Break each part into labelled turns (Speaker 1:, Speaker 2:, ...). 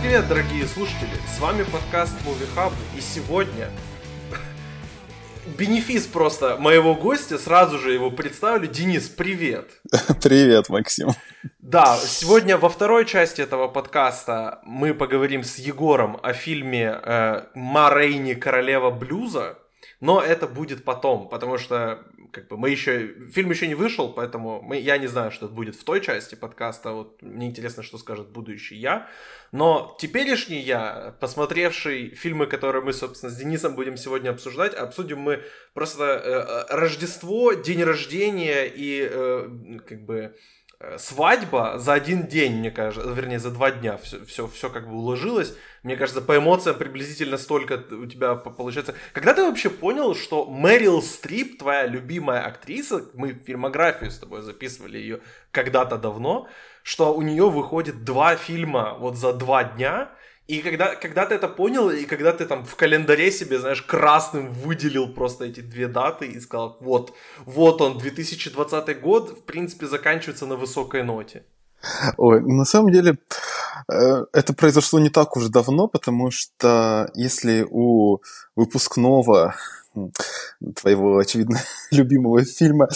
Speaker 1: привет, дорогие слушатели! С вами подкаст Movie Hub, и сегодня бенефис просто моего гостя, сразу же его представлю. Денис, привет!
Speaker 2: Привет, Максим!
Speaker 1: Да, сегодня во второй части этого подкаста мы поговорим с Егором о фильме э, «Ма Рейни. Королева блюза», но это будет потом, потому что как бы мы еще фильм еще не вышел, поэтому мы, я не знаю, что будет в той части подкаста. Вот мне интересно, что скажет будущий я. Но теперешний я, посмотревший фильмы, которые мы, собственно, с Денисом будем сегодня обсуждать, обсудим мы просто э, Рождество, день рождения и э, как бы Э, свадьба за один день, мне кажется, вернее, за два дня все, все, все как бы уложилось. Мне кажется, по эмоциям приблизительно столько у тебя получается. Когда ты вообще понял, что Мэрил Стрип, твоя любимая актриса, мы фильмографию с тобой записывали ее когда-то давно, что у нее выходит два фильма вот за два дня, и когда, когда ты это понял, и когда ты там в календаре себе, знаешь, красным выделил просто эти две даты и сказал, вот, вот он, 2020 год, в принципе, заканчивается на высокой ноте.
Speaker 2: Ой, на самом деле э, это произошло не так уж давно, потому что если у выпускного твоего, очевидно, любимого фильма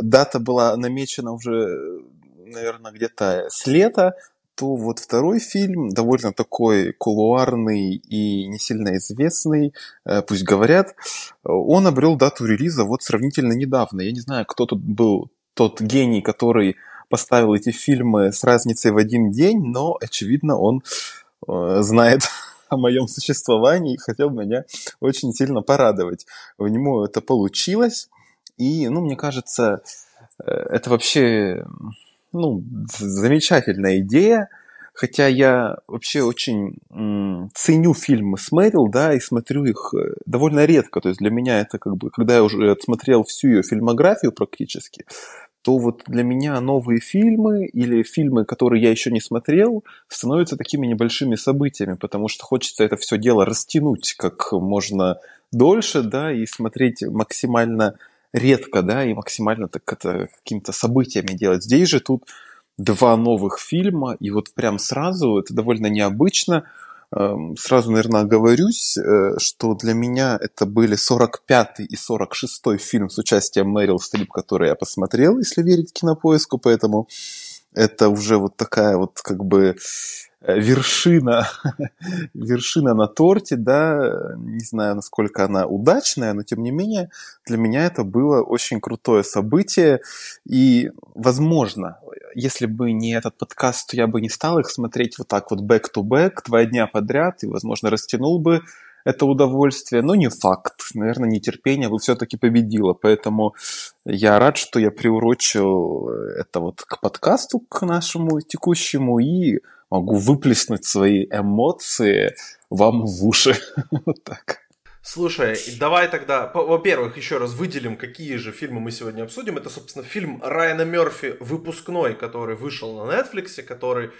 Speaker 2: дата была намечена уже, наверное, где-то с лета, то вот второй фильм, довольно такой кулуарный и не сильно известный, э, пусть говорят, он обрел дату релиза вот сравнительно недавно. Я не знаю, кто тут был тот гений, который поставил эти фильмы с разницей в один день, но, очевидно, он э, знает о моем существовании и хотел меня очень сильно порадовать. У него это получилось, и, ну, мне кажется, э, это вообще ну, замечательная идея, хотя я вообще очень ценю фильмы с Мэрил, да, и смотрю их э, довольно редко, то есть для меня это как бы, когда я уже отсмотрел всю ее фильмографию практически, то вот для меня новые фильмы или фильмы, которые я еще не смотрел, становятся такими небольшими событиями, потому что хочется это все дело растянуть как можно дольше, да, и смотреть максимально редко, да, и максимально так это какими-то событиями делать. Здесь же тут два новых фильма, и вот прям сразу, это довольно необычно, эм, сразу, наверное, оговорюсь, э, что для меня это были 45-й и 46-й фильм с участием Мэрил Стрип, который я посмотрел, если верить кинопоиску, поэтому это уже вот такая вот как бы Э, вершина, вершина на торте, да, не знаю, насколько она удачная, но тем не менее для меня это было очень крутое событие, и, возможно, если бы не этот подкаст, то я бы не стал их смотреть вот так вот back-to-back, два дня подряд, и, возможно, растянул бы это удовольствие, но не факт. Наверное, нетерпение бы все-таки победило. Поэтому я рад, что я приурочил это вот к подкасту, к нашему текущему, и могу выплеснуть свои эмоции вам в уши. вот так.
Speaker 1: Слушай, давай тогда, во-первых, еще раз выделим, какие же фильмы мы сегодня обсудим. Это, собственно, фильм Райана Мерфи «Выпускной», который вышел на Netflix, который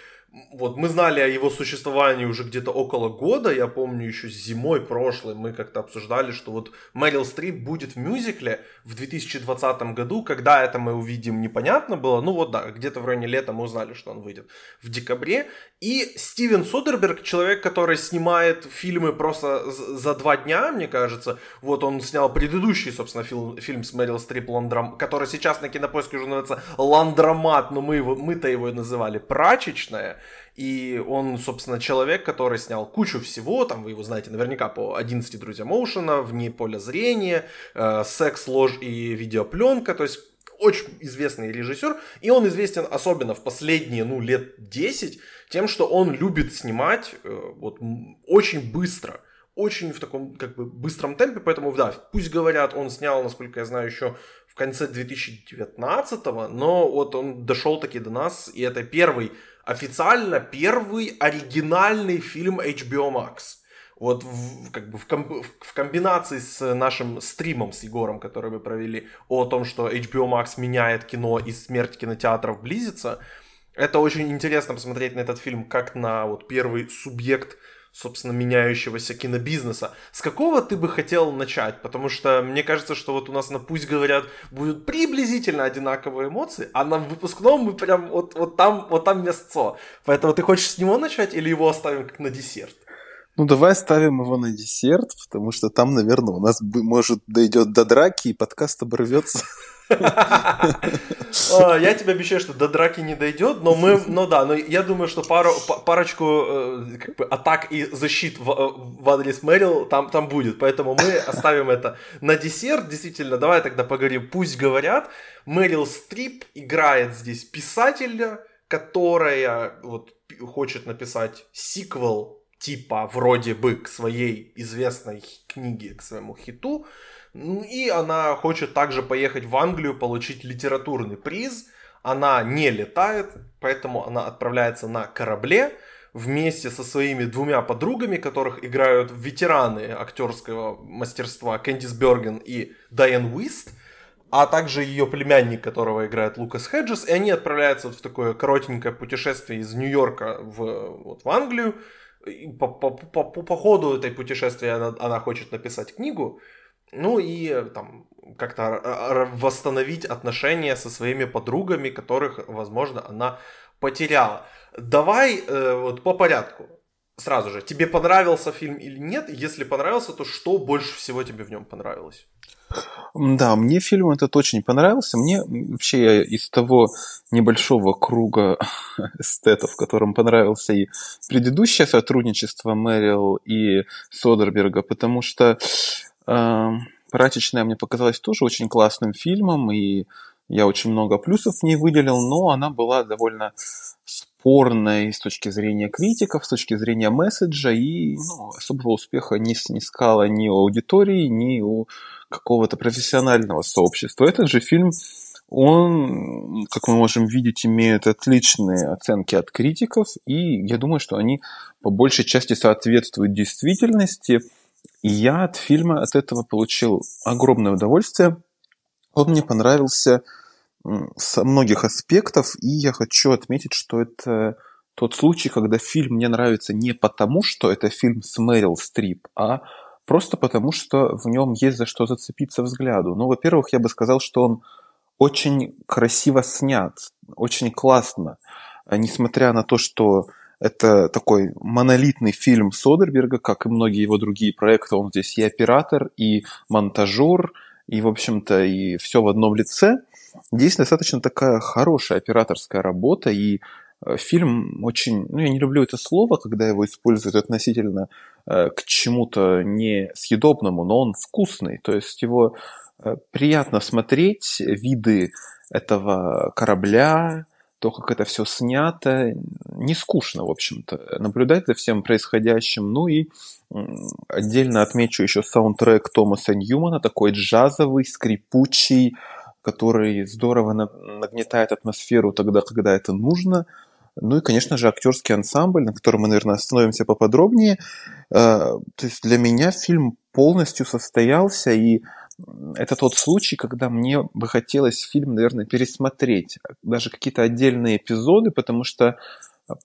Speaker 1: вот мы знали о его существовании уже где-то около года, я помню еще зимой прошлой мы как-то обсуждали, что вот Мэрил Стрип будет в мюзикле в 2020 году, когда это мы увидим, непонятно было, ну вот да, где-то в районе лета мы узнали, что он выйдет в декабре, и Стивен Содерберг, человек, который снимает фильмы просто за два дня, мне кажется, вот он снял предыдущий, собственно, фильм, фильм с Мэрил Стрип, Ландрам, который сейчас на кинопоиске уже называется Ландромат, но мы его, мы-то его называли Прачечная, и он, собственно, человек, который снял кучу всего, там вы его знаете наверняка по 11 друзьям Оушена, вне поля зрения, э, секс, ложь и видеопленка, то есть очень известный режиссер, и он известен особенно в последние, ну, лет 10 тем, что он любит снимать э, вот очень быстро, очень в таком как бы быстром темпе, поэтому да, пусть говорят, он снял, насколько я знаю, еще в конце 2019, но вот он дошел таки до нас, и это первый официально первый оригинальный фильм HBO Max. Вот в, как бы в, ком, в комбинации с нашим стримом с Егором, который мы провели, о том, что HBO Max меняет кино и смерть кинотеатров близится, это очень интересно посмотреть на этот фильм как на вот первый субъект собственно, меняющегося кинобизнеса. С какого ты бы хотел начать? Потому что мне кажется, что вот у нас на «Пусть говорят» будут приблизительно одинаковые эмоции, а на выпускном мы прям вот, вот там, вот там мясцо. Поэтому ты хочешь с него начать или его оставим как на десерт?
Speaker 2: Ну, давай оставим его на десерт, потому что там, наверное, у нас, может, дойдет до драки, и подкаст оборвется.
Speaker 1: А, я тебе обещаю, что до драки не дойдет, но мы, ну да, но я думаю, что пару, парочку э, как бы, атак и защит в, э, в адрес Мэрил там, там будет, поэтому мы оставим это на десерт, действительно, давай тогда поговорим, пусть говорят, Мэрил Стрип играет здесь писателя, которая вот хочет написать сиквел типа вроде бы к своей известной книге, к своему хиту, и она хочет также поехать в Англию, получить литературный приз. Она не летает, поэтому она отправляется на корабле вместе со своими двумя подругами, которых играют ветераны актерского мастерства Кэндис Берген и Дайан Уист, а также ее племянник, которого играет Лукас Хеджес, и они отправляются вот в такое коротенькое путешествие из Нью-Йорка в, вот, в Англию. И по, по, по, по ходу этой путешествия она, она хочет написать книгу, ну и там как-то восстановить отношения со своими подругами, которых, возможно, она потеряла. Давай э, вот по порядку. Сразу же, тебе понравился фильм или нет? Если понравился, то что больше всего тебе в нем понравилось?
Speaker 2: Да, мне фильм этот очень понравился. Мне вообще из того небольшого круга эстетов, которым понравился и предыдущее сотрудничество Мэрил и Содерберга, потому что «Прачечная» мне показалась тоже очень классным фильмом, и я очень много плюсов в ней выделил, но она была довольно спорной с точки зрения критиков, с точки зрения месседжа, и ну, особого успеха не снискала ни у аудитории, ни у какого-то профессионального сообщества. Этот же фильм, он, как мы можем видеть, имеет отличные оценки от критиков, и я думаю, что они по большей части соответствуют действительности – и я от фильма от этого получил огромное удовольствие. Он мне понравился со многих аспектов, и я хочу отметить, что это тот случай, когда фильм мне нравится не потому, что это фильм с Мэрил Стрип, а просто потому, что в нем есть за что зацепиться взгляду. Ну, во-первых, я бы сказал, что он очень красиво снят, очень классно, несмотря на то, что это такой монолитный фильм Содерберга, как и многие его другие проекты. Он здесь и оператор, и монтажер, и, в общем-то, и все в одном лице. Здесь достаточно такая хорошая операторская работа, и э, фильм очень... Ну, я не люблю это слово, когда его используют относительно э, к чему-то несъедобному, но он вкусный. То есть его э, приятно смотреть, виды этого корабля, то, как это все снято, не скучно, в общем-то, наблюдать за всем происходящим. Ну и отдельно отмечу еще саундтрек Томаса Ньюмана, такой джазовый, скрипучий, который здорово нагнетает атмосферу тогда, когда это нужно. Ну и, конечно же, актерский ансамбль, на котором мы, наверное, остановимся поподробнее. Э, то есть для меня фильм полностью состоялся, и это тот случай, когда мне бы хотелось фильм, наверное, пересмотреть. Даже какие-то отдельные эпизоды, потому что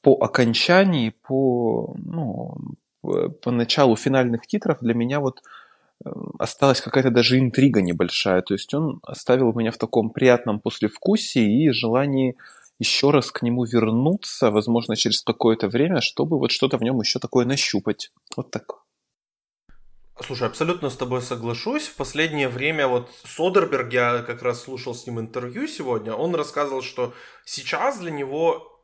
Speaker 2: по окончании, по, ну, по началу финальных титров для меня вот э, осталась какая-то даже интрига небольшая. То есть он оставил меня в таком приятном послевкусии и желании еще раз к нему вернуться, возможно, через какое-то время, чтобы вот что-то в нем еще такое нащупать. Вот так.
Speaker 1: Слушай, абсолютно с тобой соглашусь. В последнее время вот Содерберг, я как раз слушал с ним интервью сегодня, он рассказывал, что сейчас для него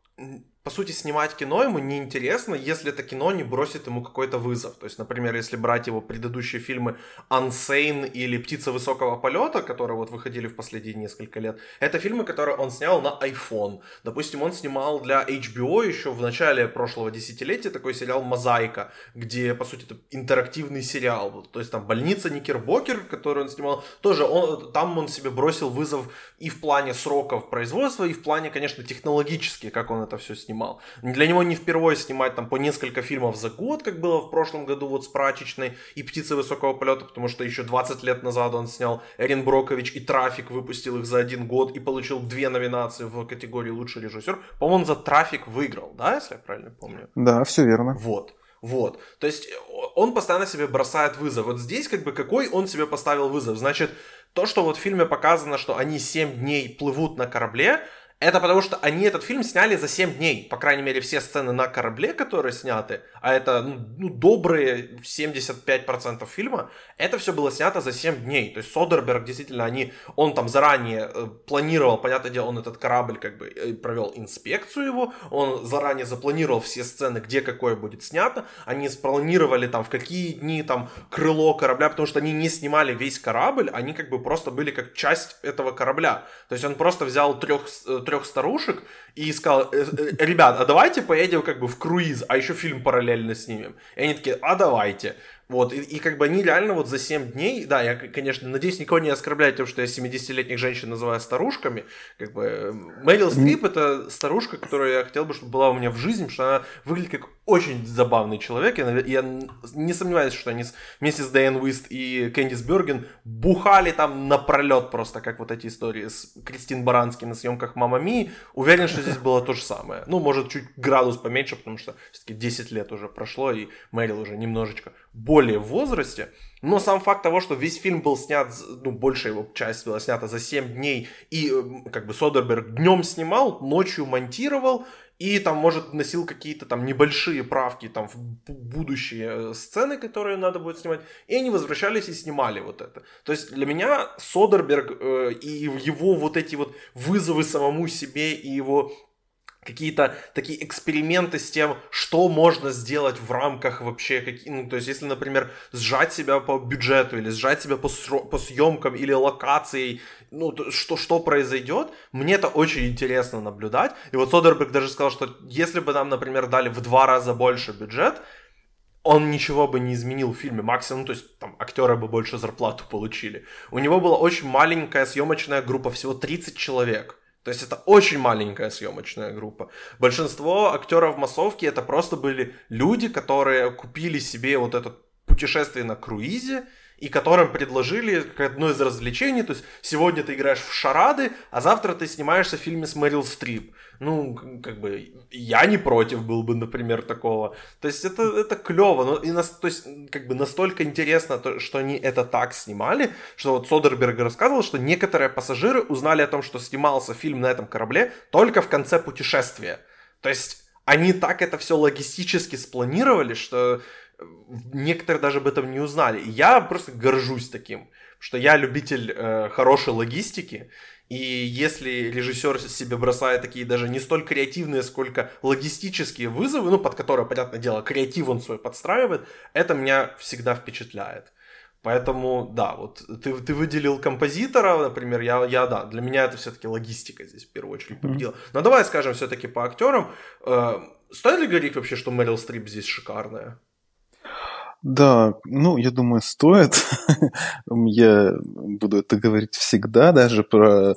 Speaker 1: по сути, снимать кино ему неинтересно, если это кино не бросит ему какой-то вызов. То есть, например, если брать его предыдущие фильмы «Unsane» или «Птица высокого полета», которые вот выходили в последние несколько лет, это фильмы, которые он снял на iPhone. Допустим, он снимал для HBO еще в начале прошлого десятилетия такой сериал «Мозаика», где, по сути, это интерактивный сериал. То есть там «Больница Никербокер», который он снимал, тоже он, там он себе бросил вызов и в плане сроков производства, и в плане, конечно, технологически, как он это все снимал. Для него не впервые снимать там по несколько фильмов за год, как было в прошлом году вот с «Прачечной» и «Птицы высокого полета», потому что еще 20 лет назад он снял Эрин Брокович и «Трафик», выпустил их за один год и получил две номинации в категории «Лучший режиссер». По-моему, за «Трафик» выиграл, да, если я правильно помню?
Speaker 2: Да, все верно.
Speaker 1: Вот. Вот. То есть он постоянно себе бросает вызов. Вот здесь как бы какой он себе поставил вызов? Значит, то, что вот в фильме показано, что они 7 дней плывут на корабле, это потому что они этот фильм сняли за 7 дней. По крайней мере, все сцены на корабле, которые сняты, а это ну, ну добрые 75% фильма, это все было снято за 7 дней. То есть Содерберг действительно, они, он там заранее э, планировал, понятное дело, он этот корабль как бы э, провел инспекцию его, он заранее запланировал все сцены, где какое будет снято, они спланировали там в какие дни там крыло корабля, потому что они не снимали весь корабль, они как бы просто были как часть этого корабля. То есть он просто взял трех э, трех старушек и сказал, «Э, э, ребят, а давайте поедем как бы в круиз, а еще фильм параллельно снимем. И они такие, а давайте. Вот, и, и как бы они реально вот за 7 дней, да, я, конечно, надеюсь, никого не оскорбляю тем, что я 70-летних женщин называю старушками, как бы Мэрил Стрип это старушка, которую я хотел бы, чтобы была у меня в жизни, потому что она выглядит как очень забавный человек, я, я не сомневаюсь, что они вместе с Дайан Уист и Кэндис Бёрген бухали там напролет просто, как вот эти истории с Кристин Барански на съемках Мама Ми, уверен, что здесь было то же самое, ну, может, чуть градус поменьше, потому что все-таки 10 лет уже прошло, и Мэрил уже немножечко более в возрасте, но сам факт того, что весь фильм был снят, ну, большая его часть была снята за 7 дней, и как бы Содерберг днем снимал, ночью монтировал, и там, может, носил какие-то там небольшие правки там в будущие э, сцены, которые надо будет снимать, и они возвращались и снимали вот это. То есть для меня Содерберг э, и его вот эти вот вызовы самому себе и его какие-то такие эксперименты с тем, что можно сделать в рамках вообще, какие, ну, то есть, если, например, сжать себя по бюджету или сжать себя по, сро- по съемкам или локацией, ну, что, что произойдет, мне это очень интересно наблюдать. И вот Содерберг даже сказал, что если бы нам, например, дали в два раза больше бюджет, он ничего бы не изменил в фильме, максимум, то есть там актеры бы больше зарплату получили. У него была очень маленькая съемочная группа, всего 30 человек. То есть это очень маленькая съемочная группа. Большинство актеров массовки это просто были люди, которые купили себе вот это путешествие на круизе, и которым предложили как одно из развлечений, то есть сегодня ты играешь в шарады, а завтра ты снимаешься в фильме с Мэрил Стрип. Ну, как бы, я не против был бы, например, такого. То есть это, это клево, но и нас, то есть, как бы настолько интересно, то, что они это так снимали, что вот Содерберг рассказывал, что некоторые пассажиры узнали о том, что снимался фильм на этом корабле только в конце путешествия. То есть они так это все логистически спланировали, что некоторые даже об этом не узнали. И я просто горжусь таким, что я любитель э, хорошей логистики, и если режиссер себе бросает такие даже не столь креативные, сколько логистические вызовы, ну, под которые, понятное дело, креатив он свой подстраивает, это меня всегда впечатляет. Поэтому, да, вот ты, ты выделил композитора, например, я, я, да, для меня это все-таки логистика здесь в первую очередь победила. Mm-hmm. Но давай скажем все-таки по актерам. Э, стоит ли говорить вообще, что Мэрил Стрип здесь шикарная?
Speaker 2: Да, ну, я думаю, стоит. я буду это говорить всегда, даже про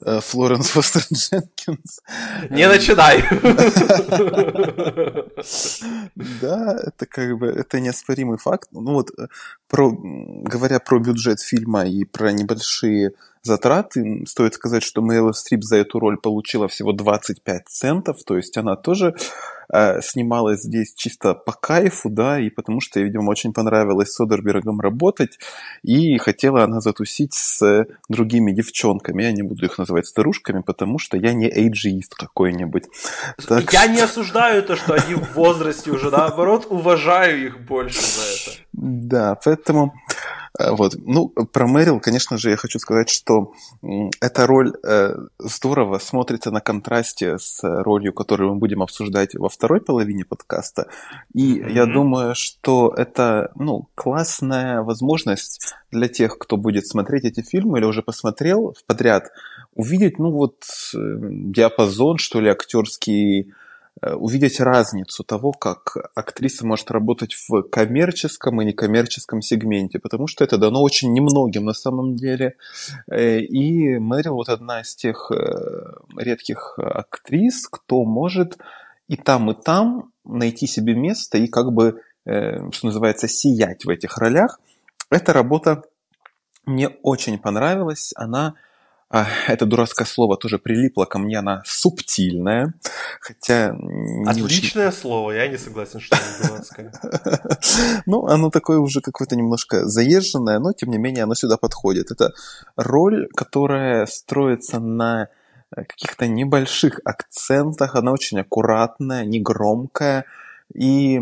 Speaker 2: э, Флоренс Фостер Дженкинс.
Speaker 1: Не начинай!
Speaker 2: Да, это как бы, это неоспоримый факт. Ну вот, э, про, говоря про бюджет фильма и про небольшие затраты, стоит сказать, что Мэрил Стрип за эту роль получила всего 25 центов, то есть она тоже э, снималась здесь чисто по кайфу, да, и потому что, видимо, очень понравилось с Одербергом работать, и хотела она затусить с другими девчонками. Я не буду их называть старушками, потому что я не эйджиист какой-нибудь.
Speaker 1: Так я не осуждаю то, что они в возрасте уже, наоборот, уважаю их больше за это.
Speaker 2: Да, поэтому Э, вот. Ну, про Мэрил, конечно же, я хочу сказать, что эта роль э, здорово смотрится на контрасте с ролью, которую мы будем обсуждать во второй половине подкаста. И mm-hmm. я думаю, что это ну, классная возможность для тех, кто будет смотреть эти фильмы или уже посмотрел подряд, увидеть, ну вот, э, диапазон, что ли, актерский Э, увидеть разницу того, как актриса может работать в коммерческом и некоммерческом сегменте, потому что это дано очень немногим на самом деле. Э, и Мэрил вот одна из тех э, редких актрис, кто может и там, и там найти себе место и как бы, что называется, сиять в этих ролях. Эта работа мне очень понравилась. Она это дурацкое слово тоже прилипло ко мне, она субтильная, хотя...
Speaker 1: Отличное очень... слово, я не согласен, что оно дурацкое.
Speaker 2: Ну, оно такое уже какое-то немножко заезженное, но тем не менее оно сюда подходит. Это роль, которая строится на каких-то небольших акцентах, она очень аккуратная, негромкая, и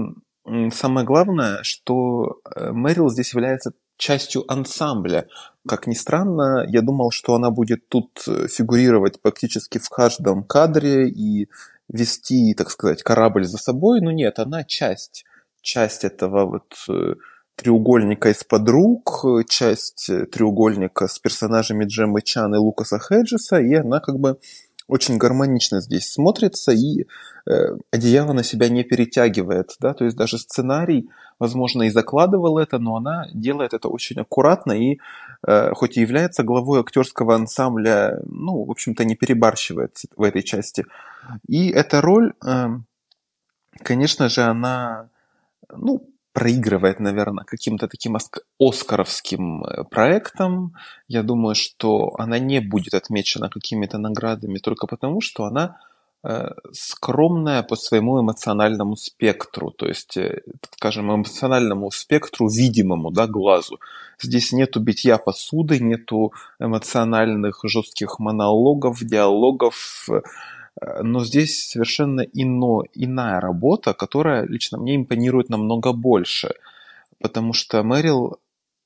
Speaker 2: самое главное, что э, Мэрил здесь является частью ансамбля. Как ни странно, я думал, что она будет тут э, фигурировать практически в каждом кадре и вести, так сказать, корабль за собой, но нет, она часть, часть этого вот э, треугольника из подруг, часть треугольника с персонажами Джеммы Чан и Лукаса Хеджеса, и она как бы очень гармонично здесь смотрится и э, одеяло на себя не перетягивает, да, то есть даже сценарий, возможно, и закладывал это, но она делает это очень аккуратно и э, хоть и является главой актерского ансамбля, ну, в общем-то, не перебарщивает в этой части. И эта роль, э, конечно же, она, ну, проигрывает, наверное, каким-то таким оскаровским э, проектом. Я думаю, что она не будет отмечена какими-то наградами только потому, что она э, скромная по своему эмоциональному спектру, то есть, э, скажем, эмоциональному спектру видимому, да, глазу. Здесь нету битья посуды, нету эмоциональных жестких монологов, диалогов, но здесь совершенно ино, иная работа, которая лично мне импонирует намного больше, потому что Мэрил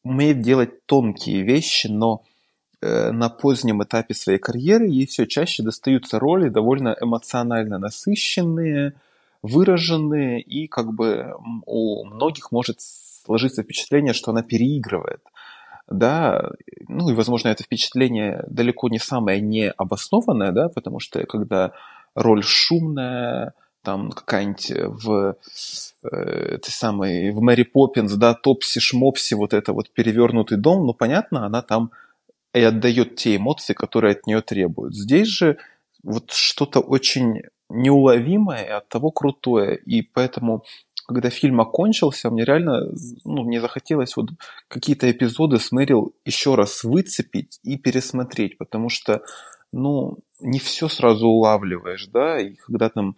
Speaker 2: умеет делать тонкие вещи, но э, на позднем этапе своей карьеры ей все чаще достаются роли довольно эмоционально насыщенные, выраженные, и как бы у многих может сложиться впечатление, что она переигрывает да, ну и, возможно, это впечатление далеко не самое необоснованное, да, потому что когда роль шумная, там какая-нибудь в э, этой самой, в Мэри Поппинс, да, Топси-Шмопси, вот это вот перевернутый дом, ну, понятно, она там и отдает те эмоции, которые от нее требуют. Здесь же вот что-то очень неуловимое от того крутое, и поэтому когда фильм окончился, мне реально, ну, мне захотелось вот какие-то эпизоды с Мэрил еще раз выцепить и пересмотреть, потому что, ну, не все сразу улавливаешь, да, и когда там,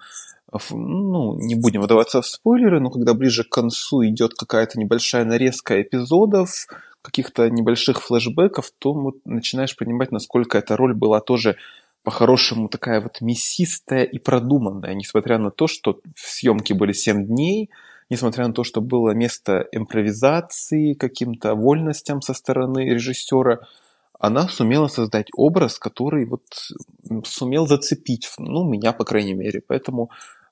Speaker 2: ну, не будем выдаваться в спойлеры, но когда ближе к концу идет какая-то небольшая нарезка эпизодов, каких-то небольших флешбеков, то вот начинаешь понимать, насколько эта роль была тоже по-хорошему такая вот мясистая и продуманная, несмотря на то, что съемки были 7 дней, несмотря на то, что было место импровизации, каким-то вольностям со стороны режиссера, она сумела создать образ, который вот сумел зацепить, ну, меня, по крайней мере. Поэтому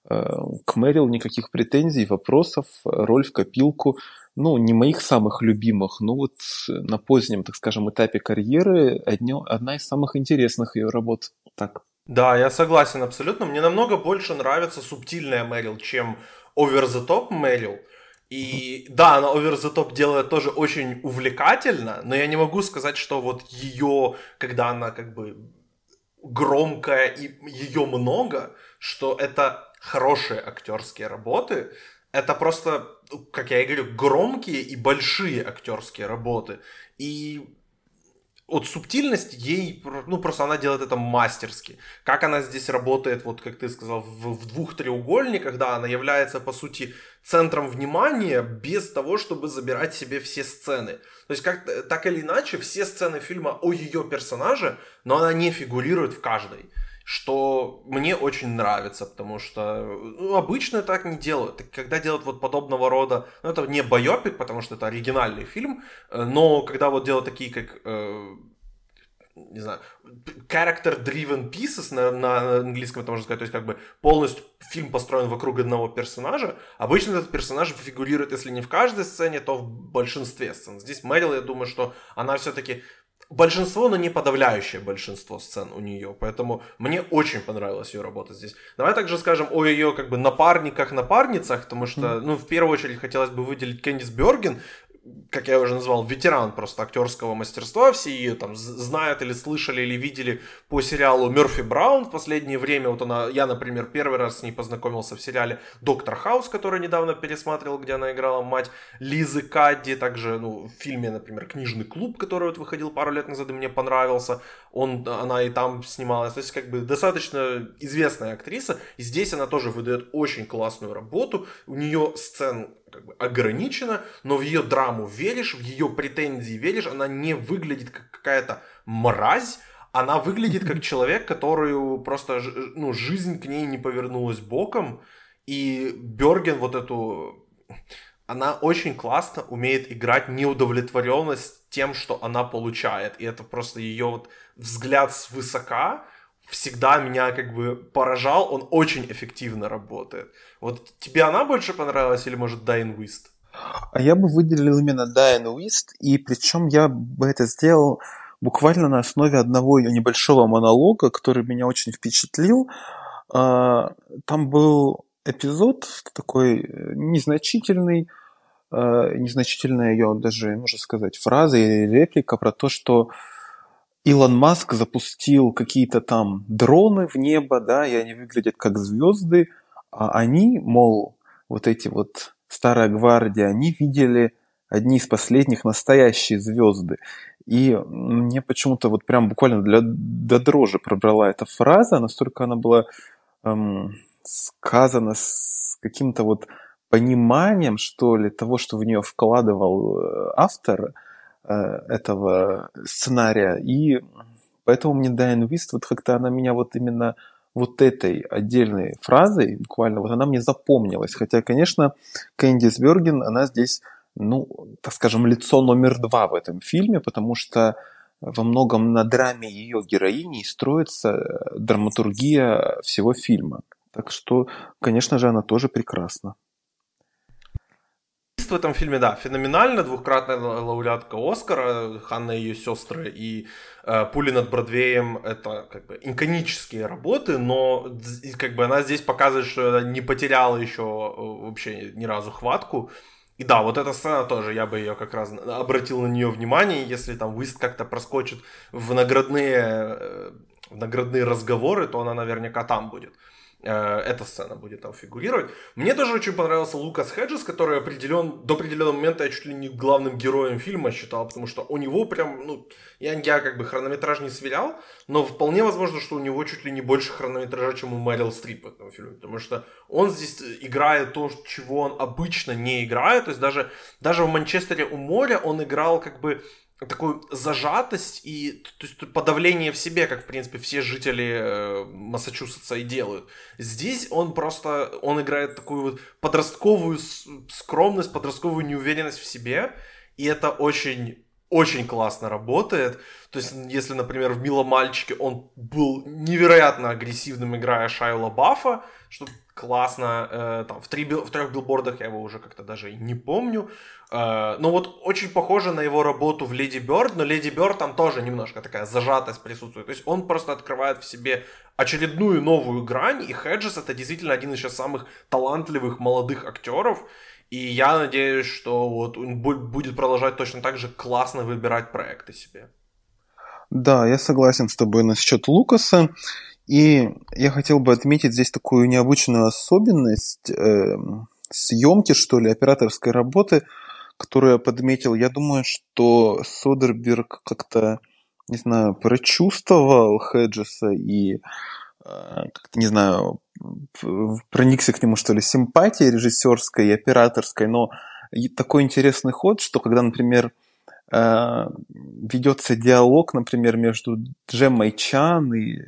Speaker 2: э, к Мэрил никаких претензий, вопросов, роль в копилку, ну, не моих самых любимых, но вот на позднем, так скажем, этапе карьеры одно, одна из самых интересных ее работ. Так.
Speaker 1: Да, я согласен абсолютно. Мне намного больше нравится субтильная Мэрил, чем over the top Мэрил. И да, она over the top делает тоже очень увлекательно, но я не могу сказать, что вот ее, когда она как бы громкая и ее много, что это хорошие актерские работы. Это просто, как я и говорю, громкие и большие актерские работы. И от субтильности ей, ну, просто она делает это мастерски. Как она здесь работает, вот как ты сказал, в, в двух треугольниках, да, она является, по сути, центром внимания без того, чтобы забирать себе все сцены. То есть, как, так или иначе, все сцены фильма о ее персонаже, но она не фигурирует в каждой что мне очень нравится, потому что ну, обычно так не делают. Когда делают вот подобного рода, ну это не байопик, потому что это оригинальный фильм, э, но когда вот делают такие, как э, не знаю, character-driven pieces на, на английском это можно сказать, то есть как бы полностью фильм построен вокруг одного персонажа. Обычно этот персонаж фигурирует, если не в каждой сцене, то в большинстве сцен. Здесь Мэрил, я думаю, что она все-таки большинство, но не подавляющее большинство сцен у нее. Поэтому мне очень понравилась ее работа здесь. Давай также скажем о ее как бы напарниках, напарницах, потому что, ну, в первую очередь хотелось бы выделить Кэндис Бёрген. Как я уже назвал, ветеран просто актерского мастерства. Все ее там знают или слышали, или видели по сериалу Мерфи Браун в последнее время. Вот она, я, например, первый раз с ней познакомился в сериале Доктор Хаус, который недавно пересматривал, где она играла мать Лизы Кадди. Также ну, в фильме, например, Книжный клуб, который вот выходил пару лет назад и мне понравился. Он, она и там снималась. То есть, как бы, достаточно известная актриса. И здесь она тоже выдает очень классную работу. У нее сцен как бы ограничена, но в ее драму веришь, в ее претензии веришь, она не выглядит как какая-то мразь, она выглядит как человек, которую просто ну, жизнь к ней не повернулась боком, и Берген вот эту... Она очень классно умеет играть неудовлетворенность тем, что она получает. И это просто ее вот взгляд свысока, всегда меня как бы поражал, он очень эффективно работает. Вот тебе она больше понравилась или, может, Дайн Уист?
Speaker 2: А я бы выделил именно Дайн Уист, и причем я бы это сделал буквально на основе одного ее небольшого монолога, который меня очень впечатлил. А, там был эпизод такой э, незначительный, а, незначительная ее даже, можно сказать, фраза или реплика про то, что Илон Маск запустил какие-то там дроны в небо, да, и они выглядят как звезды, а они, мол, вот эти вот старая гвардия, они видели одни из последних настоящие звезды. И мне почему-то вот прям буквально для, до дрожи пробрала эта фраза, настолько она была эм, сказана с каким-то вот пониманием, что ли, того, что в нее вкладывал э, автор – этого сценария. И поэтому мне Дайан Вист, вот как-то она меня вот именно вот этой отдельной фразой, буквально, вот она мне запомнилась. Хотя, конечно, Кэндис Берген, она здесь, ну, так скажем, лицо номер два в этом фильме, потому что во многом на драме ее героини строится драматургия всего фильма. Так что, конечно же, она тоже прекрасна
Speaker 1: в этом фильме, да, феноменально. Двухкратная лауреатка Оскара, Ханна и ее сестры и э, Пули над Бродвеем это как бы иконические работы, но как бы она здесь показывает, что она не потеряла еще э, вообще ни разу хватку. И да, вот эта сцена тоже, я бы ее как раз обратил на нее внимание, если там Уист как-то проскочит в наградные, э, в наградные разговоры, то она наверняка там будет. Э, эта сцена будет там фигурировать. Мне тоже очень понравился Лукас Хеджес, который определен, до определенного момента я чуть ли не главным героем фильма считал, потому что у него прям, ну, я, я как бы хронометраж не сверял, но вполне возможно, что у него чуть ли не больше хронометража, чем у Мэрил Стрип в этом фильме, потому что он здесь играет то, чего он обычно не играет, то есть даже, даже в Манчестере у моря он играл как бы такую зажатость и то есть, подавление в себе, как, в принципе, все жители э, Массачусетса и делают. Здесь он просто, он играет такую вот подростковую скромность, подростковую неуверенность в себе, и это очень очень классно работает. То есть, если, например, в «Милом мальчике» он был невероятно агрессивным, играя Шайла Баффа, что классно. Э, там, в, три, в трех билбордах я его уже как-то даже и не помню. Э, но вот очень похоже на его работу в Леди Бёрд, но Леди Бёрд там тоже немножко такая зажатость присутствует. То есть он просто открывает в себе очередную новую грань, и Хеджес это действительно один из сейчас самых талантливых молодых актеров. И я надеюсь, что вот он будет продолжать точно так же классно выбирать проекты себе.
Speaker 2: Да, я согласен с тобой насчет Лукаса. И я хотел бы отметить здесь такую необычную особенность э, съемки, что ли, операторской работы, которую я подметил. Я думаю, что Содерберг как-то, не знаю, прочувствовал Хеджеса и, э, как-то, не знаю, проникся к нему, что ли, симпатией режиссерской и операторской. Но такой интересный ход, что когда, например, э, ведется диалог, например, между Джеммой Чан и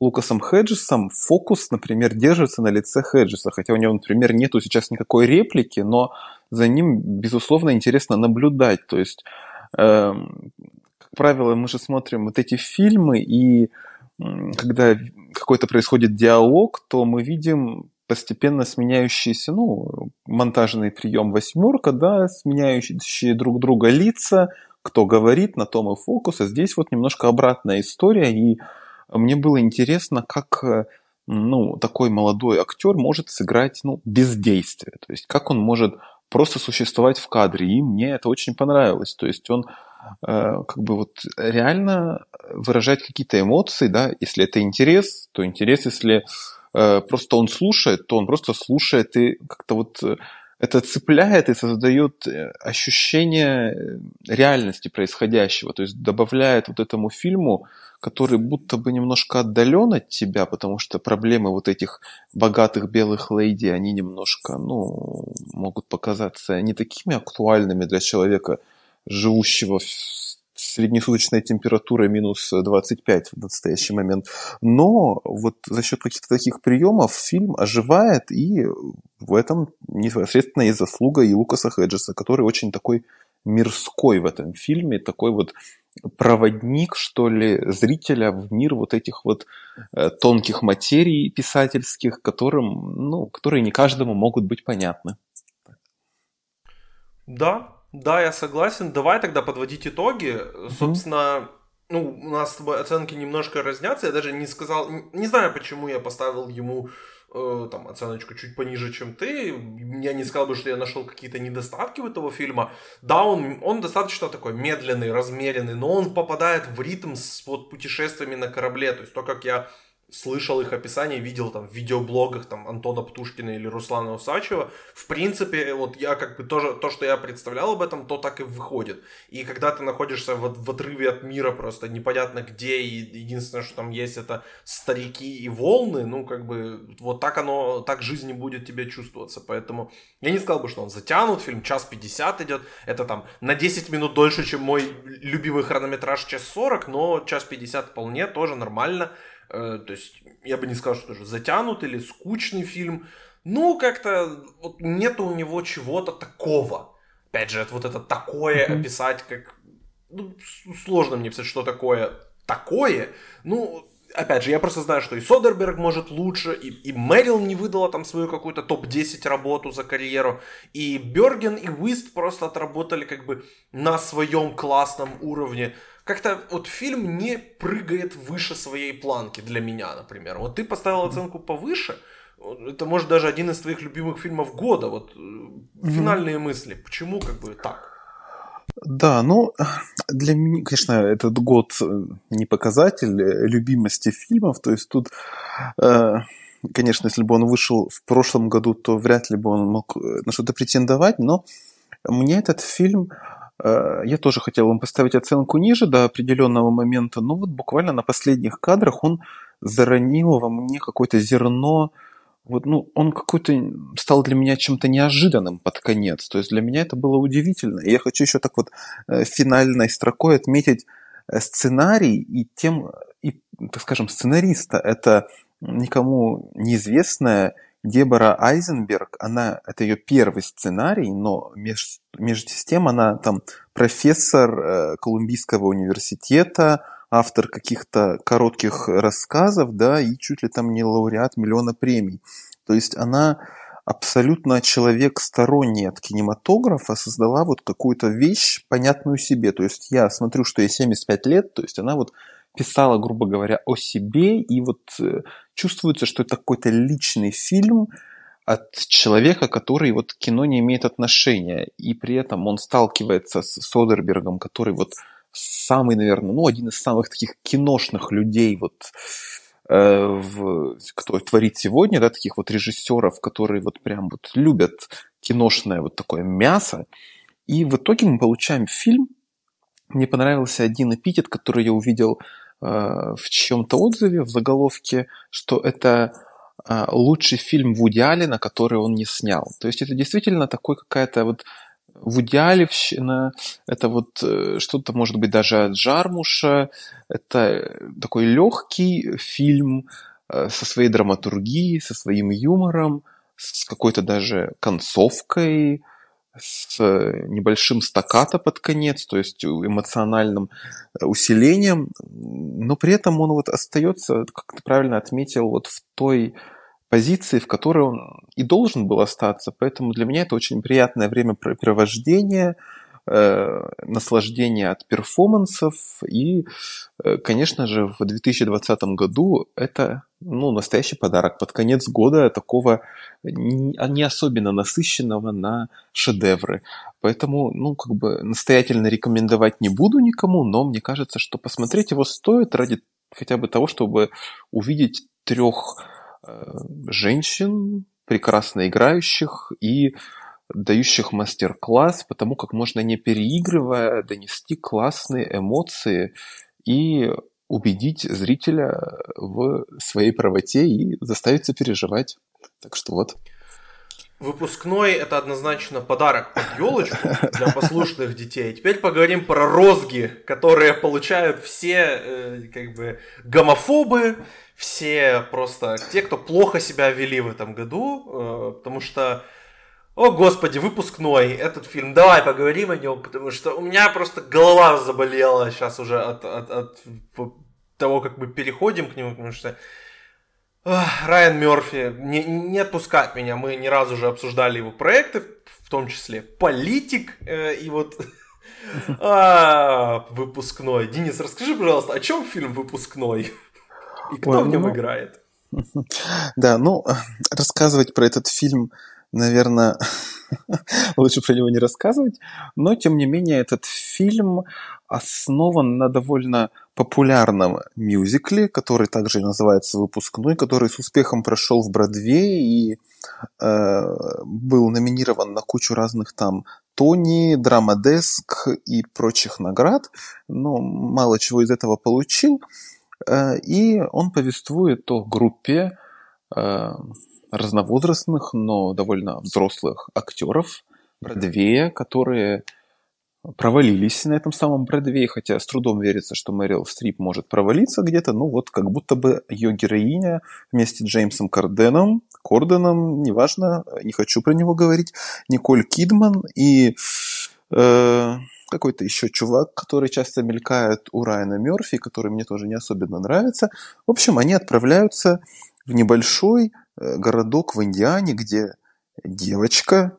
Speaker 2: Лукасом Хеджесом фокус, например, держится на лице Хеджеса, хотя у него, например, нету сейчас никакой реплики, но за ним, безусловно, интересно наблюдать. То есть, э, как правило, мы же смотрим вот эти фильмы, и э, когда какой-то происходит диалог, то мы видим постепенно сменяющийся, ну, монтажный прием восьмерка, да, сменяющие друг друга лица, кто говорит, на том и фокус, а здесь вот немножко обратная история, и мне было интересно, как э, ну, такой молодой актер может сыграть ну, бездействие. То есть как он может просто существовать в кадре. И мне это очень понравилось. То есть он э, как бы вот реально выражает какие-то эмоции, да, если это интерес, то интерес, если э, просто он слушает, то он просто слушает и как-то вот это цепляет и создает ощущение реальности происходящего, то есть добавляет вот этому фильму, который будто бы немножко отдален от тебя, потому что проблемы вот этих богатых белых лейди, они немножко, ну, могут показаться не такими актуальными для человека, живущего в среднесуточная температура минус 25 в настоящий момент. Но вот за счет каких-то таких приемов фильм оживает, и в этом непосредственно есть заслуга и Лукаса Хеджеса, который очень такой мирской в этом фильме, такой вот проводник, что ли, зрителя в мир вот этих вот э, тонких материй писательских, которым, ну, которые не каждому могут быть понятны.
Speaker 1: Да, да, я согласен. Давай тогда подводить итоги. Mm-hmm. Собственно, ну, у нас с тобой оценки немножко разнятся. Я даже не сказал, не знаю, почему я поставил ему э, там оценочку чуть пониже, чем ты. Я не сказал бы, что я нашел какие-то недостатки у этого фильма. Да, он, он достаточно такой медленный, размеренный, но он попадает в ритм с вот путешествиями на корабле. То есть то, как я слышал их описание, видел там в видеоблогах там Антона Птушкина или Руслана Усачева. В принципе, вот я как бы тоже, то, что я представлял об этом, то так и выходит. И когда ты находишься в, в отрыве от мира просто непонятно где, и единственное, что там есть, это старики и волны, ну, как бы, вот так оно, так жизнь не будет тебе чувствоваться. Поэтому я не сказал бы, что он затянут, фильм час 50 идет, это там на 10 минут дольше, чем мой любимый хронометраж час 40, но час 50 вполне тоже нормально. Э, то есть я бы не сказал, что это затянут или скучный фильм. Ну, как-то вот нет у него чего-то такого. Опять же, это вот это такое mm-hmm. описать, как... Ну, сложно мне писать, что такое такое. Ну, опять же, я просто знаю, что и Содерберг может лучше, и, и Мэрил не выдала там свою какую-то топ-10 работу за карьеру, и Берген и Уист просто отработали как бы на своем классном уровне как-то вот фильм не прыгает выше своей планки для меня, например. Вот ты поставил оценку повыше, это может даже один из твоих любимых фильмов года. Вот mm-hmm. финальные мысли. Почему как бы так?
Speaker 2: Да, ну, для меня, конечно, этот год э, не показатель любимости фильмов. То есть тут, э, конечно, если бы он вышел в прошлом году, то вряд ли бы он мог э, на что-то претендовать. Но мне этот фильм Э, я тоже хотел вам поставить оценку ниже до определенного момента, но вот буквально на последних кадрах он заронил во мне какое-то зерно, вот, ну, он какой-то стал для меня чем-то неожиданным под конец. То есть для меня это было удивительно. И я хочу еще так вот э, финальной строкой отметить э, сценарий и тем, и, так скажем, сценариста. Это никому неизвестная Дебора Айзенберг, она, это ее первый сценарий, но меж, между тем она там профессор э, Колумбийского университета, автор каких-то коротких рассказов, да, и чуть ли там не лауреат миллиона премий. То есть она абсолютно человек сторонний от кинематографа создала вот какую-то вещь, понятную себе. То есть я смотрю, что ей 75 лет, то есть она вот писала, грубо говоря, о себе, и вот э, чувствуется, что это какой-то личный фильм от человека, который вот к кино не имеет отношения, и при этом он сталкивается с Содербергом, который вот самый, наверное, ну, один из самых таких киношных людей, вот, э, в, кто творит сегодня, да, таких вот режиссеров, которые вот прям вот любят киношное вот такое мясо. И в итоге мы получаем фильм, мне понравился один эпитет, который я увидел в чем-то отзыве, в заголовке, что это э, лучший фильм Вуди Аллена, который он не снял. То есть это действительно такой какая-то вот Вудиалевщина, это вот э, что-то, может быть, даже от Жармуша, это такой легкий фильм э, со своей драматургией, со своим юмором, с какой-то даже концовкой, с небольшим стаккато под конец, то есть эмоциональным э, усилением, но при этом он вот остается, как ты правильно отметил, вот в той позиции, в которой он и должен был остаться. Поэтому для меня это очень приятное времяпрепровождение, э, наслаждение от перформансов. И, э, конечно же, в 2020 году это ну, настоящий подарок под конец года такого не особенно насыщенного на шедевры. Поэтому, ну, как бы настоятельно рекомендовать не буду никому, но мне кажется, что посмотреть его стоит ради хотя бы того, чтобы увидеть трех э, женщин, прекрасно играющих и дающих мастер-класс, потому как можно не переигрывая донести классные эмоции и убедить зрителя в своей правоте и заставить сопереживать. Так что вот.
Speaker 1: Выпускной это однозначно подарок под елочку для послушных детей. Теперь поговорим про розги, которые получают все э, как бы гомофобы, все просто те, кто плохо себя вели в этом году, э, потому что о, господи, выпускной, этот фильм, давай поговорим о нем, потому что у меня просто голова заболела сейчас уже от, от, от того, как мы переходим к нему, потому что ох, Райан Мерфи не, не отпускает меня, мы ни разу уже обсуждали его проекты, в том числе «Политик», э, и вот а, выпускной. Денис, расскажи, пожалуйста, о чем фильм «Выпускной»? И кто Ой, в нем ну... играет?
Speaker 2: Да, ну, рассказывать про этот фильм наверное, лучше про него не рассказывать. Но, тем не менее, этот фильм основан на довольно популярном мюзикле, который также называется «Выпускной», который с успехом прошел в Бродвее и э, был номинирован на кучу разных там Тони, Драма Деск и прочих наград, но мало чего из этого получил. Э, и он повествует о группе э, разновозрастных, но довольно взрослых актеров Бродвея, которые провалились на этом самом Бродвее, хотя с трудом верится, что Мэрил Стрип может провалиться где-то, ну вот как будто бы ее героиня вместе с Джеймсом Карденом, Корденом, неважно, не хочу про него говорить, Николь Кидман и э, какой-то еще чувак, который часто мелькает у Райана Мерфи, который мне тоже не особенно нравится. В общем, они отправляются в небольшой городок в Индиане, где девочка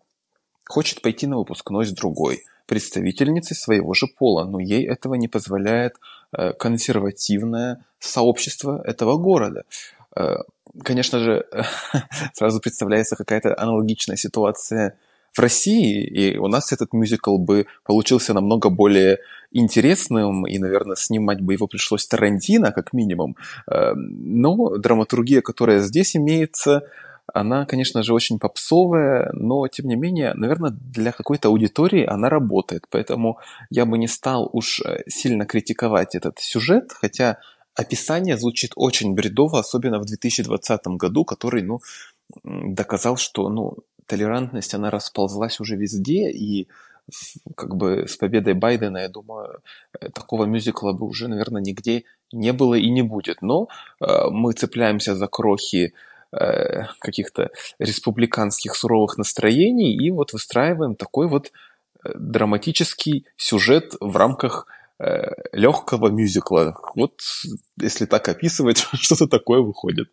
Speaker 2: хочет пойти на выпускной с другой представительницей своего же пола, но ей этого не позволяет э, консервативное сообщество этого города. Э, конечно же, сразу представляется какая-то аналогичная ситуация в России, и у нас этот мюзикл бы получился намного более интересным, и, наверное, снимать бы его пришлось Тарантино, как минимум. Эм, но драматургия, которая здесь имеется, она, конечно же, очень попсовая, но, тем не менее, наверное, для какой-то аудитории она работает. Поэтому я бы не стал уж э, сильно критиковать этот сюжет, хотя описание звучит очень бредово, особенно в 2020 году, который, ну, доказал, что, ну, толерантность, она расползлась уже везде, и как бы с победой Байдена, я думаю, э, такого мюзикла бы уже, наверное, нигде не было и не будет. Но э, мы цепляемся за крохи э, каких-то республиканских суровых настроений и вот выстраиваем такой вот э, драматический сюжет в рамках легкого мюзикла. Вот если так описывать, что-то такое выходит.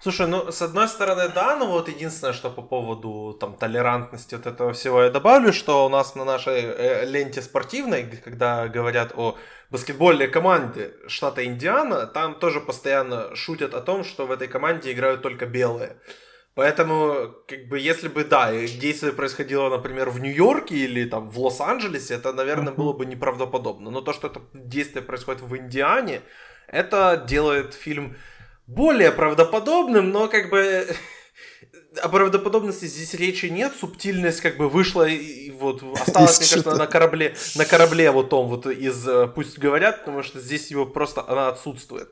Speaker 1: Слушай, ну, с одной стороны, да, но вот единственное, что по поводу там толерантности вот этого всего я добавлю, что у нас на нашей э, ленте спортивной, когда говорят о баскетбольной команде штата Индиана, там тоже постоянно шутят о том, что в этой команде играют только белые. Поэтому, как бы, если бы, да, действие происходило, например, в Нью-Йорке или там в Лос-Анджелесе, это, наверное, было бы неправдоподобно. Но то, что это действие происходит в Индиане, это делает фильм более правдоподобным, но как бы о правдоподобности здесь речи нет, субтильность как бы вышла и вот осталась, мне кажется, на корабле, на корабле вот том вот из э, «Пусть говорят», потому что здесь его просто, она отсутствует.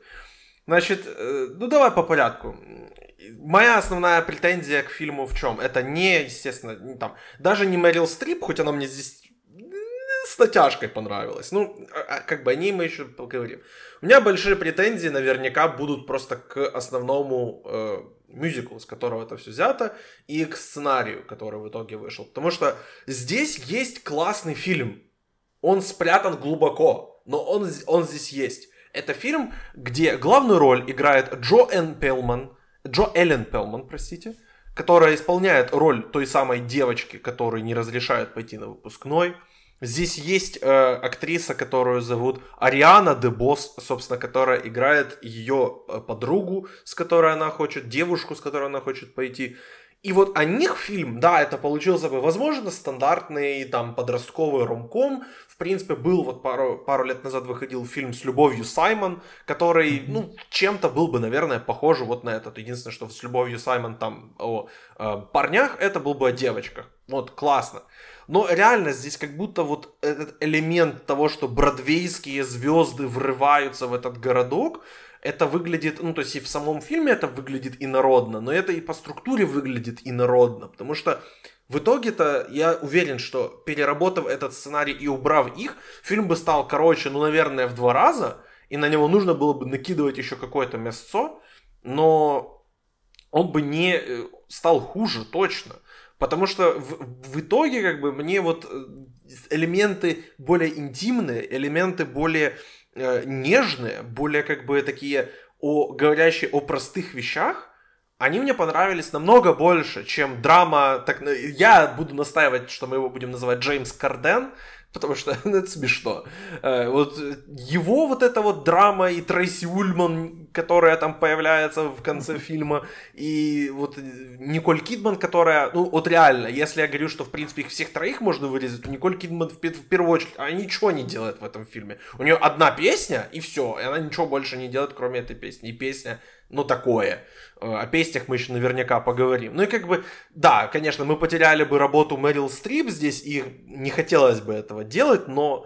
Speaker 1: Значит, э, ну давай по порядку. Моя основная претензия к фильму в чем? Это не, естественно, не там, даже не Мэрил Стрип, хоть она мне здесь с натяжкой понравилась. Ну, а, а, как бы о ней мы еще поговорим. У меня большие претензии наверняка будут просто к основному э, мюзиклу, с которого это все взято, и к сценарию, который в итоге вышел. Потому что здесь есть классный фильм. Он спрятан глубоко, но он, он здесь есть. Это фильм, где главную роль играет Джо Эн Пелман, Джо Эллен Пелман, простите, которая исполняет роль той самой девочки, которой не разрешают пойти на выпускной. Здесь есть э, актриса, которую зовут Ариана Дебос, собственно, которая играет ее э, подругу, с которой она хочет, девушку, с которой она хочет пойти. И вот о них фильм, да, это получился бы, возможно, стандартный там подростковый ромком. В принципе, был вот пару, пару лет назад выходил фильм с любовью Саймон, который, ну, чем-то был бы, наверное, похож вот на этот. Единственное, что с любовью Саймон там о э, парнях, это был бы о девочках. Вот, классно. Но реально здесь как будто вот этот элемент того, что бродвейские звезды врываются в этот городок, это выглядит, ну, то есть и в самом фильме это выглядит инородно, но это и по структуре выглядит инородно, потому что в итоге-то я уверен, что переработав этот сценарий и убрав их, фильм бы стал короче, ну, наверное, в два раза, и на него нужно было бы накидывать еще какое-то мясцо, но он бы не э, стал хуже, точно. Потому что в, в итоге, как бы, мне вот э, элементы более интимные, элементы более э, нежные, более как бы такие о, говорящие о простых вещах, они мне понравились намного больше, чем драма. Так, я буду настаивать, что мы его будем называть Джеймс Карден, потому что ну, это смешно. Э, вот его вот эта вот драма и Трейси Ульман, которая там появляется в конце фильма, и вот Николь Кидман, которая, ну вот реально, если я говорю, что в принципе их всех троих можно вырезать, то Николь Кидман в, в первую очередь, она ничего не делает в этом фильме. У нее одна песня, и все, и она ничего больше не делает, кроме этой песни. И песня ну, такое. О песнях мы еще наверняка поговорим. Ну и как бы, да, конечно, мы потеряли бы работу Мэрил Стрип здесь, и не хотелось бы этого делать, но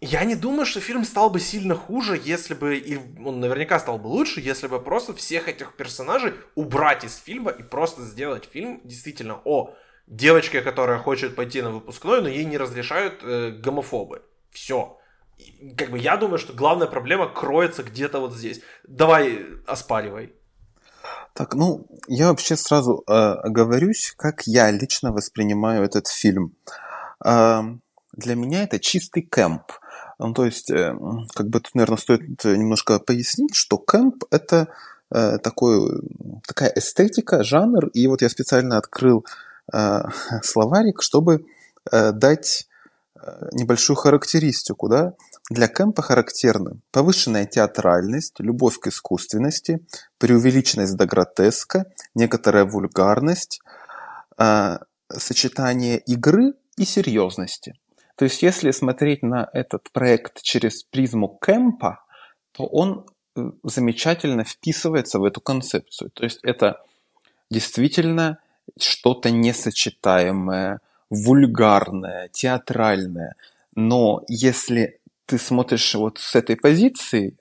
Speaker 1: я не думаю, что фильм стал бы сильно хуже, если бы, и он наверняка стал бы лучше, если бы просто всех этих персонажей убрать из фильма и просто сделать фильм действительно о девочке, которая хочет пойти на выпускной, но ей не разрешают э, гомофобы. Все как бы я думаю, что главная проблема кроется где-то вот здесь. Давай оспаривай.
Speaker 2: Так, ну, я вообще сразу э, оговорюсь, как я лично воспринимаю этот фильм. Э, для меня это чистый кэмп. Ну, то есть, э, как бы тут, наверное, стоит немножко пояснить, что кэмп – это э, такой, такая эстетика, жанр. И вот я специально открыл э, словарик, чтобы э, дать э, небольшую характеристику, да. Для Кэмпа характерны повышенная театральность, любовь к искусственности, преувеличенность до гротеска, некоторая вульгарность, э, сочетание игры и серьезности. То есть, если смотреть на этот проект через призму Кэмпа, то он э, замечательно вписывается в эту концепцию. То есть, это действительно что-то несочетаемое, вульгарное, театральное. Но если ты смотришь вот с этой позиции,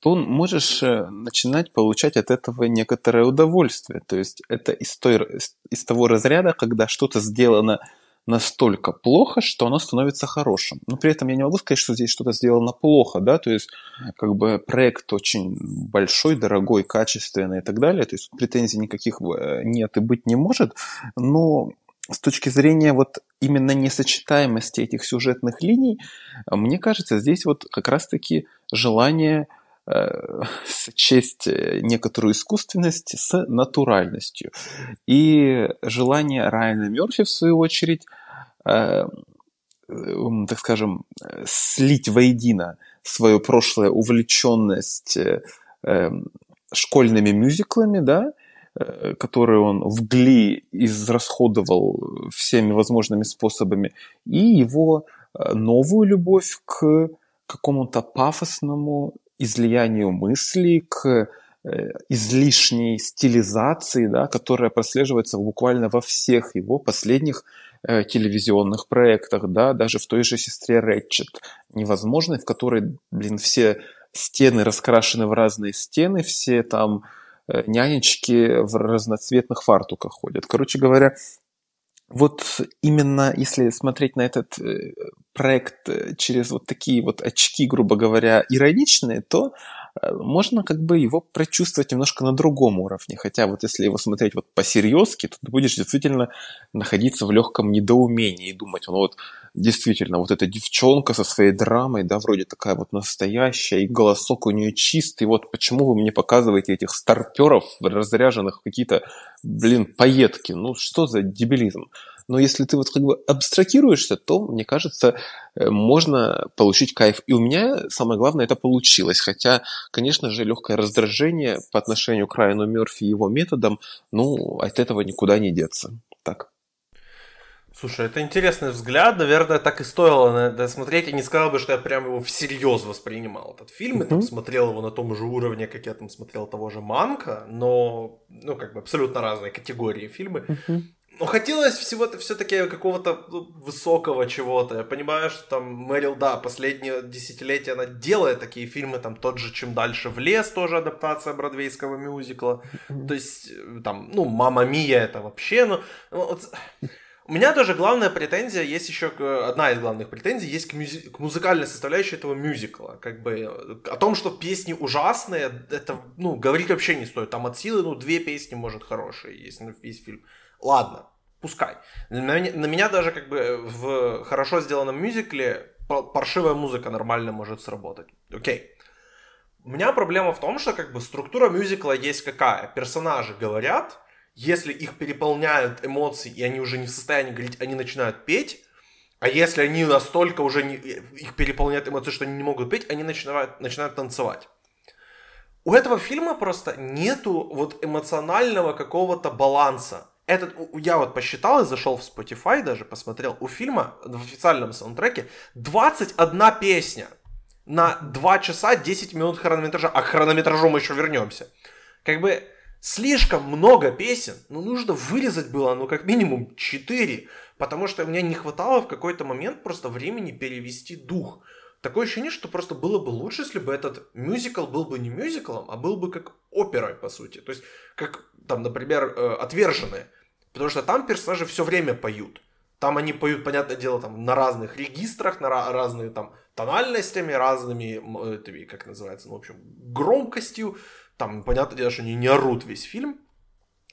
Speaker 2: то можешь э, начинать получать от этого некоторое удовольствие. То есть это из, той, из того разряда, когда что-то сделано настолько плохо, что оно становится хорошим. Но при этом я не могу сказать, что здесь что-то сделано плохо, да, то есть как бы проект очень большой, дорогой, качественный и так далее, то есть претензий никаких э, нет и быть не может, но с точки зрения вот именно несочетаемости этих сюжетных линий, мне кажется, здесь вот как раз-таки желание э, сочесть э, некоторую искусственность с натуральностью. И желание Райана Мерфи, в свою очередь, э, так скажем, слить воедино свою прошлую увлеченность школьными мюзиклами, да, Э, которые он в Гли израсходовал всеми возможными способами, и его э, новую любовь к какому-то пафосному излиянию мыслей, к э, излишней стилизации, да, которая прослеживается буквально во всех его последних э, телевизионных проектах, да, даже в той же «Сестре Рэтчет», невозможной, в которой, блин, все стены раскрашены в разные стены, все там Э, нянечки в разноцветных фартуках ходят. Короче говоря, вот именно если смотреть на этот э, проект э, через вот такие вот очки, грубо говоря, ироничные, то можно как бы его прочувствовать немножко на другом уровне. Хотя вот если его смотреть вот по-серьезки, то ты будешь действительно находиться в легком недоумении и думать, ну вот действительно, вот эта девчонка со своей драмой, да, вроде такая вот настоящая, и голосок у нее чистый, вот почему вы мне показываете этих старперов, разряженных какие-то блин, поетки. Ну, что за дебилизм? Но если ты вот как бы абстрагируешься, то, мне кажется, э, можно получить кайф. И у меня самое главное это получилось. Хотя, конечно же, легкое раздражение по отношению к Райану Мерфи и его методам, ну, от этого никуда не деться. Так.
Speaker 1: Слушай, это интересный взгляд. Наверное, так и стоило на это смотреть. Я не сказал бы, что я прям его всерьез воспринимал, этот фильм. И там смотрел его на том же уровне, как я там смотрел того же Манка. Но, ну, как бы абсолютно разные категории фильмы. Но хотелось всего-то все-таки какого-то ну, высокого чего-то. Я понимаю, что там Мэрил, да, последние десятилетия она делает такие фильмы, там тот же «Чем дальше в лес» тоже адаптация бродвейского мюзикла. То есть, э, там, ну, «Мама Мия» это вообще, ну, вот, у меня даже главная претензия есть еще, одна из главных претензий есть к, мюзи- к музыкальной составляющей этого мюзикла. Как бы э, о том, что песни ужасные, это, ну, говорить вообще не стоит. Там от силы, ну, две песни, может, хорошие есть на весь фильм. Ладно, пускай. На меня, даже как бы в хорошо сделанном мюзикле паршивая музыка нормально может сработать. Окей. У меня проблема в том, что как бы структура мюзикла есть какая. Персонажи говорят, если их переполняют эмоции, и они уже не в состоянии говорить, они начинают петь. А если они настолько уже не, их переполняют эмоции, что они не могут петь, они начинают, начинают танцевать. У этого фильма просто нету вот эмоционального какого-то баланса. Этот, я вот посчитал и зашел в Spotify даже, посмотрел, у фильма в официальном саундтреке 21 песня на 2 часа 10 минут хронометража, а к хронометражу мы еще вернемся. Как бы слишком много песен, ну нужно вырезать было, ну как минимум 4, потому что мне не хватало в какой-то момент просто времени перевести дух. Такое ощущение, что просто было бы лучше, если бы этот мюзикл был бы не мюзиклом, а был бы как оперой, по сути. То есть, как, там, например, э, «Отверженные». Потому что там персонажи все время поют. Там они поют, понятное дело, там на разных регистрах, на разные там тональностями, разными, как называется, ну, в общем, громкостью. Там, понятное дело, что они не орут весь фильм,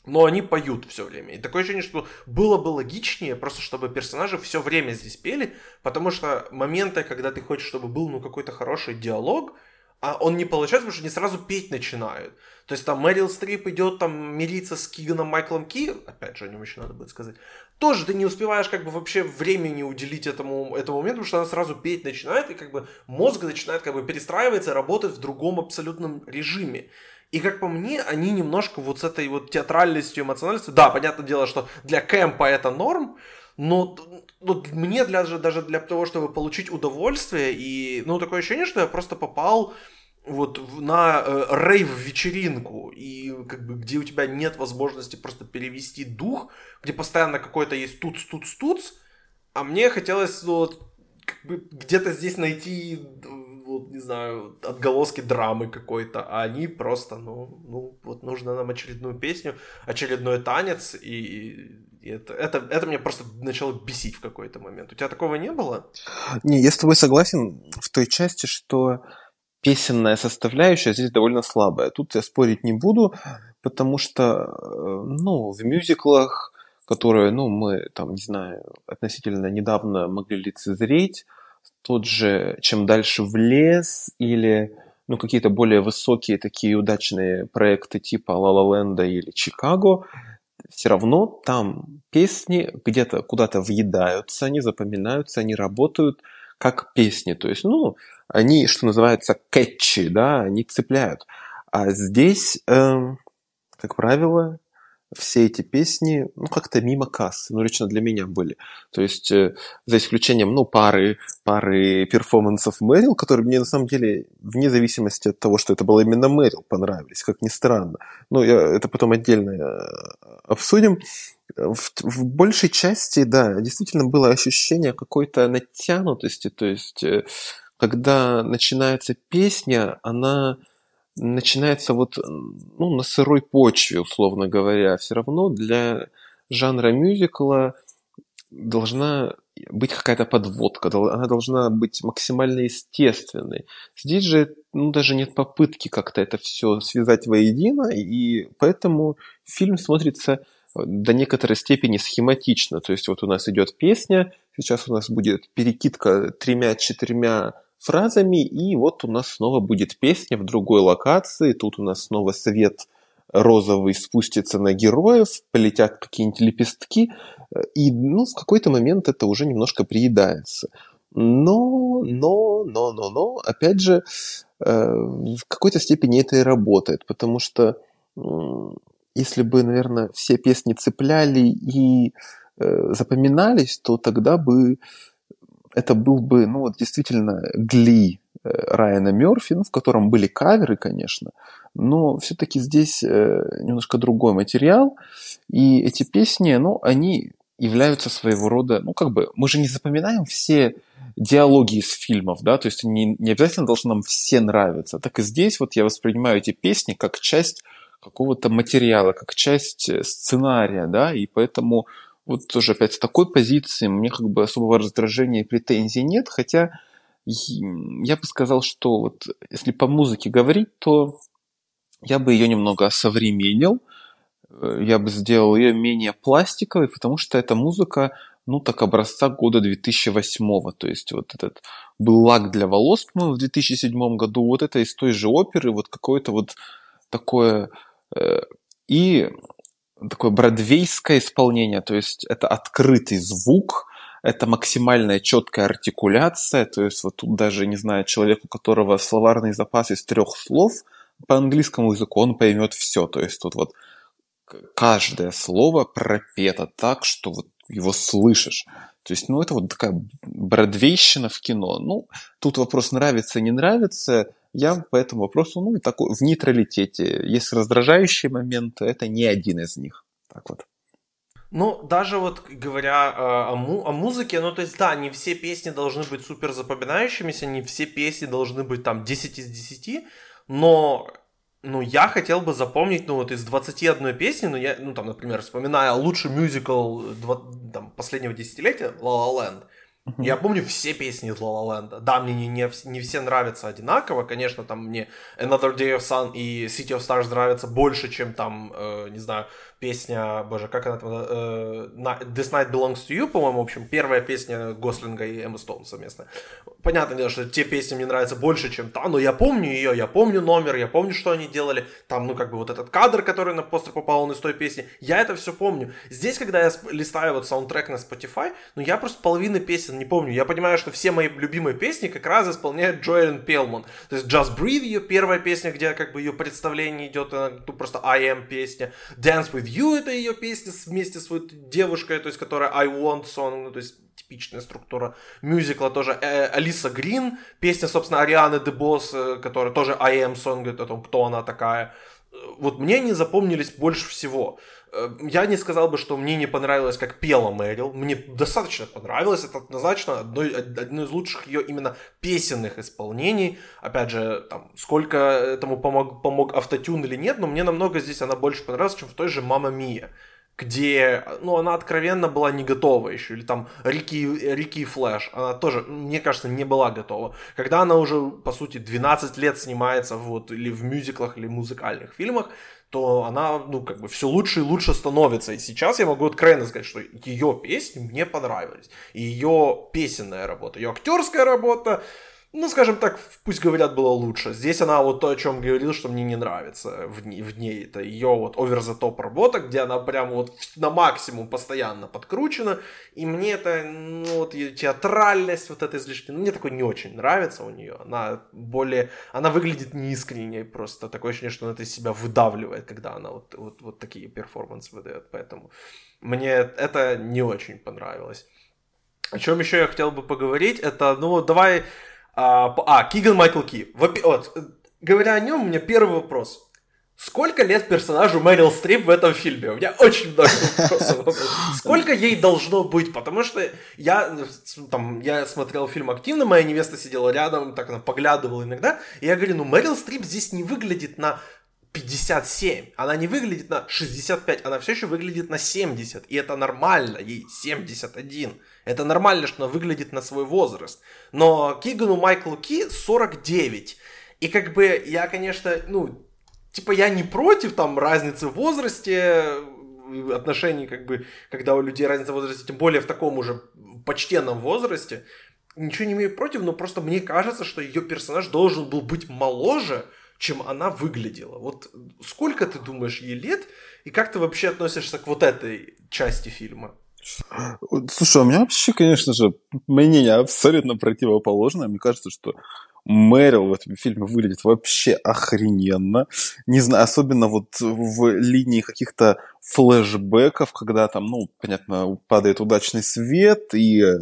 Speaker 1: но они поют все время. И такое ощущение, что было бы логичнее, просто чтобы персонажи все время здесь пели, потому что моменты, когда ты хочешь, чтобы был ну, какой-то хороший диалог, а он не получается, потому что они сразу петь начинают. То есть там Мэрил Стрип идет там мириться с Киганом Майклом Ки, опять же, о нем еще надо будет сказать, тоже ты не успеваешь как бы вообще времени уделить этому, этому моменту, потому что она сразу петь начинает, и как бы мозг начинает как бы перестраиваться, работать в другом абсолютном режиме. И как по мне, они немножко вот с этой вот театральностью, эмоциональностью, да, понятное дело, что для кэмпа это норм, но ну, мне для, даже для того, чтобы получить удовольствие, и, ну, такое ощущение, что я просто попал вот на э, рейв-вечеринку, и как бы где у тебя нет возможности просто перевести дух, где постоянно какой-то есть туц-туц-туц, а мне хотелось ну, вот как бы где-то здесь найти вот, не знаю, отголоски драмы какой-то, а они просто, ну, ну, вот нужно нам очередную песню, очередной танец, и, это, это, это меня просто начало бесить в какой-то момент. У тебя такого не было?
Speaker 2: Не, я с тобой согласен в той части, что песенная составляющая здесь довольно слабая. Тут я спорить не буду, потому что, э, ну, в мюзиклах, которые, ну, мы, там, не знаю, относительно недавно могли лицезреть, тот же «Чем дальше в лес» или ну, какие-то более высокие такие удачные проекты типа «Ла Ла Ленда» или «Чикаго», все равно там песни где-то куда-то въедаются, они запоминаются, они работают как песни. То есть, ну, они, что называется, кэтчи, да, они цепляют. А здесь, э, как правило, все эти песни, ну, как-то мимо кассы, ну, лично для меня были. То есть, э, за исключением, ну, пары, пары перформансов Мэрил, которые мне, на самом деле, вне зависимости от того, что это было именно Мэрил, понравились, как ни странно. Ну, я, это потом отдельно э, обсудим. В, в большей части, да, действительно было ощущение какой-то натянутости, то есть, э, когда начинается песня, она начинается вот ну, на сырой почве, условно говоря. Все равно для жанра мюзикла должна быть какая-то подводка, она должна быть максимально естественной. Здесь же ну, даже нет попытки как-то это все связать воедино, и поэтому фильм смотрится до некоторой степени схематично. То есть вот у нас идет песня, сейчас у нас будет перекидка тремя-четырьмя фразами, и вот у нас снова будет песня в другой локации, тут у нас снова свет розовый спустится на героев, полетят какие-нибудь лепестки, и ну, в какой-то момент это уже немножко приедается. Но, но, но, но, но, опять же, э, в какой-то степени это и работает, потому что если бы, наверное, все песни цепляли и э, запоминались, то тогда бы это был бы, ну вот действительно, Гли э, Райана Мерфи, ну, в котором были каверы, конечно, но все-таки здесь э, немножко другой материал, и эти песни, ну, они являются своего рода, ну, как бы, мы же не запоминаем все диалоги из фильмов, да, то есть не, не обязательно должны нам все нравиться. Так и здесь вот я воспринимаю эти песни как часть какого-то материала, как часть э, сценария, да, и поэтому вот тоже опять с такой позиции мне как бы особого раздражения и претензий нет, хотя я бы сказал, что вот если по музыке говорить, то я бы ее немного осовременил, э, я бы сделал ее менее пластиковой, потому что эта музыка, ну, так образца года 2008. То есть вот этот был лак для волос, по в 2007 году, вот это из той же оперы, вот какое-то вот такое Э, и такое бродвейское исполнение, то есть это открытый звук, это максимальная четкая артикуляция, то есть вот тут даже, не знаю, человек, у которого словарный запас из трех слов по английскому языку, он поймет все, то есть тут вот каждое слово пропето так, что вот его слышишь. То есть, ну, это вот такая бродвейщина в кино. Ну, тут вопрос нравится, не нравится. Я по этому вопросу, ну, такой, в нейтралитете. Есть раздражающие моменты, это не один из них. Так вот.
Speaker 1: Ну, даже вот говоря э, о, му- о музыке, ну, то есть, да, не все песни должны быть супер запоминающимися, не все песни должны быть там 10 из 10, но ну, я хотел бы запомнить, ну, вот из 21 песни, ну, я, ну, там, например, вспоминая лучший мюзикл там, последнего десятилетия, La La Land, я помню все песни из La La. Да, мне не, не, не все нравятся одинаково, конечно, там мне Another Day of Sun и City of Stars нравятся больше, чем там, э, не знаю, песня, боже, как она там, э, This Night Belongs to You, по-моему, в общем, первая песня Гослинга и Эмма Стоун совместно. Понятное дело, что те песни мне нравятся больше, чем та, но я помню ее, я помню номер, я помню, что они делали, там, ну, как бы вот этот кадр, который на постер попал, он из той песни, я это все помню. Здесь, когда я листаю вот саундтрек на Spotify, ну, я просто половины песен не помню, я понимаю, что все мои любимые песни как раз исполняет Джоэлин Пелман, то есть Just Breathe, ее первая песня, где как бы ее представление идет, ну, просто I Am песня, Dance With You это ее песня вместе с вот девушкой, то есть которая I Want Song, ну то есть типичная структура мюзикла тоже. Э, Алиса Грин, песня, собственно, Арианы Дебос, э, которая тоже I Am Song, о том, кто она такая. Э, вот мне они запомнились больше всего. Э, я не сказал бы, что мне не понравилось, как пела Мэрил. Мне достаточно понравилось. Это однозначно одно, одно из лучших ее именно песенных исполнений. Опять же, там, сколько этому помог, помог автотюн или нет, но мне намного здесь она больше понравилась, чем в той же «Мама Мия» где, ну, она откровенно была не готова еще, или там Рики, Рики Флэш, она тоже, мне кажется, не была готова. Когда она уже, по сути, 12 лет снимается вот, или в мюзиклах, или музыкальных фильмах, то она, ну, как бы все лучше и лучше становится. И сейчас я могу откровенно сказать, что ее песни мне понравились. И ее песенная работа, ее актерская работа, ну, скажем так, пусть говорят, было лучше. Здесь она вот то, о чем говорил, что мне не нравится в ней, в ней это ее вот over the top работа, где она прям вот на максимум постоянно подкручена, и мне это, ну, вот театральность вот эта излишняя, ну, мне такой не очень нравится у нее, она более, она выглядит неискренней просто, такое ощущение, что она это из себя выдавливает, когда она вот, вот, вот такие перформансы выдает, поэтому мне это не очень понравилось. О чем еще я хотел бы поговорить, это, ну, давай а, а Киган Майкл Ки. Вот, говоря о нем, у меня первый вопрос. Сколько лет персонажу Мэрил Стрип в этом фильме? У меня очень много вопросов. Сколько ей должно быть? Потому что я, там, я смотрел фильм активно, моя невеста сидела рядом, так она поглядывала иногда, и я говорю, ну Мэрил Стрип здесь не выглядит на 57, она не выглядит на 65, она все еще выглядит на 70, и это нормально, ей 71. Это нормально, что она выглядит на свой возраст. Но Кигану Майклу Ки 49. И как бы я, конечно, ну, типа я не против там разницы в возрасте, отношений, как бы, когда у людей разница в возрасте, тем более в таком уже почтенном возрасте, ничего не имею против, но просто мне кажется, что ее персонаж должен был быть моложе, чем она выглядела. Вот сколько ты думаешь ей лет, и как ты вообще относишься к вот этой части фильма?
Speaker 2: Слушай, у меня вообще, конечно же, мнение абсолютно противоположное. Мне кажется, что Мэрил в этом фильме выглядит вообще охрененно. Не знаю, особенно вот в линии каких-то флэшбэков, когда там, ну, понятно, падает удачный свет и э,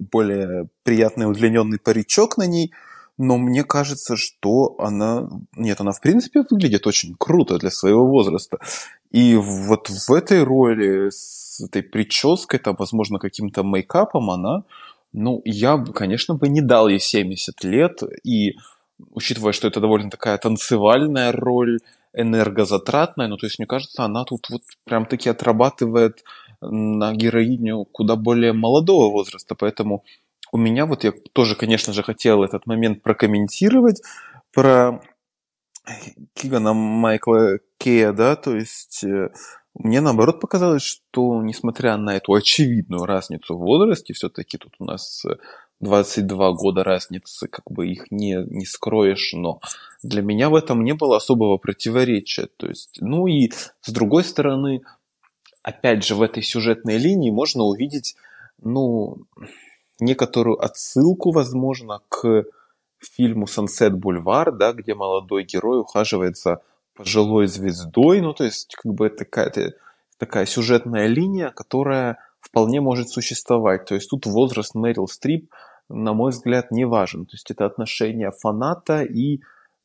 Speaker 2: более приятный удлиненный паричок на ней. Но мне кажется, что она... Нет, она в принципе выглядит очень круто для своего возраста. И вот в этой роли с этой прической, там, возможно, каким-то мейкапом она ну, я, конечно, бы не дал ей 70 лет, и учитывая, что это довольно такая танцевальная роль, энергозатратная, ну, то есть, мне кажется, она тут вот прям-таки отрабатывает на героиню куда более молодого возраста, поэтому у меня вот я тоже, конечно же, хотел этот момент прокомментировать про Кигана Майкла Кея, да, то есть э, мне наоборот показалось, что несмотря на эту очевидную разницу в возрасте, все-таки тут у нас 22 года разницы, как бы их не, не скроешь, но для меня в этом не было особого противоречия. То есть, ну и с другой стороны, опять же, в этой сюжетной линии можно увидеть, ну, некоторую отсылку, возможно, к фильму «Сансет Бульвар», да, где молодой герой ухаживает за пожилой звездой, ну, то есть, как бы такая, такая сюжетная линия, которая вполне может существовать. То есть тут возраст Мэрил Стрип, на мой взгляд, не важен. То есть это отношение фаната и,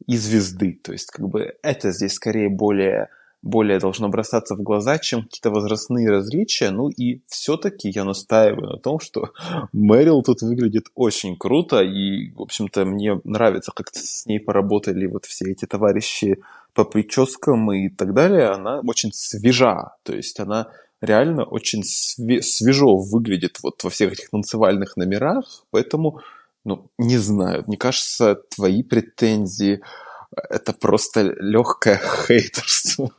Speaker 2: и звезды. То есть как бы это здесь скорее более более должно бросаться в глаза, чем какие-то возрастные различия. Ну и все-таки я настаиваю на том, что Мэрил тут выглядит очень круто, и, в общем-то, мне нравится, как с ней поработали вот все эти товарищи по прическам и так далее. Она очень свежа, то есть она реально очень све- свежо выглядит вот во всех этих танцевальных номерах, поэтому, ну, не знаю, мне кажется, твои претензии это просто легкое хейтерство.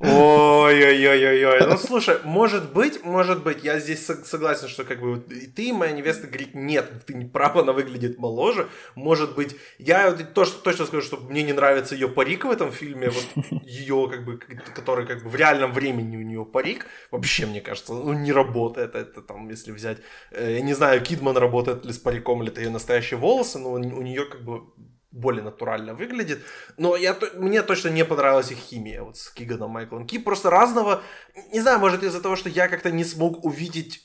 Speaker 1: Ой-ой-ой-ой. Ну слушай, может быть, может быть, я здесь согласен, что как бы и ты, и моя невеста говорит, нет, ты не прав, она выглядит моложе. Может быть, я тоже точно скажу, что мне не нравится ее парик в этом фильме, вот ее как бы, который как бы в реальном времени у нее парик, вообще, мне кажется, ну не работает. Это там, если взять, э, я не знаю, Кидман работает ли с париком, или это ее настоящие волосы, но у нее как бы более натурально выглядит. Но я, мне точно не понравилась их химия вот с Киганом Майклом Ки. Просто разного, не знаю, может из-за того, что я как-то не смог увидеть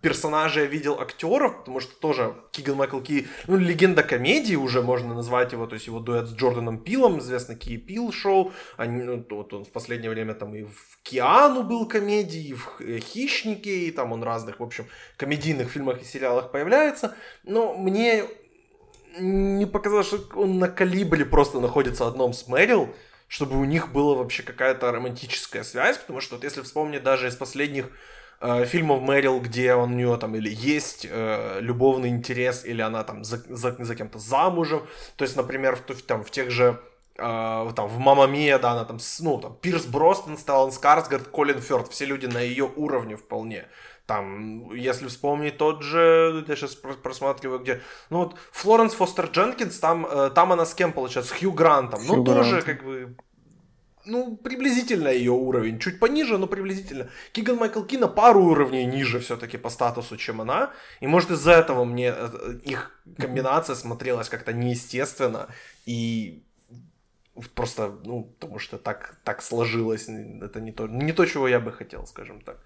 Speaker 1: персонажей, я видел актеров, потому что тоже Киган Майкл Ки, ну, легенда комедии уже можно назвать его, то есть его дуэт с Джорданом Пилом, известно Ки Пил шоу, они, ну, вот он в последнее время там и в Киану был комедии, и в Хищнике, и там он разных, в общем, комедийных фильмах и сериалах появляется, но мне не показалось, что он на калибре просто находится одном с Мэрил, чтобы у них была вообще какая-то романтическая связь, потому что вот если вспомнить даже из последних э, фильмов Мэрил, где он у нее там или есть э, любовный интерес, или она там за, за, за кем-то замужем, то есть, например, в, там, в тех же Uh, там, в Мама Мия, да, она там, ну, там, Пирс Бростон, Стеллан Скарсгард, Колин Фёрд, все люди на ее уровне вполне. Там, если вспомнить тот же, я сейчас просматриваю, где, ну вот, Флоренс Фостер Дженкинс, там, э, там она с кем получается? С Хью Грантом. Ну, Хью ну, Грант. тоже, как бы, ну, приблизительно ее уровень. Чуть пониже, но приблизительно. Киган Майкл Ки на пару уровней ниже все-таки по статусу, чем она. И может из-за этого мне э, их комбинация смотрелась как-то неестественно. И просто, ну, потому что так, так сложилось. Это не то, не то, чего я бы хотел, скажем так.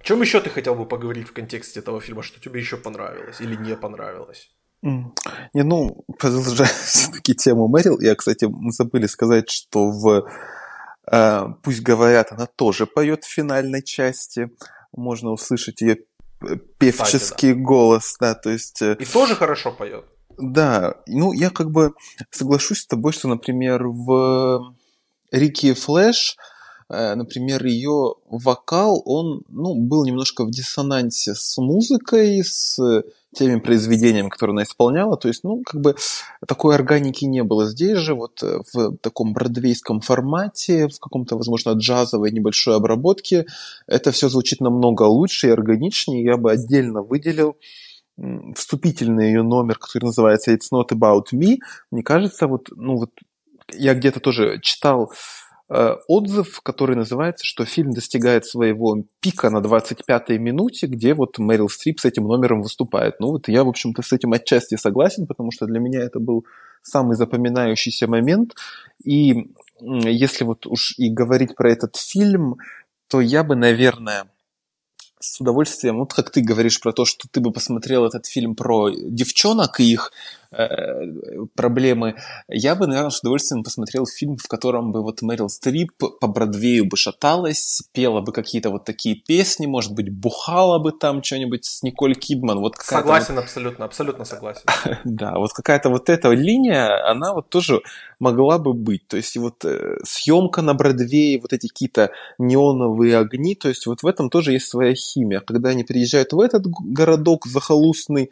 Speaker 1: О чем еще ты хотел бы поговорить в контексте этого фильма, что тебе еще понравилось или не понравилось?
Speaker 2: Не, ну, продолжая все-таки тему Мэрил, я, кстати, мы забыли сказать, что в э, «Пусть говорят» она тоже поет в финальной части. Можно услышать ее певческий Кстати, да. голос, да, то есть... Э,
Speaker 1: И тоже хорошо поет.
Speaker 2: Да, ну, я как бы соглашусь с тобой, что, например, в Рики Флэш Э, например, ее вокал, он ну, был немножко в диссонансе с музыкой, с теми произведениями, которые она исполняла. То есть, ну, как бы такой органики не было. Здесь же вот э, в таком бродвейском формате, в каком-то, возможно, джазовой небольшой обработке, это все звучит намного лучше и органичнее. Я бы отдельно выделил вступительный ее номер, который называется It's Not About Me. Мне кажется, вот, ну, вот я где-то тоже читал э, отзыв, который называется, что фильм достигает своего пика на 25-й минуте, где вот Мэрил Стрип с этим номером выступает. Ну вот я, в общем-то, с этим отчасти согласен, потому что для меня это был самый запоминающийся момент. И если вот уж и говорить про этот фильм, то я бы, наверное, с удовольствием, вот как ты говоришь про то, что ты бы посмотрел этот фильм про девчонок и их Э, проблемы, я бы, наверное, с удовольствием посмотрел фильм, в котором бы вот Мэрил Стрип по Бродвею бы шаталась, пела бы какие-то вот такие песни, может быть, бухала бы там что-нибудь с Николь Кидман. Вот
Speaker 1: согласен вот... абсолютно, абсолютно согласен.
Speaker 2: да, вот какая-то вот эта линия, она вот тоже могла бы быть. То есть вот э, съемка на Бродвее, вот эти какие-то неоновые огни, то есть вот в этом тоже есть своя химия. Когда они приезжают в этот городок захолустный,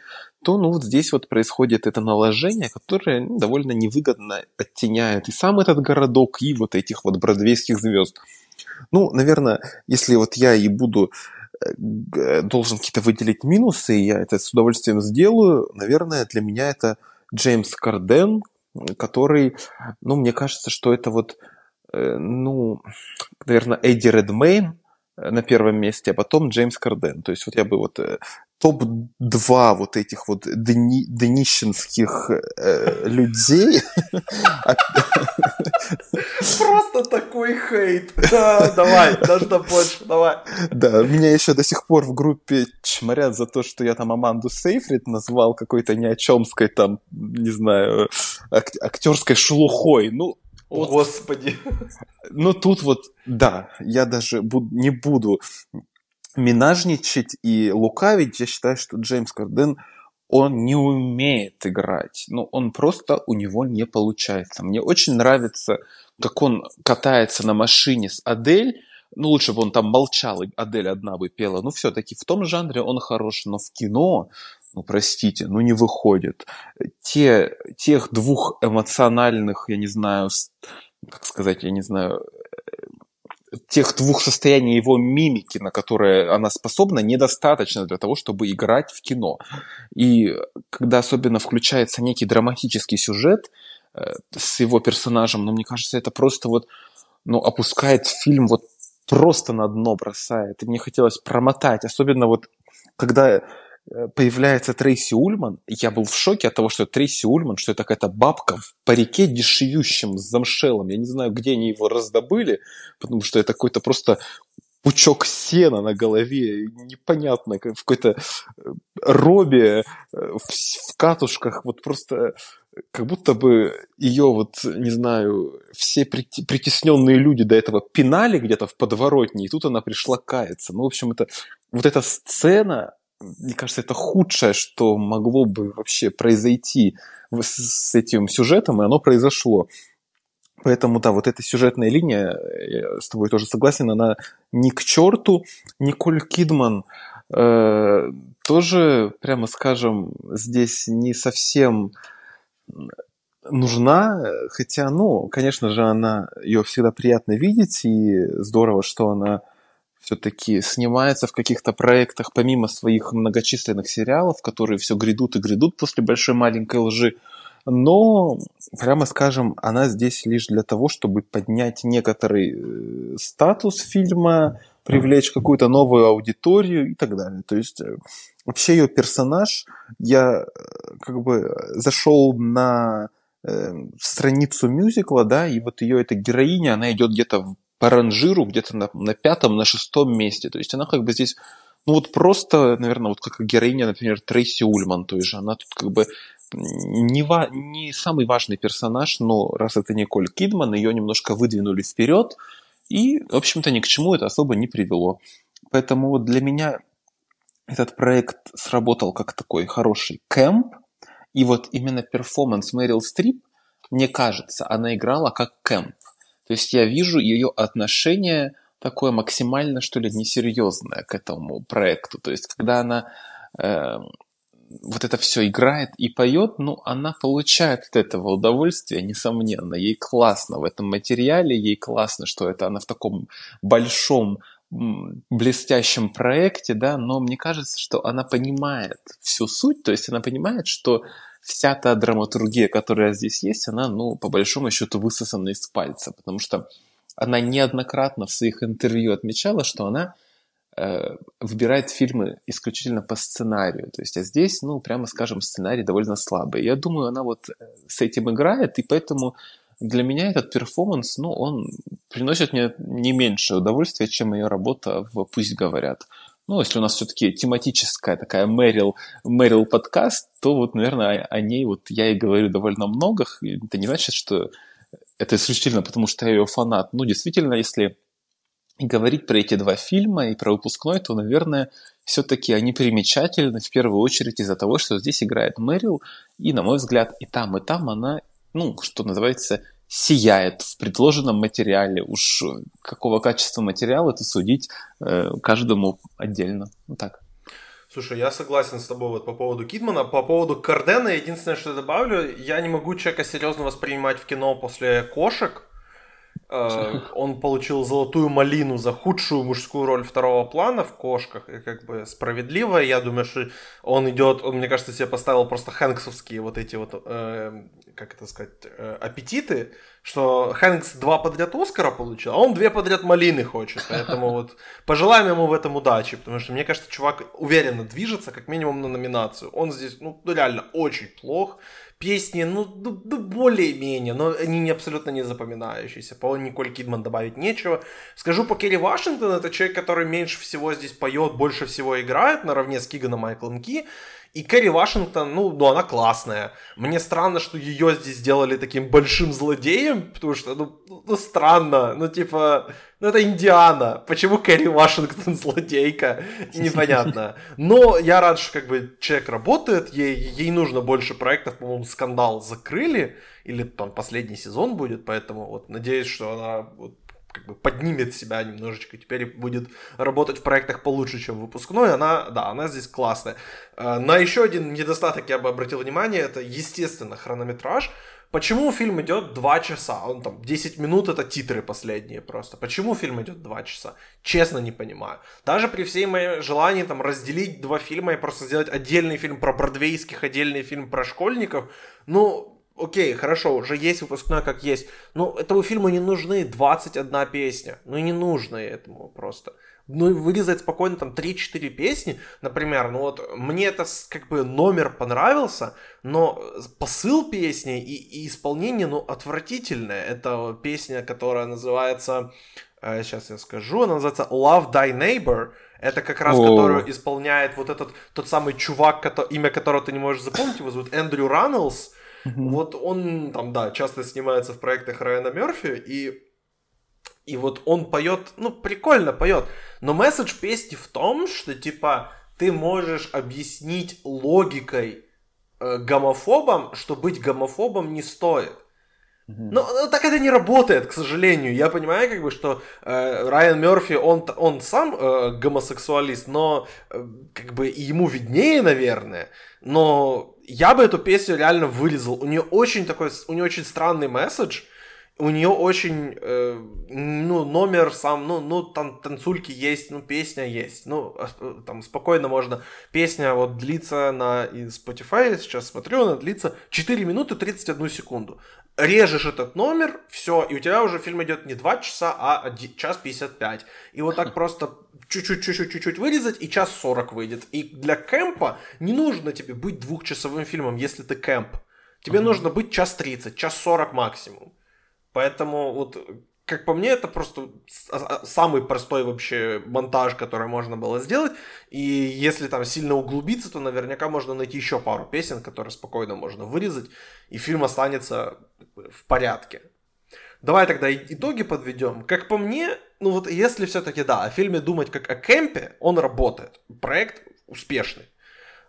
Speaker 2: то ну вот здесь вот происходит это наложение, которое ну, довольно невыгодно оттеняет и сам этот городок, и вот этих вот бродвейских звезд. Ну, наверное, если вот я и буду э, должен какие-то выделить минусы, и я это с удовольствием сделаю, наверное, для меня это Джеймс Карден, который, ну, мне кажется, что это вот, э, ну, наверное, Эдди Редмейн, на первом месте, а потом Джеймс Карден. То есть вот я бы вот э, топ-2 вот этих вот дни, днищенских э, людей.
Speaker 1: Просто такой хейт. Да, давай, нужно больше, давай.
Speaker 2: Да, меня еще до сих пор в группе чморят за то, что я там Аманду Сейфрид назвал какой-то ни о чемской там, не знаю, ак- актерской шелухой. Ну,
Speaker 1: вот. Господи.
Speaker 2: Ну тут вот, да, я даже буд- не буду минажничать и лукавить, я считаю, что Джеймс Карден, он не умеет играть. Ну, он просто, у него не получается. Мне очень нравится, как он катается на машине с Адель, ну, лучше бы он там молчал, и Адель одна бы пела. Ну, все-таки в том жанре он хорош, но в кино, ну, простите, ну, не выходит. Те, тех двух эмоциональных, я не знаю, как сказать, я не знаю, тех двух состояний его мимики, на которые она способна, недостаточно для того, чтобы играть в кино. И когда особенно включается некий драматический сюжет э, с его персонажем, ну, мне кажется, это просто вот, ну, опускает фильм вот просто на дно бросает. И мне хотелось промотать, особенно вот когда появляется Трейси Ульман, я был в шоке от того, что Трейси Ульман, что это какая-то бабка в парике дешевющем с замшелом. Я не знаю, где они его раздобыли, потому что это какой-то просто пучок сена на голове, непонятно, в какой-то э, робе, э, в, в катушках, вот просто как будто бы ее вот, не знаю, все притесненные люди до этого пинали где-то в подворотне, и тут она пришла каяться. Ну, в общем, это вот эта сцена, мне кажется, это худшее, что могло бы вообще произойти с этим сюжетом, и оно произошло. Поэтому, да, вот эта сюжетная линия, я с тобой тоже согласен, она ни к черту. Николь Кидман э, тоже, прямо скажем, здесь не совсем нужна, хотя, ну, конечно же, она, ее всегда приятно видеть, и здорово, что она все-таки снимается в каких-то проектах, помимо своих многочисленных сериалов, которые все грядут и грядут после большой маленькой лжи. Но, прямо скажем, она здесь лишь для того, чтобы поднять некоторый э, статус фильма, привлечь какую-то новую аудиторию и так далее. То есть э, вообще ее персонаж, я э, как бы зашел на страницу мюзикла, да, и вот ее эта героиня, она идет где-то по ранжиру где-то на, на пятом, на шестом месте. То есть она как бы здесь, ну вот просто, наверное, вот как героиня, например, Трейси Ульман, то есть она тут как бы не, ва- не самый важный персонаж, но раз это Николь Кидман, ее немножко выдвинули вперед, и, в общем-то, ни к чему это особо не привело. Поэтому вот для меня этот проект сработал как такой хороший кэмп, и вот именно перформанс Мэрил Стрип, мне кажется, она играла как кэмп. То есть я вижу ее отношение такое максимально, что ли, несерьезное к этому проекту. То есть когда она э, вот это все играет и поет, ну, она получает от этого удовольствие, несомненно. Ей классно в этом материале, ей классно, что это она в таком большом блестящем проекте, да, но мне кажется, что она понимает всю суть, то есть она понимает, что вся та драматургия, которая здесь есть, она, ну, по большому счету, высосана из пальца, потому что она неоднократно в своих интервью отмечала, что она э, выбирает фильмы исключительно по сценарию. То есть, а здесь, ну, прямо скажем, сценарий довольно слабый. Я думаю, она вот э, с этим играет, и поэтому для меня этот перформанс, ну, он приносит мне не меньше удовольствия, чем ее работа в «Пусть говорят». Ну, если у нас все-таки тематическая такая Мэрил, Мэрил подкаст, то вот, наверное, о, ней вот я и говорю довольно много. Это не значит, что это исключительно потому, что я ее фанат. Ну, действительно, если говорить про эти два фильма и про выпускной, то, наверное, все-таки они примечательны в первую очередь из-за того, что здесь играет Мэрил, и, на мой взгляд, и там, и там она, ну, что называется, сияет в предложенном материале. Уж какого качества материала это судить э, каждому отдельно. Вот так.
Speaker 1: Слушай, я согласен с тобой вот по поводу Кидмана. По поводу Кардена, единственное, что я добавлю, я не могу человека серьезно воспринимать в кино после кошек. Э, он получил золотую малину за худшую мужскую роль второго плана в кошках. И как бы справедливо. Я думаю, что он идет, он, мне кажется, себе поставил просто хэнксовские вот эти вот, э, как это сказать, э, аппетиты что Хэнкс два подряд Оскара получил, а он две подряд малины хочет. Поэтому вот пожелаем ему в этом удачи, потому что мне кажется, чувак уверенно движется, как минимум на номинацию. Он здесь, ну, реально очень плох. Песни, ну, ну, ну более-менее, но они не абсолютно не запоминающиеся. По Николь Кидман добавить нечего. Скажу по Керри Вашингтон, это человек, который меньше всего здесь поет, больше всего играет, наравне с Киганом Майклом Ки. И Кэрри Вашингтон, ну, ну, она классная. Мне странно, что ее здесь сделали таким большим злодеем, потому что, ну, ну, ну странно, ну, типа, ну, это Индиана. Почему Кэрри Вашингтон злодейка? Непонятно. Но я рад, что, как бы, человек работает, ей, ей нужно больше проектов, по-моему, «Скандал» закрыли, или там последний сезон будет, поэтому вот надеюсь, что она вот, как бы поднимет себя немножечко, теперь будет работать в проектах получше, чем выпускной, она, да, она здесь классная. Э, на еще один недостаток я бы обратил внимание, это, естественно, хронометраж. Почему фильм идет 2 часа? Он там 10 минут это титры последние просто. Почему фильм идет 2 часа? Честно не понимаю. Даже при всей моей желании там разделить два фильма и просто сделать отдельный фильм про бродвейских, отдельный фильм про школьников, ну, окей, хорошо, уже есть выпускной как есть, но этому фильму не нужны 21 песня, ну не нужно этому просто. Ну, вырезать спокойно там 3-4 песни, например, ну вот мне это как бы номер понравился, но посыл песни и, и исполнение, ну, отвратительное. Это песня, которая называется, э, сейчас я скажу, она называется Love Thy Neighbor, это как раз, О. которую исполняет вот этот, тот самый чувак, имя которого ты не можешь запомнить, его зовут Эндрю Раннелс, Mm-hmm. Вот он там, да, часто снимается в проектах Райана Мерфи, и, и вот он поет, ну, прикольно поет, но месседж песни в том, что, типа, ты можешь объяснить логикой э, гомофобам, что быть гомофобом не стоит. Но, но так это не работает, к сожалению. Я понимаю, как бы, что э, Райан Мерфи, он, он сам э, гомосексуалист, но э, как бы ему виднее, наверное. Но я бы эту песню реально вырезал. У нее очень такой, у нее очень странный месседж. У нее очень, э, ну, номер сам, ну, ну, там танцульки есть, ну, песня есть. Ну, а, там спокойно можно. Песня вот длится на Spotify, сейчас смотрю, она длится 4 минуты 31 секунду. Режешь этот номер, все, и у тебя уже фильм идет не 2 часа, а час 55. И вот так просто чуть-чуть, чуть-чуть, чуть-чуть вырезать, и час 40 выйдет. И для кемпа не нужно тебе быть двухчасовым фильмом, если ты кемп. Тебе uh-huh. нужно быть час 30, час 40 максимум. Поэтому вот, как по мне, это просто самый простой вообще монтаж, который можно было сделать. И если там сильно углубиться, то наверняка можно найти еще пару песен, которые спокойно можно вырезать, и фильм останется в порядке. Давай тогда итоги подведем. Как по мне, ну вот если все-таки, да, о фильме думать как о кемпе, он работает. Проект успешный.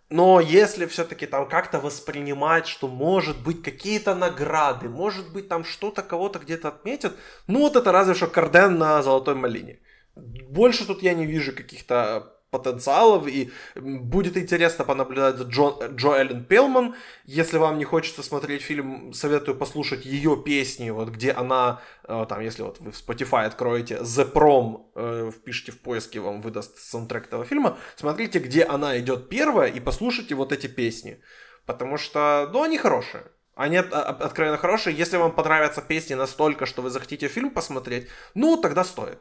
Speaker 1: Но если все-таки там как-то воспринимать, что может быть какие-то награды, может быть там что-то кого-то где-то отметят, ну вот это разве что Карден на Золотой Малине. Больше тут я не вижу каких-то потенциалов, и будет интересно понаблюдать за Джо, Джо Эллен Пелман. Если вам не хочется смотреть фильм, советую послушать ее песни, вот где она, э, там, если вот вы в Spotify откроете The Prom, э, впишите в поиске, вам выдаст саундтрек этого фильма, смотрите, где она идет первая, и послушайте вот эти песни. Потому что, ну, они хорошие. Они откровенно хорошие. Если вам понравятся песни настолько, что вы захотите фильм посмотреть, ну, тогда стоит.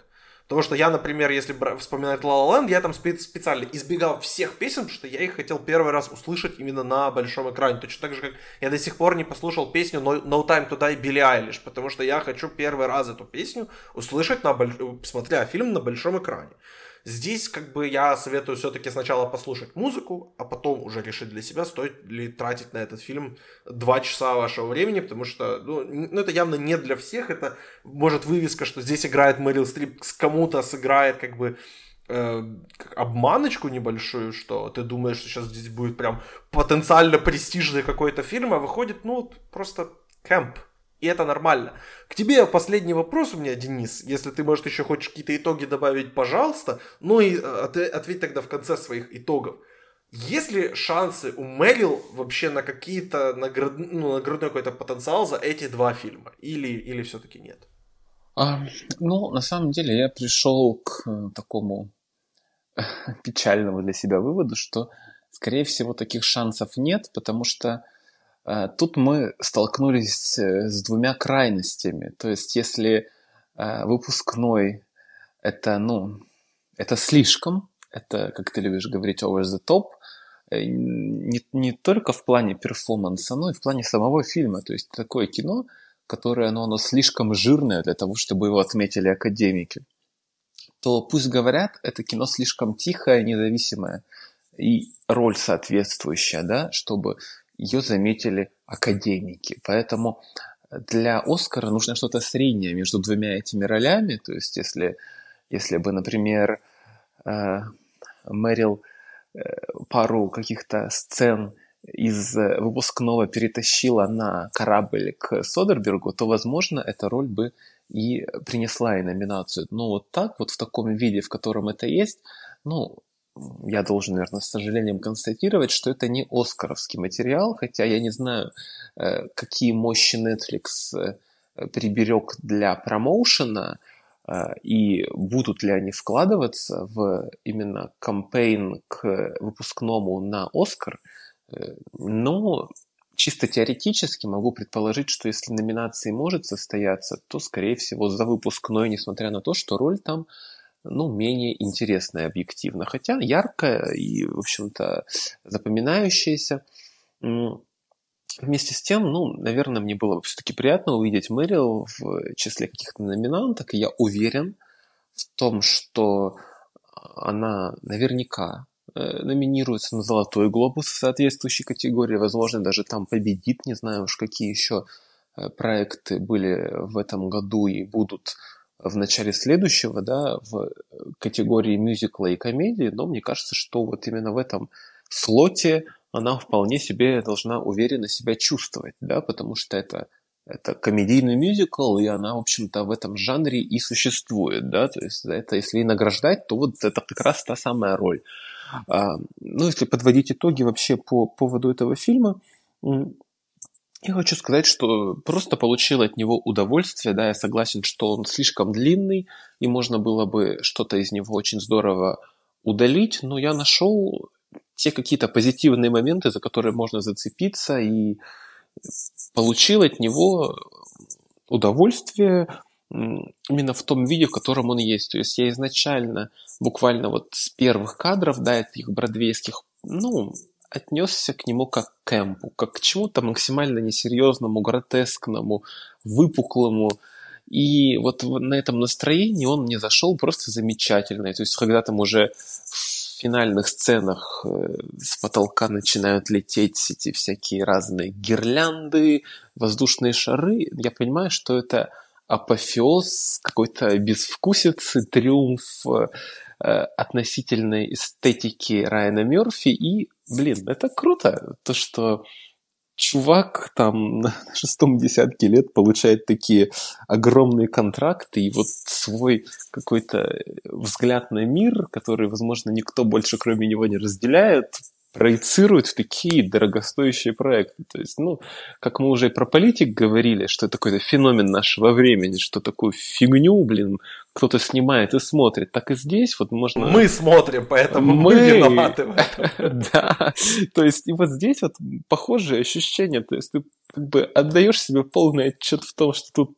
Speaker 1: Потому что я, например, если вспоминать La La Land, я там специально избегал всех песен, потому что я их хотел первый раз услышать именно на большом экране. Точно так же, как я до сих пор не послушал песню No, no Time to Die Билли Айлиш, потому что я хочу первый раз эту песню услышать, на больш... смотря фильм на большом экране. Здесь как бы я советую все-таки сначала послушать музыку, а потом уже решить для себя, стоит ли тратить на этот фильм два часа вашего времени, потому что ну, ну, это явно не для всех, это может вывеска, что здесь играет Мэрил Стрип, с кому-то сыграет как бы э, обманочку небольшую, что ты думаешь, что сейчас здесь будет прям потенциально престижный какой-то фильм, а выходит, ну, просто кэмп. И это нормально. К тебе последний вопрос у меня, Денис. Если ты, может, еще хочешь какие-то итоги добавить, пожалуйста. Ну и э, ответь тогда в конце своих итогов. Есть ли шансы у Мэрил вообще на какие-то наград... ну, наградной какой-то потенциал за эти два фильма? Или, или все-таки нет?
Speaker 2: А, ну, на самом деле я пришел к э, такому печальному для себя выводу, что, скорее всего, таких шансов нет, потому что тут мы столкнулись э, с двумя крайностями. То есть, если а, выпускной это, ну, это слишком, это, как ты любишь говорить, over the top, э, не, не только в плане перформанса, но и в плане самого фильма. То есть такое кино, которое ну, оно слишком жирное для того, чтобы его отметили академики. То пусть говорят, это кино слишком тихое, независимое и роль соответствующая, да, чтобы ее заметили академики. Поэтому для Оскара нужно что-то среднее между двумя этими ролями. То есть, если, если бы, например, э, Мэрил э, пару каких-то сцен из выпускного перетащила на корабль к Содербергу, то, возможно, эта роль бы и принесла и номинацию. Но вот так, вот в таком виде, в котором это есть, ну, я должен, наверное, с сожалением констатировать, что это не оскаровский материал, хотя я не знаю, э, какие мощи Netflix э, приберег для промоушена, э, и будут ли они вкладываться в именно кампейн к выпускному на Оскар, но чисто теоретически могу предположить, что если номинации может состояться, то, скорее всего, за выпускной, несмотря на то, что роль там ну, менее интересная объективно, хотя яркая и, в общем-то, запоминающаяся. Вместе с тем, ну, наверное, мне было все-таки приятно увидеть Мэрил в числе каких-то номинанток, и я уверен в том, что она наверняка э, номинируется на Золотой глобус в соответствующей категории, возможно, даже там победит, не знаю уж какие еще э, проекты были в этом году и будут в начале следующего, да, в категории мюзикла и комедии, но мне кажется, что вот именно в этом слоте она вполне себе должна уверенно себя чувствовать, да, потому что это, это комедийный мюзикл, и она, в общем-то, в этом жанре и существует, да, то есть это если и награждать, то вот это как раз та самая роль. А, ну, если подводить итоги вообще по поводу этого фильма, я хочу сказать, что просто получил от него удовольствие, да, я согласен, что он слишком длинный, и можно было бы что-то из него очень здорово удалить, но я нашел те какие-то позитивные моменты, за которые можно зацепиться, и получил от него удовольствие именно в том виде, в котором он есть. То есть я изначально, буквально вот с первых кадров, да, этих бродвейских, ну, отнесся к нему как к кэмпу, как к чему-то максимально несерьезному, гротескному, выпуклому. И вот на этом настроении он мне зашел просто замечательно. То есть, когда там уже в финальных сценах э, с потолка начинают лететь эти всякие разные гирлянды, воздушные шары, я понимаю, что это апофеоз какой-то безвкусицы, триумф относительной эстетики Райана Мерфи. И, блин, это круто, то, что чувак там на шестом десятке лет получает такие огромные контракты и вот свой какой-то взгляд на мир, который, возможно, никто больше кроме него не разделяет, проецируют в такие дорогостоящие проекты. То есть, ну, как мы уже и про политик говорили, что это какой-то феномен нашего времени, что такую фигню, блин, кто-то снимает и смотрит, так и здесь вот можно...
Speaker 1: Мы смотрим, поэтому мы, мы виноваты в этом.
Speaker 2: Да, то есть и вот здесь вот похожие ощущения, то есть ты как бы отдаешь себе полный отчет в том, что тут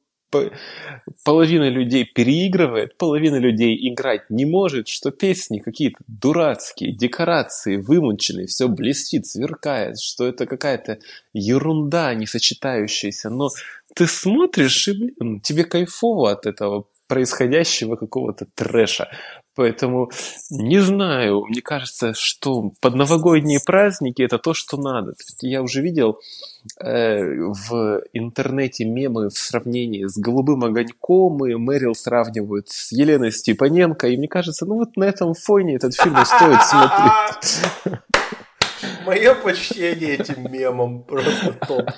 Speaker 2: половина людей переигрывает, половина людей играть не может, что песни какие-то дурацкие, декорации вымученные, все блестит, сверкает, что это какая-то ерунда не сочетающаяся, но ты смотришь и, блин, тебе кайфово от этого происходящего какого-то трэша. Поэтому не знаю, мне кажется, что под новогодние праздники это то, что надо. Я уже видел э, в интернете мемы в сравнении с «Голубым огоньком», и Мэрил сравнивают с Еленой Степаненко, и мне кажется, ну вот на этом фоне этот фильм стоит смотреть.
Speaker 1: Мое почтение этим мемам просто топ.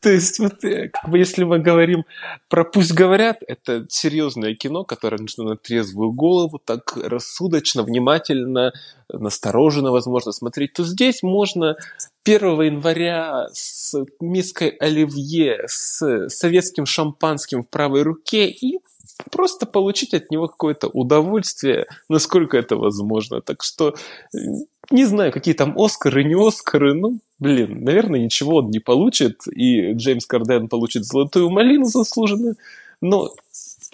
Speaker 2: То есть, вот, э, как бы, если мы говорим про «Пусть говорят», это серьезное кино, которое нужно на трезвую голову, так рассудочно, внимательно, настороженно, возможно, смотреть, то здесь можно 1 января с миской оливье, с советским шампанским в правой руке и просто получить от него какое-то удовольствие, насколько это возможно. Так что не знаю, какие там Оскары, не Оскары, ну, блин, наверное, ничего он не получит, и Джеймс Карден получит золотую малину заслуженно, но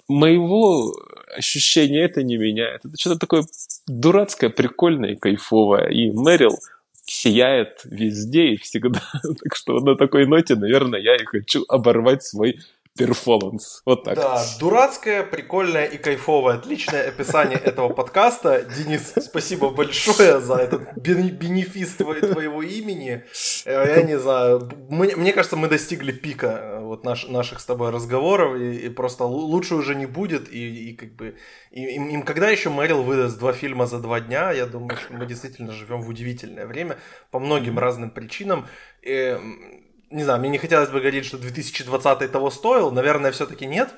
Speaker 2: моего ощущения это не меняет. Это что-то такое дурацкое, прикольное и кайфовое, и Мэрил сияет везде и всегда. так что на такой ноте, наверное, я и хочу оборвать свой перформанс. Вот так.
Speaker 1: Да, дурацкое, прикольное и кайфовое. Отличное описание этого подкаста. Денис, спасибо большое за этот бенефис твоего имени. Э, я не знаю, мне, кажется, мы достигли пика э, вот наш, наших с тобой разговоров, и, просто лучше уже не будет, и, как бы... Им, им когда еще Мэрил выдаст два фильма за два дня, я думаю, что мы действительно живем в удивительное время по многим разным причинам. Не знаю, мне не хотелось бы говорить, что 2020 того стоил, наверное, все-таки нет,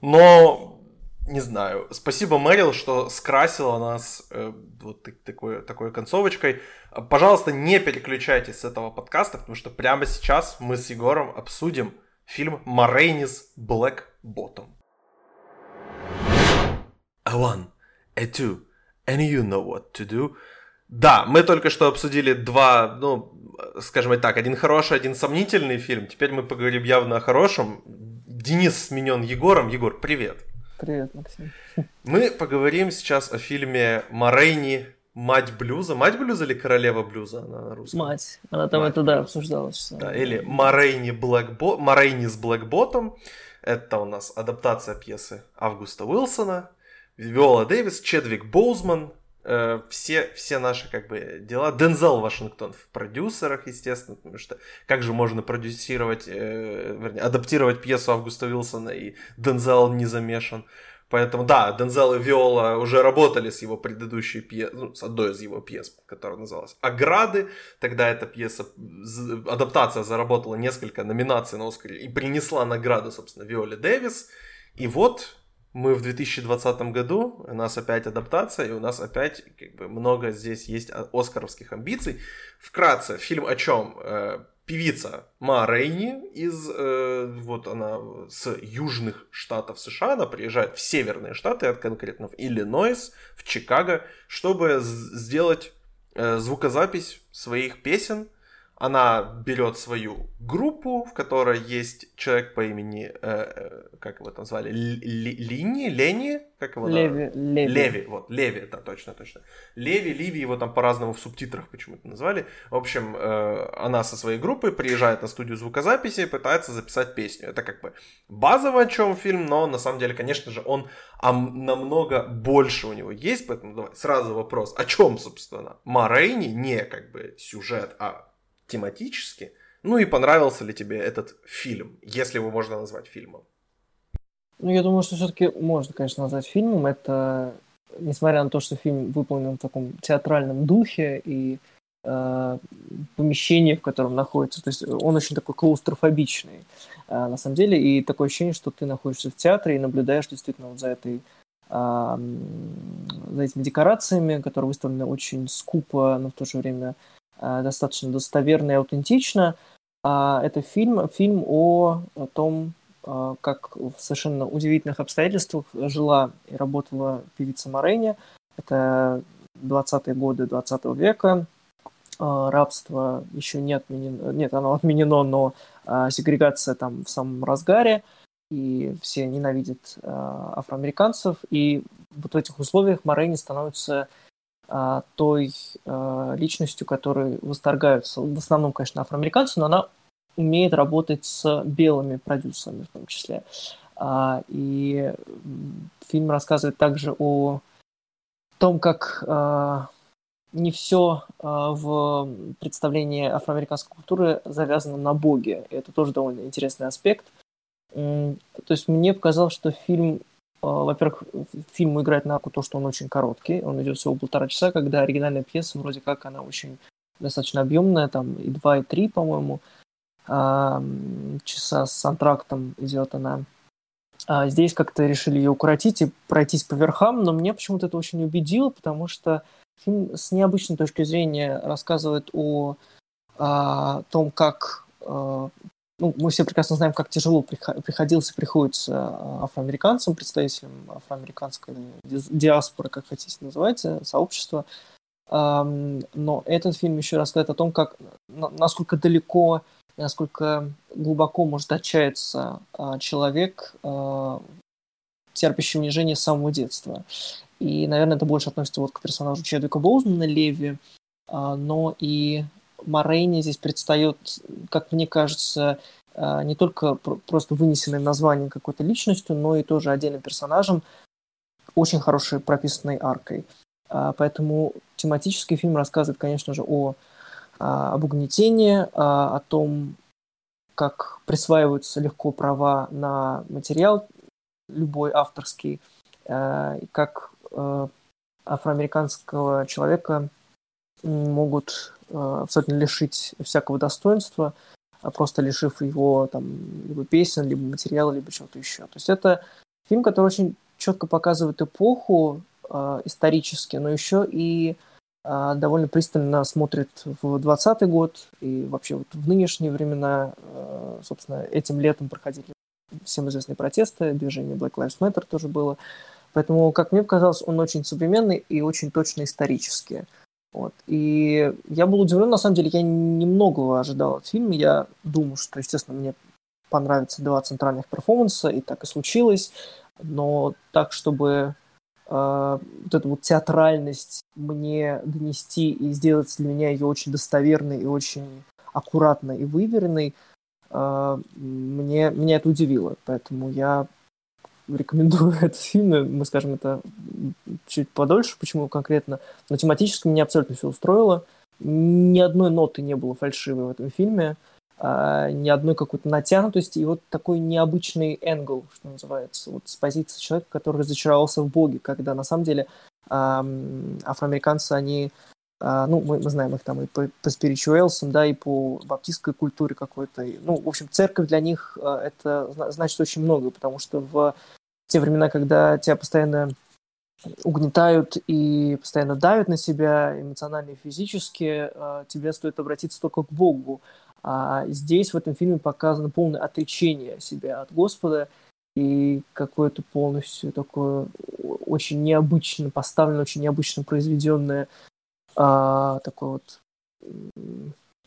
Speaker 1: но не знаю. Спасибо, Мэрил, что скрасила нас э, вот такой, такой концовочкой. Пожалуйста, не переключайтесь с этого подкаста, потому что прямо сейчас мы с Егором обсудим фильм Марейнис Black Bottom. A one, a two, and you know what to do. Да, мы только что обсудили два, ну, скажем так, один хороший, один сомнительный фильм. Теперь мы поговорим явно о хорошем. Денис сменен Егором. Егор, привет.
Speaker 3: Привет, Максим.
Speaker 1: Мы поговорим сейчас о фильме Морейни «Мать блюза». «Мать блюза» или «Королева блюза» она на русском?
Speaker 3: «Мать». Она там Мать. это, да, обсуждалась.
Speaker 1: Да, или «Морейни, Блэкбо... Морейни с Блэкботом». Это у нас адаптация пьесы Августа Уилсона. Виола Дэвис, Чедвик Боузман, Э, все, все наши как бы дела. Дензел Вашингтон в продюсерах, естественно, потому что как же можно продюсировать, э, вернее, адаптировать пьесу Августа Вилсона и Дензел не замешан. Поэтому, да, Дензел и Виола уже работали с его предыдущей пьесой, ну, с одной из его пьес, которая называлась «Ограды». Тогда эта пьеса, адаптация заработала несколько номинаций на Оскаре и принесла награду, собственно, Виоле Дэвис. И вот мы в 2020 году, у нас опять адаптация, и у нас опять как бы много здесь есть оскаровских амбиций. Вкратце, фильм о чем? Э, певица Ма Рейни из, э, вот она с южных штатов США, она приезжает в северные штаты, от конкретно в Иллинойс, в Чикаго, чтобы сделать э, звукозапись своих песен – она берет свою группу, в которой есть человек по имени, э, э как его там звали, Лини, Лени, как его
Speaker 3: Леви,
Speaker 1: на... Леви. Леви, вот, Леви, да, точно, точно. Леви, Ливи, его там по-разному в субтитрах почему-то назвали. В общем, э, она со своей группой приезжает на студию звукозаписи и пытается записать песню. Это как бы базово о чем фильм, но на самом деле, конечно же, он а намного больше у него есть, поэтому давай сразу вопрос, о чем, собственно, Марейни, не как бы сюжет, а тематически. Ну и понравился ли тебе этот фильм, если его можно назвать фильмом?
Speaker 3: Ну, я думаю, что все-таки можно, конечно, назвать фильмом. Это, несмотря на то, что фильм выполнен в таком театральном духе и э, помещение, в котором находится. То есть он очень такой клаустрофобичный, э, на самом деле, и такое ощущение, что ты находишься в театре и наблюдаешь действительно вот за этой за этими декорациями, которые выставлены очень скупо, но в то же время достаточно достоверно и аутентично. А это фильм, фильм о, о том, э, как в совершенно удивительных обстоятельствах жила и работала певица Морейни. Это 20-е годы 20 века. А, рабство еще не отменено, нет, оно отменено, но сегрегация там в самом разгаре, и все ненавидят афроамериканцев, и вот в этих условиях Морейни становится той личностью, которой восторгаются, в основном, конечно, афроамериканцы, но она умеет работать с белыми продюсерами в том числе. И фильм рассказывает также о том, как не все в представлении афроамериканской культуры завязано на Боге. И это тоже довольно интересный аспект. То есть мне показалось, что фильм, во-первых, фильм играет на руку то, что он очень короткий, он идет всего полтора часа, когда оригинальная пьеса вроде как она очень достаточно объемная, там и два, и три, по-моему, часа с антрактом идет она. А здесь как-то решили ее укоротить и пройтись по верхам, но мне почему-то это очень убедило, потому что фильм с необычной точки зрения рассказывает о, о том, как ну, мы все прекрасно знаем, как тяжело приходилось и приходится афроамериканцам, представителям афроамериканской диаспоры, как хотите называйте, сообщества. Но этот фильм еще рассказывает о том, как, насколько далеко насколько глубоко может отчаяться а, человек, а, терпящий унижение с самого детства. И, наверное, это больше относится вот к персонажу Чедвика Боузмана, Леви, а, но и Морейни здесь предстает, как мне кажется, не только просто вынесенным названием какой-то личностью, но и тоже отдельным персонажем, очень хорошей прописанной аркой. Поэтому тематический фильм рассказывает, конечно же, о а, об угнетении, а, о том, как присваиваются легко права на материал, любой авторский, а, и как афроамериканского человека могут абсолютно лишить всякого достоинства, просто лишив его там либо песен, либо материала, либо чего-то еще. То есть это фильм, который очень четко показывает эпоху э, исторически, но еще и а, довольно пристально смотрит в 2020 год и вообще вот в нынешние времена. А, собственно, этим летом проходили всем известные протесты, движение Black Lives Matter тоже было. Поэтому, как мне показалось, он очень современный и очень точно исторический. Вот. И я был удивлен, на самом деле, я немного ожидал от фильма. Я думаю, что, естественно, мне понравятся два центральных перформанса, и так и случилось. Но так, чтобы э, вот эту вот театральность мне донести и сделать для меня ее очень достоверной и очень аккуратной и выверенной, э, мне, меня это удивило. Поэтому я рекомендую этот фильм. Мы скажем это чуть подольше, почему конкретно. Но тематически меня абсолютно все устроило. Ни одной ноты не было фальшивой в этом фильме. А, ни одной какой-то натянутости и вот такой необычный энгл, что называется, вот с позиции человека, который разочаровался в Боге, когда на самом деле афроамериканцы, они, а, ну, мы, мы знаем их там и по, по спиричуэлсам, да, и по баптистской культуре какой-то. Ну, в общем, церковь для них а, это значит очень много, потому что в те времена, когда тебя постоянно угнетают и постоянно давят на себя эмоционально и физически, тебе стоит обратиться только к Богу. А здесь в этом фильме показано полное отречение себя от Господа и какое-то полностью такое очень необычно поставленное, очень необычно произведенное а, такое вот,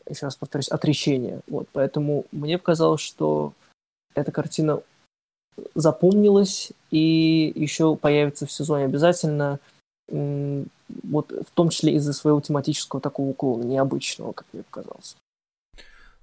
Speaker 3: еще раз повторюсь, отречение. Вот, поэтому мне показалось, что эта картина запомнилась и еще появится в сезоне обязательно, вот в том числе из-за своего тематического такого уклона, необычного, как мне показалось.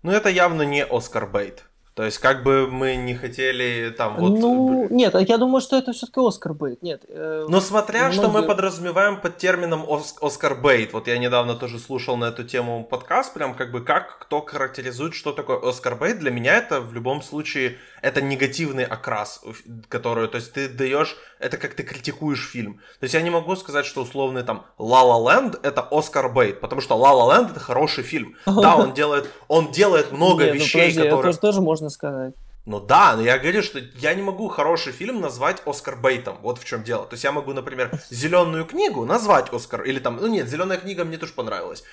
Speaker 1: Ну, это явно не Оскар Бейт. То есть, как бы мы не хотели там вот...
Speaker 3: Ну, нет, я думаю, что это все-таки Оскар Бейт. Нет.
Speaker 1: Э, Но смотря, многие... что мы подразумеваем под термином Оскар Бейт. Вот я недавно тоже слушал на эту тему подкаст, прям как бы как кто характеризует, что такое Оскар Бейт. Для меня это в любом случае это негативный окрас, который, то есть ты даешь, это как ты критикуешь фильм. То есть я не могу сказать, что условный там La La Land это Оскар Бейт, потому что La La Land это хороший фильм. Да, он делает, он делает много ну вещей,
Speaker 3: которые... Тоже можно сказать.
Speaker 1: Ну да, но я говорю, что я не могу хороший фильм назвать Оскар Бейтом. Вот в чем дело. То есть я могу, например, зеленую книгу назвать Оскар. Или там, ну нет, зеленая книга мне тоже понравилась.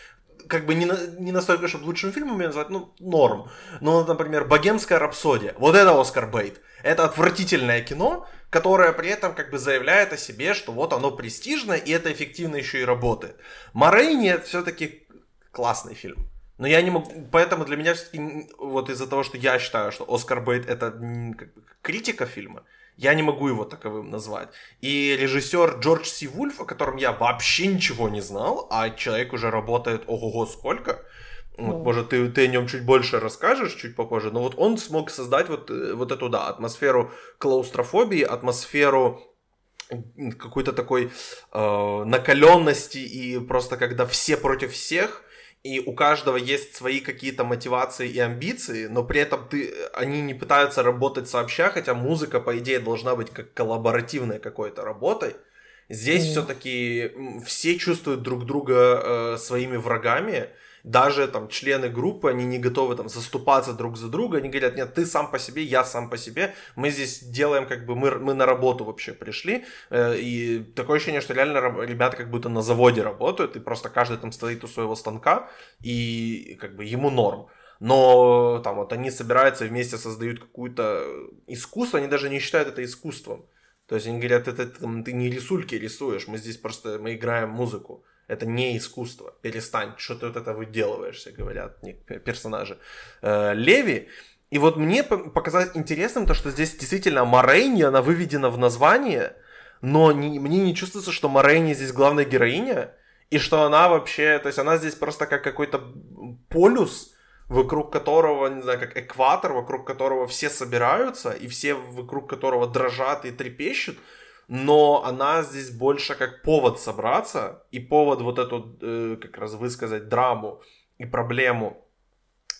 Speaker 1: Как бы не, на, не настолько, чтобы лучшим фильмом ее назвать, ну, норм. Но, например, Богемская рапсодия. Вот это Оскар Бейт. Это отвратительное кино, которое при этом как бы заявляет о себе, что вот оно престижно, и это эффективно еще и работает. Морейни все-таки классный фильм. Но я не могу, поэтому для меня все-таки, вот из-за того, что я считаю, что Оскар Бейт это критика фильма, я не могу его таковым назвать. И режиссер Джордж Си Вульф, о котором я вообще ничего не знал, а человек уже работает ого-го сколько, вот, mm. может, ты, ты о нем чуть больше расскажешь, чуть попозже, но вот он смог создать вот, э, вот эту, да, атмосферу клаустрофобии, атмосферу какой-то такой э, накаленности и просто когда все против всех, и у каждого есть свои какие-то мотивации и амбиции, но при этом ты, они не пытаются работать сообща, хотя музыка, по идее, должна быть как коллаборативной какой-то работой. Здесь mm. все-таки все чувствуют друг друга э, своими врагами, даже там члены группы, они не готовы там заступаться друг за друга, они говорят, нет, ты сам по себе, я сам по себе, мы здесь делаем как бы, мы, мы на работу вообще пришли, э, и такое ощущение, что реально ребята как будто на заводе работают, и просто каждый там стоит у своего станка, и как бы ему норм. Но там вот они собираются и вместе создают какое-то искусство, они даже не считают это искусством. То есть они говорят, это, это ты не рисульки рисуешь, мы здесь просто мы играем музыку. Это не искусство. Перестань, что ты вот это выделываешься, говорят персонажи. Э, Леви. И вот мне показалось интересным то, что здесь действительно Морейни, она выведена в название, но не, мне не чувствуется, что Морейни здесь главная героиня, и что она вообще, то есть она здесь просто как какой-то полюс, вокруг которого, не знаю, как экватор, вокруг которого все собираются, и все вокруг которого дрожат и трепещут, но она здесь больше как повод собраться и повод вот эту э, как раз высказать драму и проблему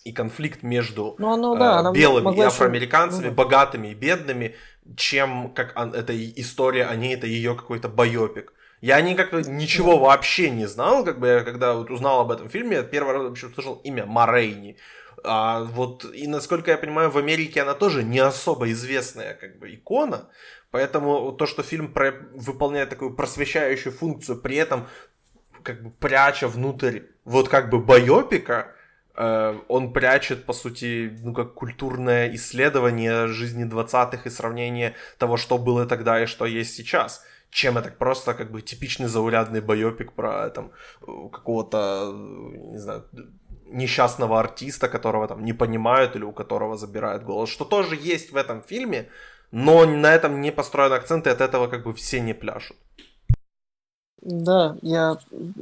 Speaker 1: и конфликт между ну, оно, да, э, белыми и афроамериканцами, еще... богатыми и бедными, чем как эта история о ней, это ее какой-то байопик. Я не как ничего вообще не знал, как бы я когда вот узнал об этом фильме, я первый раз вообще услышал имя Ма Рейни. А вот и насколько я понимаю, в Америке она тоже не особо известная как бы икона, Поэтому то, что фильм про... выполняет такую просвещающую функцию, при этом как бы пряча внутрь вот как бы байопика, э, он прячет, по сути, ну, как культурное исследование жизни 20-х и сравнение того, что было тогда и что есть сейчас. Чем это просто как бы типичный заурядный байопик про там какого-то, не знаю, несчастного артиста, которого там не понимают или у которого забирают голос, что тоже есть в этом фильме, но на этом не построен акцент, и от этого как бы все не пляшут.
Speaker 3: Да, я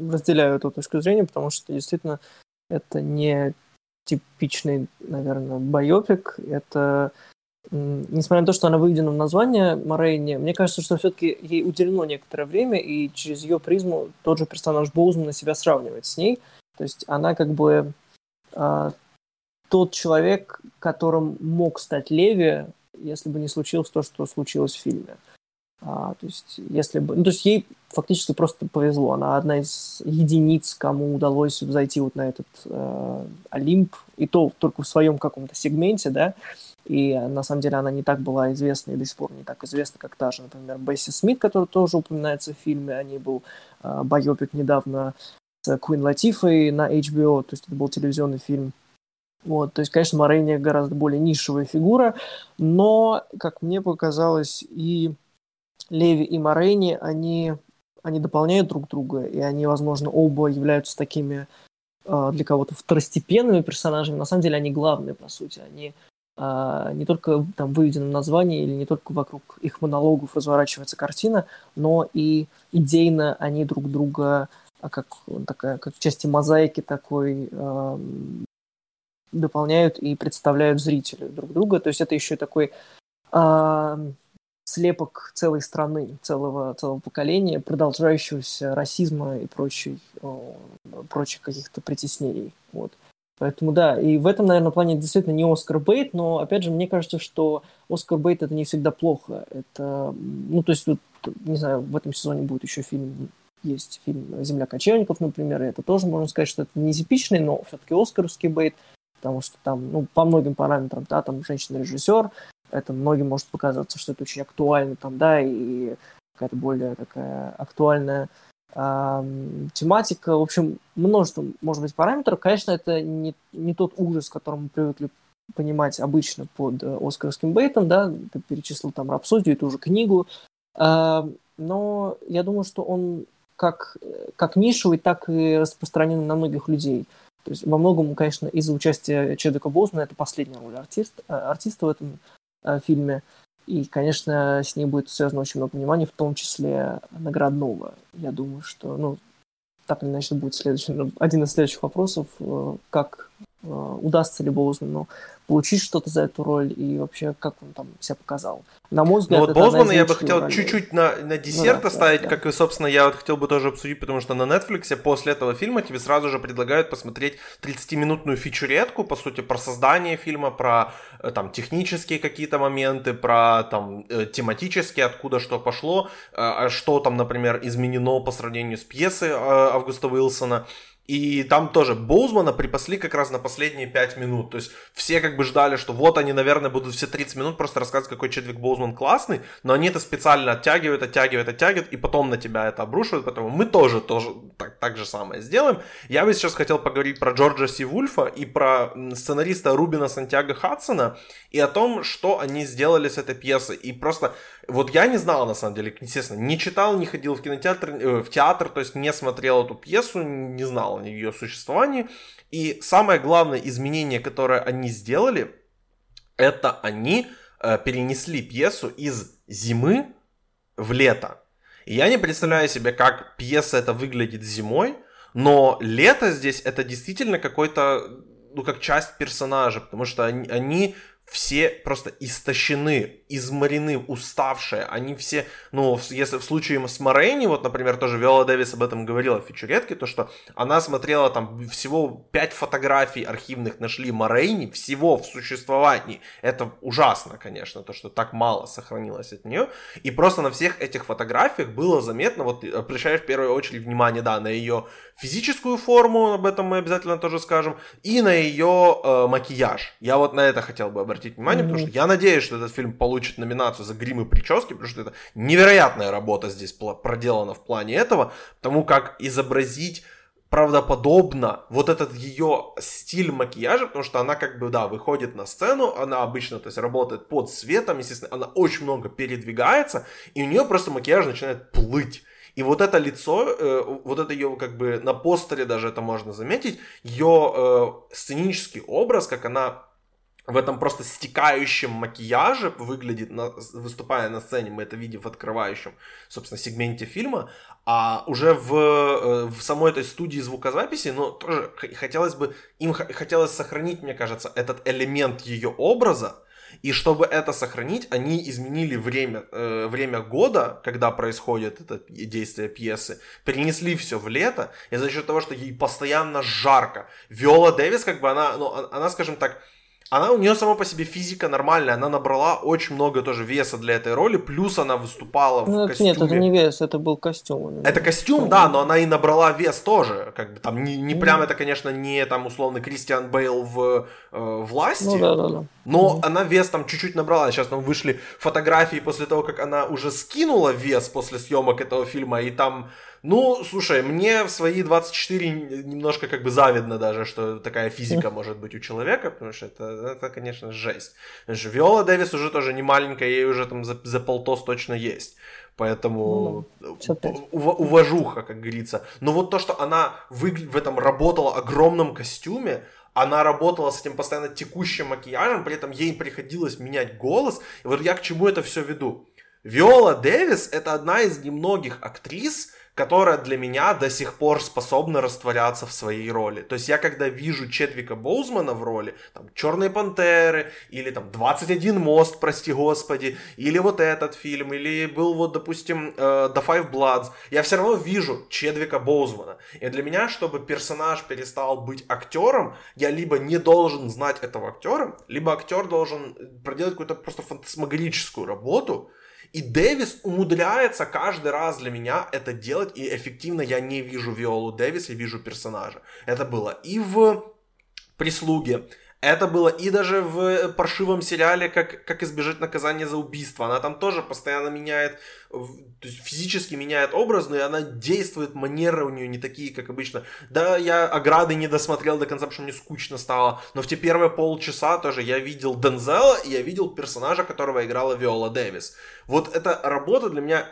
Speaker 3: разделяю эту точку зрения, потому что действительно это не типичный, наверное, байопик. Это, несмотря на то, что она выведена в название Морейни, мне кажется, что все-таки ей уделено некоторое время, и через ее призму тот же персонаж Боузмана себя сравнивает с ней. То есть она как бы а, тот человек, которым мог стать Леви, если бы не случилось то, что случилось в фильме. А, то есть, если бы, ну, то есть ей фактически просто повезло. Она одна из единиц, кому удалось зайти вот на этот э, Олимп, и то только в своем каком-то сегменте, да. И на самом деле она не так была известна и до сих пор не так известна, как та же, например, Бесси Смит, который тоже упоминается в фильме. О ней был э, байопик недавно с Куин Латифой на HBO, то есть это был телевизионный фильм вот, то есть, конечно, Морейни гораздо более нишевая фигура, но, как мне показалось, и Леви, и Морейни, они, они дополняют друг друга, и они, возможно, оба являются такими э, для кого-то второстепенными персонажами. На самом деле они главные, по сути. Они э, не только там выведены в названии, или не только вокруг их монологов разворачивается картина, но и идейно они друг друга а как такая как части мозаики такой э, дополняют и представляют зрителю друг друга. То есть это еще такой э, слепок целой страны, целого, целого поколения, продолжающегося расизма и прочих, прочих каких-то притеснений. Вот. Поэтому да, и в этом, наверное, плане действительно не Оскар Бейт, но, опять же, мне кажется, что Оскар Бейт это не всегда плохо. Это, ну, то есть, вот, не знаю, в этом сезоне будет еще фильм, есть фильм «Земля кочевников», например, и это тоже можно сказать, что это не типичный, но все-таки Оскаровский Бейт, потому что там, ну, по многим параметрам, да, там женщина-режиссер, это многим может показаться, что это очень актуально там, да, и какая-то более такая актуальная тематика, в общем, множество, может быть, параметров. Конечно, это не, не тот ужас, который мы привыкли понимать обычно под э, Оскаровским бейтом, да, ты перечислил там «Рапсодию», эту уже книгу, но я думаю, что он как, как нишевый, так и распространен на многих людей. То есть во многом, конечно, из-за участия Чедвика Бозмана, это последняя роль артист, э, артиста в этом э, фильме, и, конечно, с ней будет связано очень много внимания, в том числе наградного. Я думаю, что, ну, так или иначе, будет следующий, один из следующих вопросов, э, как удастся ли Боузману получить что-то за эту роль и вообще как он там себя показал.
Speaker 1: На мой взгляд, ну, вот Боузмана я бы хотел ролей. чуть-чуть на, на десерт ну, да, оставить, да, как и, собственно, я вот хотел бы тоже обсудить, потому что на Netflix после этого фильма тебе сразу же предлагают посмотреть 30-минутную фичуретку, по сути, про создание фильма, про э, там технические какие-то моменты, про там э, тематические, откуда что пошло, а что там, например, изменено по сравнению с пьесой Августа Уилсона. И там тоже Боузмана припасли как раз на последние 5 минут. То есть все как бы ждали, что вот они, наверное, будут все 30 минут просто рассказывать, какой Чедвик Боузман классный, но они это специально оттягивают, оттягивают, оттягивают, и потом на тебя это обрушивают, поэтому мы тоже, тоже так, так же самое сделаем. Я бы сейчас хотел поговорить про Джорджа Си Вульфа и про сценариста Рубина Сантьяго Хадсона, и о том, что они сделали с этой пьесой. И просто вот я не знал, на самом деле, естественно, не читал, не ходил в кинотеатр, э, в театр, то есть не смотрел эту пьесу, не знал о ее существовании. И самое главное изменение, которое они сделали, это они э, перенесли пьесу из зимы в лето. И я не представляю себе, как пьеса это выглядит зимой, но лето здесь это действительно какой-то, ну, как часть персонажа, потому что они, они все просто истощены, изморены, уставшие. Они все, ну, если в случае с Морейни, вот, например, тоже Виола Дэвис об этом говорила в фичуретке, то, что она смотрела там всего 5 фотографий архивных нашли Морейни, всего в существовании. Это ужасно, конечно, то, что так мало сохранилось от нее. И просто на всех этих фотографиях было заметно, вот обращаешь в первую очередь внимание, да, на ее физическую форму, об этом мы обязательно тоже скажем, и на ее э, макияж. Я вот на это хотел бы обратить внимание, mm-hmm. потому что я надеюсь, что этот фильм получит номинацию за грим и прически, потому что это невероятная работа здесь проделана в плане этого, потому как изобразить правдоподобно вот этот ее стиль макияжа, потому что она как бы, да, выходит на сцену, она обычно, то есть, работает под светом, естественно, она очень много передвигается, и у нее просто макияж начинает плыть. И вот это лицо, э, вот это ее как бы на постере даже это можно заметить, ее э, сценический образ, как она в этом просто стекающем макияже выглядит, на, выступая на сцене, мы это видим в открывающем, собственно, сегменте фильма, а уже в, э, в самой этой студии звукозаписи, ну, тоже хотелось бы, им хотелось сохранить, мне кажется, этот элемент ее образа, и чтобы это сохранить, они изменили время, э, время года, когда происходит это действие пьесы, перенесли все в лето, и за счет того, что ей постоянно жарко. Виола Дэвис, как бы она, ну, она, скажем так, она у нее сама по себе физика нормальная, она набрала очень много тоже веса для этой роли, плюс она выступала
Speaker 3: ну,
Speaker 1: в костюме.
Speaker 3: Нет, это не вес, это был костюм.
Speaker 1: Это костюм, да, но она и набрала вес тоже, как бы там не, не mm. прям это, конечно, не там условно Кристиан Бейл в э, власти, ну, да, да, да. но mm. она вес там чуть-чуть набрала. Сейчас там вышли фотографии после того, как она уже скинула вес после съемок этого фильма, и там ну, слушай, мне в свои 24 немножко как бы завидно даже, что такая физика может быть у человека, потому что это, это конечно, жесть. Виола Дэвис уже тоже не маленькая, ей уже там за, за полтос точно есть. Поэтому ну, ув- уважуха, как говорится. Но вот то, что она в, в этом работала огромном костюме, она работала с этим постоянно текущим макияжем, при этом ей приходилось менять голос. И вот я к чему это все веду. Виола Дэвис это одна из немногих актрис, которая для меня до сих пор способна растворяться в своей роли. То есть я когда вижу Чедвика Боузмана в роли, там, Черные пантеры, или там 21 мост, прости господи, или вот этот фильм, или был вот, допустим, э, The Five Bloods, я все равно вижу Чедвика Боузмана. И для меня, чтобы персонаж перестал быть актером, я либо не должен знать этого актера, либо актер должен проделать какую-то просто фантасмагорическую работу, и Дэвис умудряется каждый раз для меня это делать, и эффективно я не вижу Виолу Дэвис, я вижу персонажа. Это было и в «Прислуге», это было и даже в паршивом сериале как, как избежать наказания за убийство. Она там тоже постоянно меняет, то есть физически меняет образ, но и она действует, манеры у нее не такие, как обычно. Да, я ограды не досмотрел до конца, потому что мне скучно стало, но в те первые полчаса тоже я видел Дензела, и я видел персонажа, которого играла Виола Дэвис. Вот эта работа для меня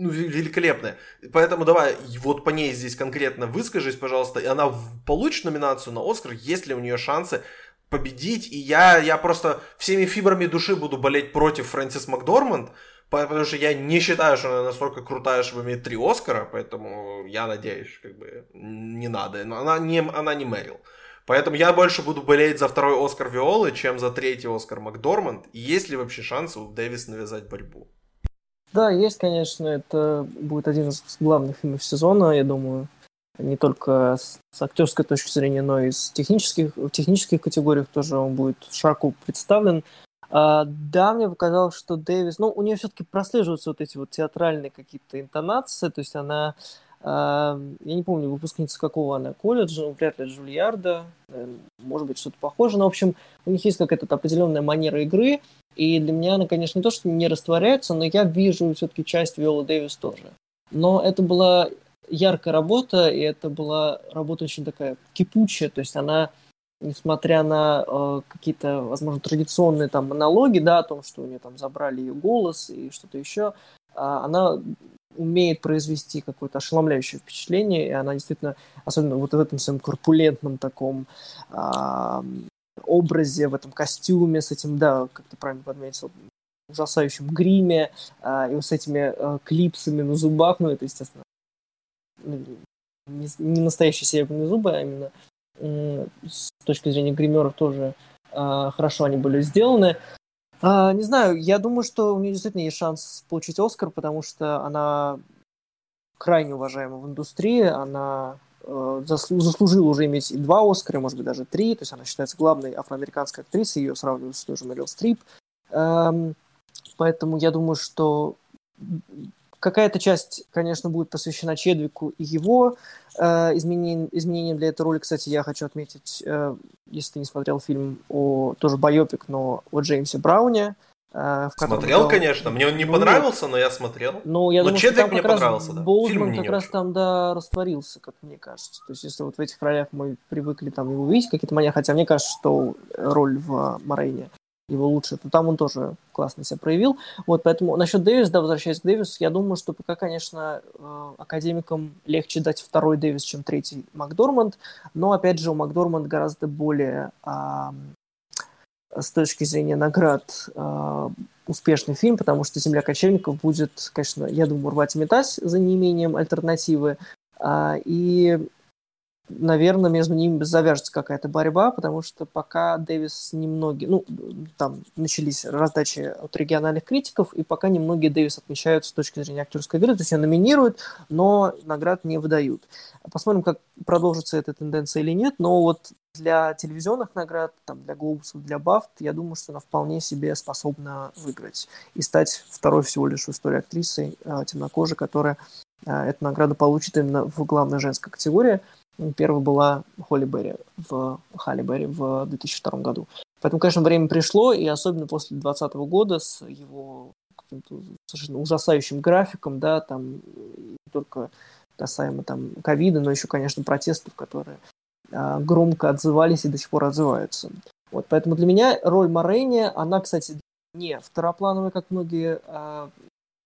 Speaker 1: ну, великолепная. Поэтому давай вот по ней здесь конкретно выскажись, пожалуйста. И она получит номинацию на Оскар, есть ли у нее шансы победить. И я, я просто всеми фибрами души буду болеть против Фрэнсис Макдорманд, потому что я не считаю, что она настолько крутая, чтобы иметь три Оскара, поэтому я надеюсь, как бы не надо. Но она не, она не Мэрил. Поэтому я больше буду болеть за второй Оскар Виолы, чем за третий Оскар Макдорманд. Есть ли вообще шансы у Дэвис навязать борьбу?
Speaker 3: Да, есть, конечно. Это будет один из главных фильмов сезона, я думаю. Не только с, актерской точки зрения, но и с технических, в технических категориях тоже он будет широко представлен. А, да, мне показалось, что Дэвис, ну, у нее все-таки прослеживаются вот эти вот театральные какие-то интонации, то есть она, а, я не помню, выпускница какого она колледжа, ну, вряд ли Джульярда, может быть, что-то похожее, но, в общем, у них есть какая-то определенная манера игры, и для меня она, конечно, не то, что не растворяется, но я вижу все-таки часть Виолы Дэвис тоже. Но это была яркая работа, и это была работа очень такая кипучая, то есть она, несмотря на э, какие-то, возможно, традиционные там монологи, да, о том, что у нее там забрали ее голос и что-то еще, э, она умеет произвести какое-то ошеломляющее впечатление, и она действительно, особенно вот в этом своем корпулентном таком э, образе, в этом костюме, с этим, да, как ты правильно подметил, ужасающем гриме, э, и с этими э, клипсами на зубах, ну, это, естественно, не, не настоящие серебряные зубы, а именно с точки зрения гримеров тоже э, хорошо они были сделаны. Э, не знаю, я думаю, что у нее действительно есть шанс получить Оскар, потому что она крайне уважаема в индустрии, она э, заслужила уже иметь и два Оскара, может быть, даже три, то есть она считается главной афроамериканской актрисой, ее сравнивают с той же Мэрил Стрип. Эм, поэтому я думаю, что Какая-то часть, конечно, будет посвящена Чедвику и его э, изменениям, изменениям для этой роли. Кстати, я хочу отметить, э, если ты не смотрел фильм о тоже байопик, но о Джеймсе Брауне.
Speaker 1: Э, смотрел, он... конечно. Мне он не ну, понравился, но я смотрел.
Speaker 3: Ну, я но думаю, Чедвик мне понравился, да. Боузман как раз очень. там, да, растворился, как мне кажется. То есть, если вот в этих ролях мы привыкли там его видеть, какие-то манеры, хотя мне кажется, что роль в Морейне его лучше, то там он тоже классно себя проявил. Вот, поэтому насчет Дэвиса, да, возвращаясь к Дэвису, я думаю, что пока, конечно, э, академикам легче дать второй Дэвис, чем третий Макдорманд, но, опять же, у Макдорманд гораздо более с точки зрения наград а, успешный фильм, потому что «Земля кочевников» будет, конечно, я думаю, рвать и метать за неимением альтернативы, а, и наверное, между ними завяжется какая-то борьба, потому что пока Дэвис немногие, ну, там начались раздачи от региональных критиков, и пока немногие Дэвис отмечают с точки зрения актерской игры, то есть ее номинируют, но наград не выдают. Посмотрим, как продолжится эта тенденция или нет, но вот для телевизионных наград, там, для Глобусов, для Бафт, я думаю, что она вполне себе способна выиграть и стать второй всего лишь в истории актрисой э, темнокожей, которая э, эту награду получит именно в главной женской категории – Первая была Холли Берри в Халли Берри в 2002 году. Поэтому, конечно, время пришло, и особенно после 2020 года с его совершенно ужасающим графиком, да, там не только касаемо там ковида, но еще, конечно, протестов, которые а, громко отзывались и до сих пор отзываются. Вот, поэтому для меня роль Морейни, она, кстати, не второплановая, как многие а,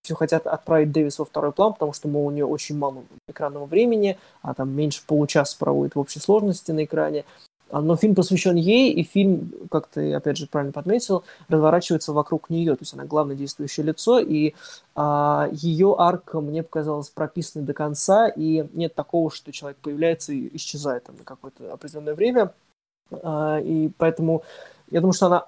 Speaker 3: все хотят отправить Дэвис во второй план, потому что, мол, у нее очень мало экранного времени, а там меньше получаса проводит в общей сложности на экране. А, но фильм посвящен ей, и фильм, как ты, опять же, правильно подметил, разворачивается вокруг нее, то есть она главное действующее лицо, и а, ее арка мне показалась прописанной до конца, и нет такого, что человек появляется и исчезает там на какое-то определенное время, а, и поэтому я думаю, что она,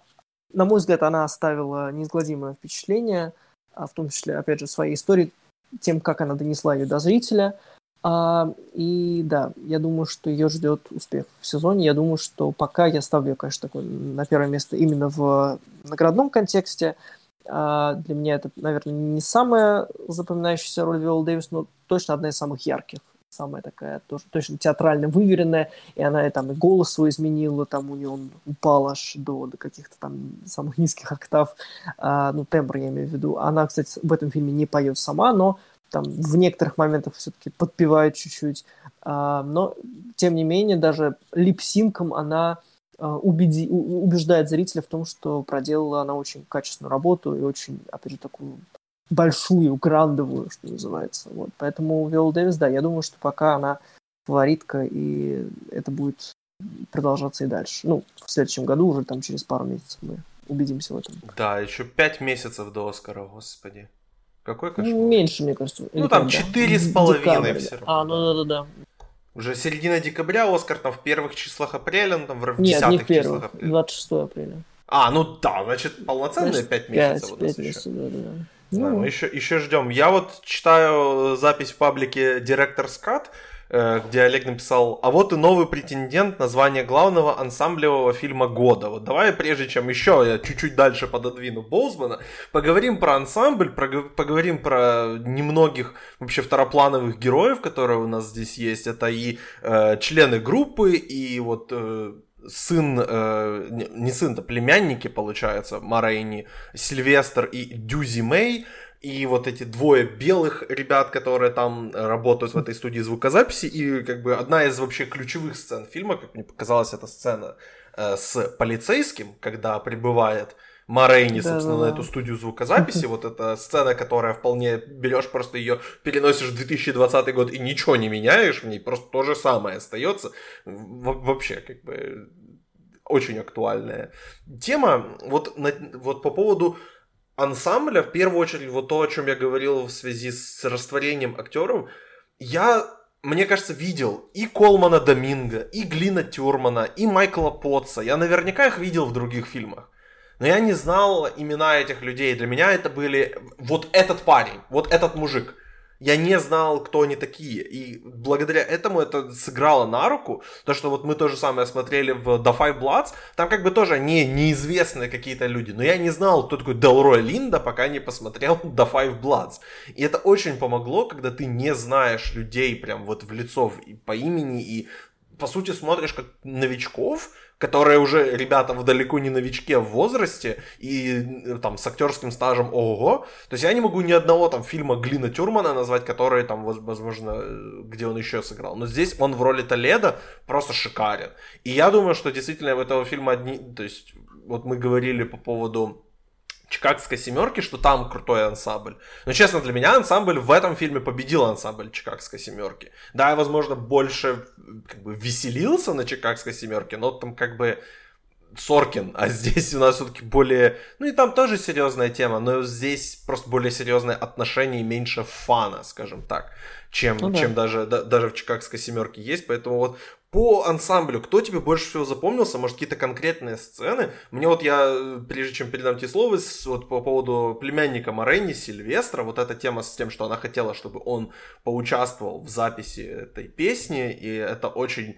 Speaker 3: на мой взгляд, она оставила неизгладимое впечатление, в том числе, опять же, своей истории, тем, как она донесла ее до зрителя – а, и да, я думаю, что ее ждет успех в сезоне. Я думаю, что пока я ставлю ее, конечно, такое на первое место именно в наградном контексте. А для меня это, наверное, не самая запоминающаяся роль Виола Дэвис, но точно одна из самых ярких. Самая такая, тоже точно театрально выверенная, и она и там и голос свой изменила, там у нее он упал аж до, до каких-то там самых низких октав, а, ну, тембр я имею в виду. Она, кстати, в этом фильме не поет сама, но там в некоторых моментах все-таки подпевает чуть-чуть, а, но тем не менее даже липсинком она а, убеди, убеждает зрителя в том, что проделала она очень качественную работу и очень, опять же, такую большую, грандовую, что называется. Вот. Поэтому Виола Дэвис, да, я думаю, что пока она фаворитка, и это будет продолжаться и дальше. Ну, в следующем году, уже там через пару месяцев мы убедимся в этом.
Speaker 1: Да, еще пять месяцев до Оскара, господи. Какой кошмар?
Speaker 3: Меньше, мне кажется.
Speaker 1: Ну, там четыре с половиной все
Speaker 3: равно. А, ну да-да-да.
Speaker 1: Уже середина декабря, Оскар там в первых числах апреля, ну там в
Speaker 3: Нет, десятых не в первых, числах апреля. 26 апреля.
Speaker 1: А, ну да, значит, полноценные пять месяцев 5, у нас 5 месяцев, да, да, да. Ну. мы еще, еще ждем. Я вот читаю запись в паблике Director's Cut, Э, где Олег написал, а вот и новый претендент на звание главного ансамблевого фильма года. Вот давай, прежде чем еще я чуть-чуть дальше пододвину Боузмана, поговорим про ансамбль, поговорим про немногих вообще второплановых героев, которые у нас здесь есть. Это и э, члены группы, и вот э, сын, э, не сын, это племянники, получается, Марейни, Сильвестр и Дюзи Мэй. И вот эти двое белых ребят, которые там работают в этой студии звукозаписи, и как бы одна из вообще ключевых сцен фильма, как мне показалось, эта сцена э, с полицейским, когда прибывает Морейни, да, собственно, да, на эту студию звукозаписи. Вот эта сцена, которая вполне берешь, просто ее переносишь в 2020 год и ничего не меняешь в ней, просто то же самое остается. Вообще, как бы очень актуальная тема. Вот, на, вот по поводу ансамбля, в первую очередь, вот то, о чем я говорил в связи с растворением актеров, я, мне кажется, видел и Колмана Доминго, и Глина Тюрмана, и Майкла Потца. Я наверняка их видел в других фильмах. Но я не знал имена этих людей. Для меня это были вот этот парень, вот этот мужик – я не знал, кто они такие. И благодаря этому это сыграло на руку. То, что вот мы то же самое смотрели в The Five Bloods. Там как бы тоже не, неизвестные какие-то люди. Но я не знал, кто такой Делрой Линда, пока не посмотрел The Five Bloods. И это очень помогло, когда ты не знаешь людей прям вот в лицо по имени и по сути смотришь как новичков, которые уже ребята в далеко не новичке в возрасте и э, там с актерским стажем ого. То есть я не могу ни одного там фильма Глина Тюрмана назвать, который там, возможно, э, где он еще сыграл. Но здесь он в роли Толеда просто шикарен. И я думаю, что действительно в этого фильма одни... То есть вот мы говорили по поводу Чикагской семерки, что там крутой ансамбль. Но честно, для меня ансамбль в этом фильме победил ансамбль Чикагской семерки. Да, возможно, больше как бы веселился на Чикагской семерке, но там как бы Соркин, а здесь у нас все-таки более... Ну и там тоже серьезная тема, но здесь просто более серьезное отношение и меньше фана, скажем так, чем, ну, да. чем даже, да, даже в Чикагской семерке есть. Поэтому вот по ансамблю, кто тебе больше всего запомнился? Может, какие-то конкретные сцены? Мне вот я, прежде чем передам тебе слово, вот по поводу племянника Морейни, Сильвестра, вот эта тема с тем, что она хотела, чтобы он поучаствовал в записи этой песни, и это очень э,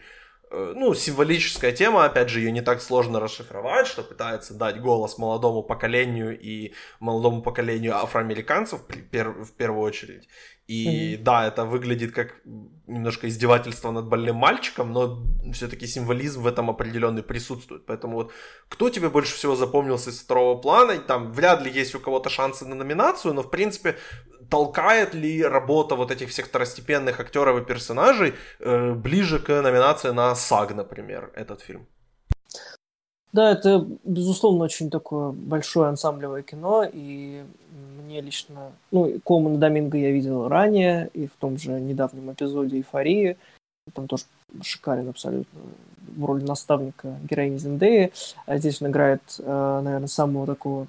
Speaker 1: ну, символическая тема, опять же, ее не так сложно расшифровать, что пытается дать голос молодому поколению и молодому поколению афроамериканцев в первую очередь. И mm-hmm. да, это выглядит как немножко издевательство над больным мальчиком, но все-таки символизм в этом определенный присутствует. Поэтому вот кто тебе больше всего запомнился из второго плана? Там вряд ли есть у кого-то шансы на номинацию, но в принципе толкает ли работа вот этих всех второстепенных актеров и персонажей э, ближе к номинации на САГ, например, этот фильм?
Speaker 3: Да, это, безусловно, очень такое большое ансамблевое кино, и мне лично... Ну, Колмана Доминго я видел ранее, и в том же недавнем эпизоде «Эйфории». Там тоже шикарен абсолютно в роли наставника героини Зендеи. А здесь он играет, э, наверное, самого такого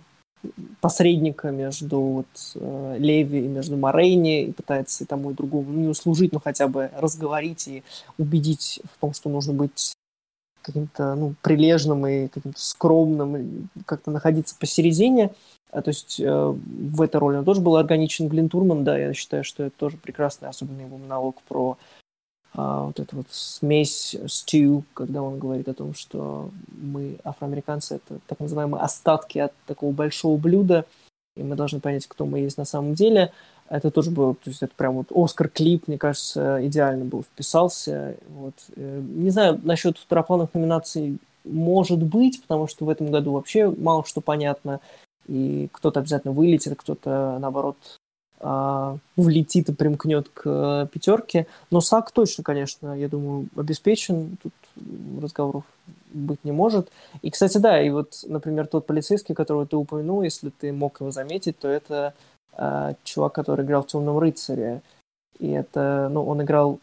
Speaker 3: посредника между вот, э, Леви и между Морейни и пытается и тому и другому не услужить, но хотя бы разговорить и убедить в том, что нужно быть каким-то ну, прилежным и каким-то скромным, как-то находиться посередине. А, то есть э, в этой роли он тоже был органичен Глин Турман, да, я считаю, что это тоже прекрасный, особенно его монолог про а, вот эту вот смесь стью, когда он говорит о том, что мы, афроамериканцы, это так называемые остатки от такого большого блюда, и мы должны понять, кто мы есть на самом деле. Это тоже был, то есть это прям вот Оскар-клип, мне кажется, идеально был, вписался. Вот. Э, не знаю, насчет второплановых номинаций может быть, потому что в этом году вообще мало что понятно, и кто-то обязательно вылетит, кто-то, наоборот, влетит и примкнет к пятерке. Но САК точно, конечно, я думаю, обеспечен. Тут разговоров быть не может. И, кстати, да, и вот, например, тот полицейский, которого ты упомянул, если ты мог его заметить, то это э, чувак, который играл в «Темном рыцаре». И это, ну, он играл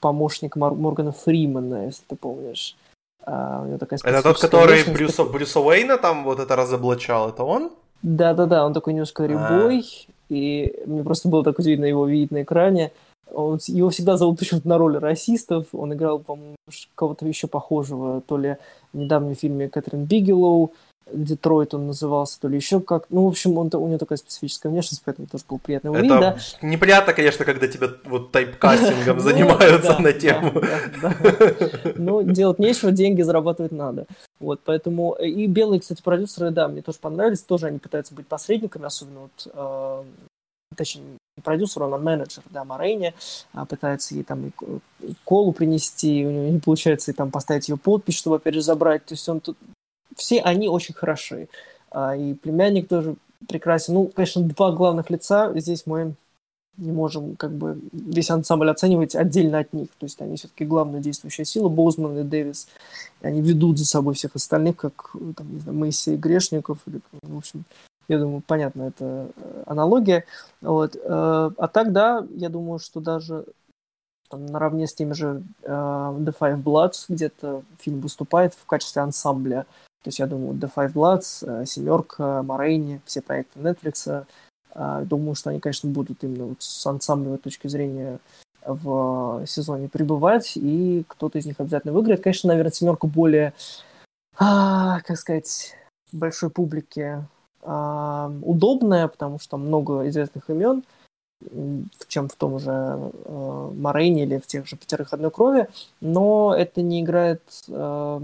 Speaker 3: помощник Мор- Моргана Фримана, если ты помнишь.
Speaker 1: А, у него такая это тот, который Брюса, Брюса Уэйна там вот это разоблачал, это он?
Speaker 3: Да-да-да, он такой немножко рябой, а и мне просто было так удивительно его видеть на экране. Он, его всегда зовут почему-то на роли расистов. Он играл, по-моему, кого-то еще похожего, то ли в недавнем фильме Кэтрин Бигелоу, Детройт он назывался, то ли еще как. Ну, в общем, он, у него такая специфическая внешность, поэтому тоже было приятно его видеть, да.
Speaker 1: неприятно, конечно, когда тебя вот тайпкастингом ну, занимаются на тему.
Speaker 3: Ну, делать нечего, деньги зарабатывать надо. Вот, поэтому... И белые, кстати, продюсеры, да, мне тоже понравились. Тоже они пытаются быть посредниками, особенно вот э, точнее, не продюсер, он а менеджер, да, Морейни, а, пытается ей там колу принести, у него не получается и там поставить ее подпись, чтобы опять же забрать, то есть он тут все они очень хороши. А, и племянник тоже прекрасен. Ну, конечно, два главных лица. Здесь мы не можем как бы весь ансамбль оценивать отдельно от них. То есть они все-таки главная действующая сила, Боузман и Дэвис. И они ведут за собой всех остальных, как там, не знаю, Моисей Грешников. Или, в общем, я думаю, понятно, это э, аналогия. Вот. Э, а так, да, я думаю, что даже там, наравне с теми же uh, The Five Bloods где-то фильм выступает в качестве ансамбля то есть я думаю, The Five Bloods, э, Семерка, Морейни, все проекты Netflix, э, думаю, что они, конечно, будут именно вот с ансамблевой точки зрения в сезоне пребывать, и кто-то из них обязательно выиграет. Конечно, наверное, семерка более, а, как сказать, большой публике а, удобная, потому что много известных имен, чем в том же э, Морейне или в тех же пятерых одной крови, но это не играет э,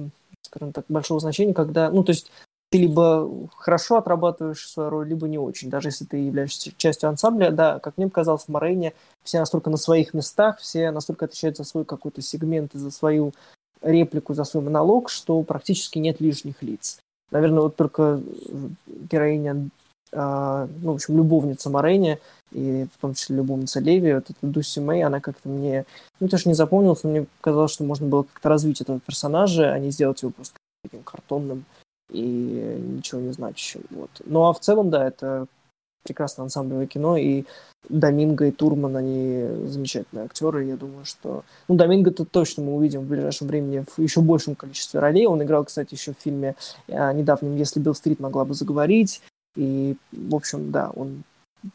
Speaker 3: скажем так, большого значения, когда, ну, то есть ты либо хорошо отрабатываешь свою роль, либо не очень. Даже если ты являешься частью ансамбля, да, как мне показалось, в Морейне все настолько на своих местах, все настолько отвечают за свой какой-то сегмент и за свою реплику, за свой монолог, что практически нет лишних лиц. Наверное, вот только героиня, ну, в общем, любовница Морейни, и в том числе любовница Леви, вот эта Дуси Мэй, она как-то мне, ну, тоже не запомнилась, но мне казалось, что можно было как-то развить этого персонажа, а не сделать его просто таким картонным и ничего не значащим. Вот. Ну, а в целом, да, это прекрасное ансамблевое кино, и Доминго и Турман, они замечательные актеры, я думаю, что... Ну, Доминго-то точно мы увидим в ближайшем времени в еще большем количестве ролей. Он играл, кстати, еще в фильме а, недавнем «Если Билл Стрит могла бы заговорить», и, в общем, да, он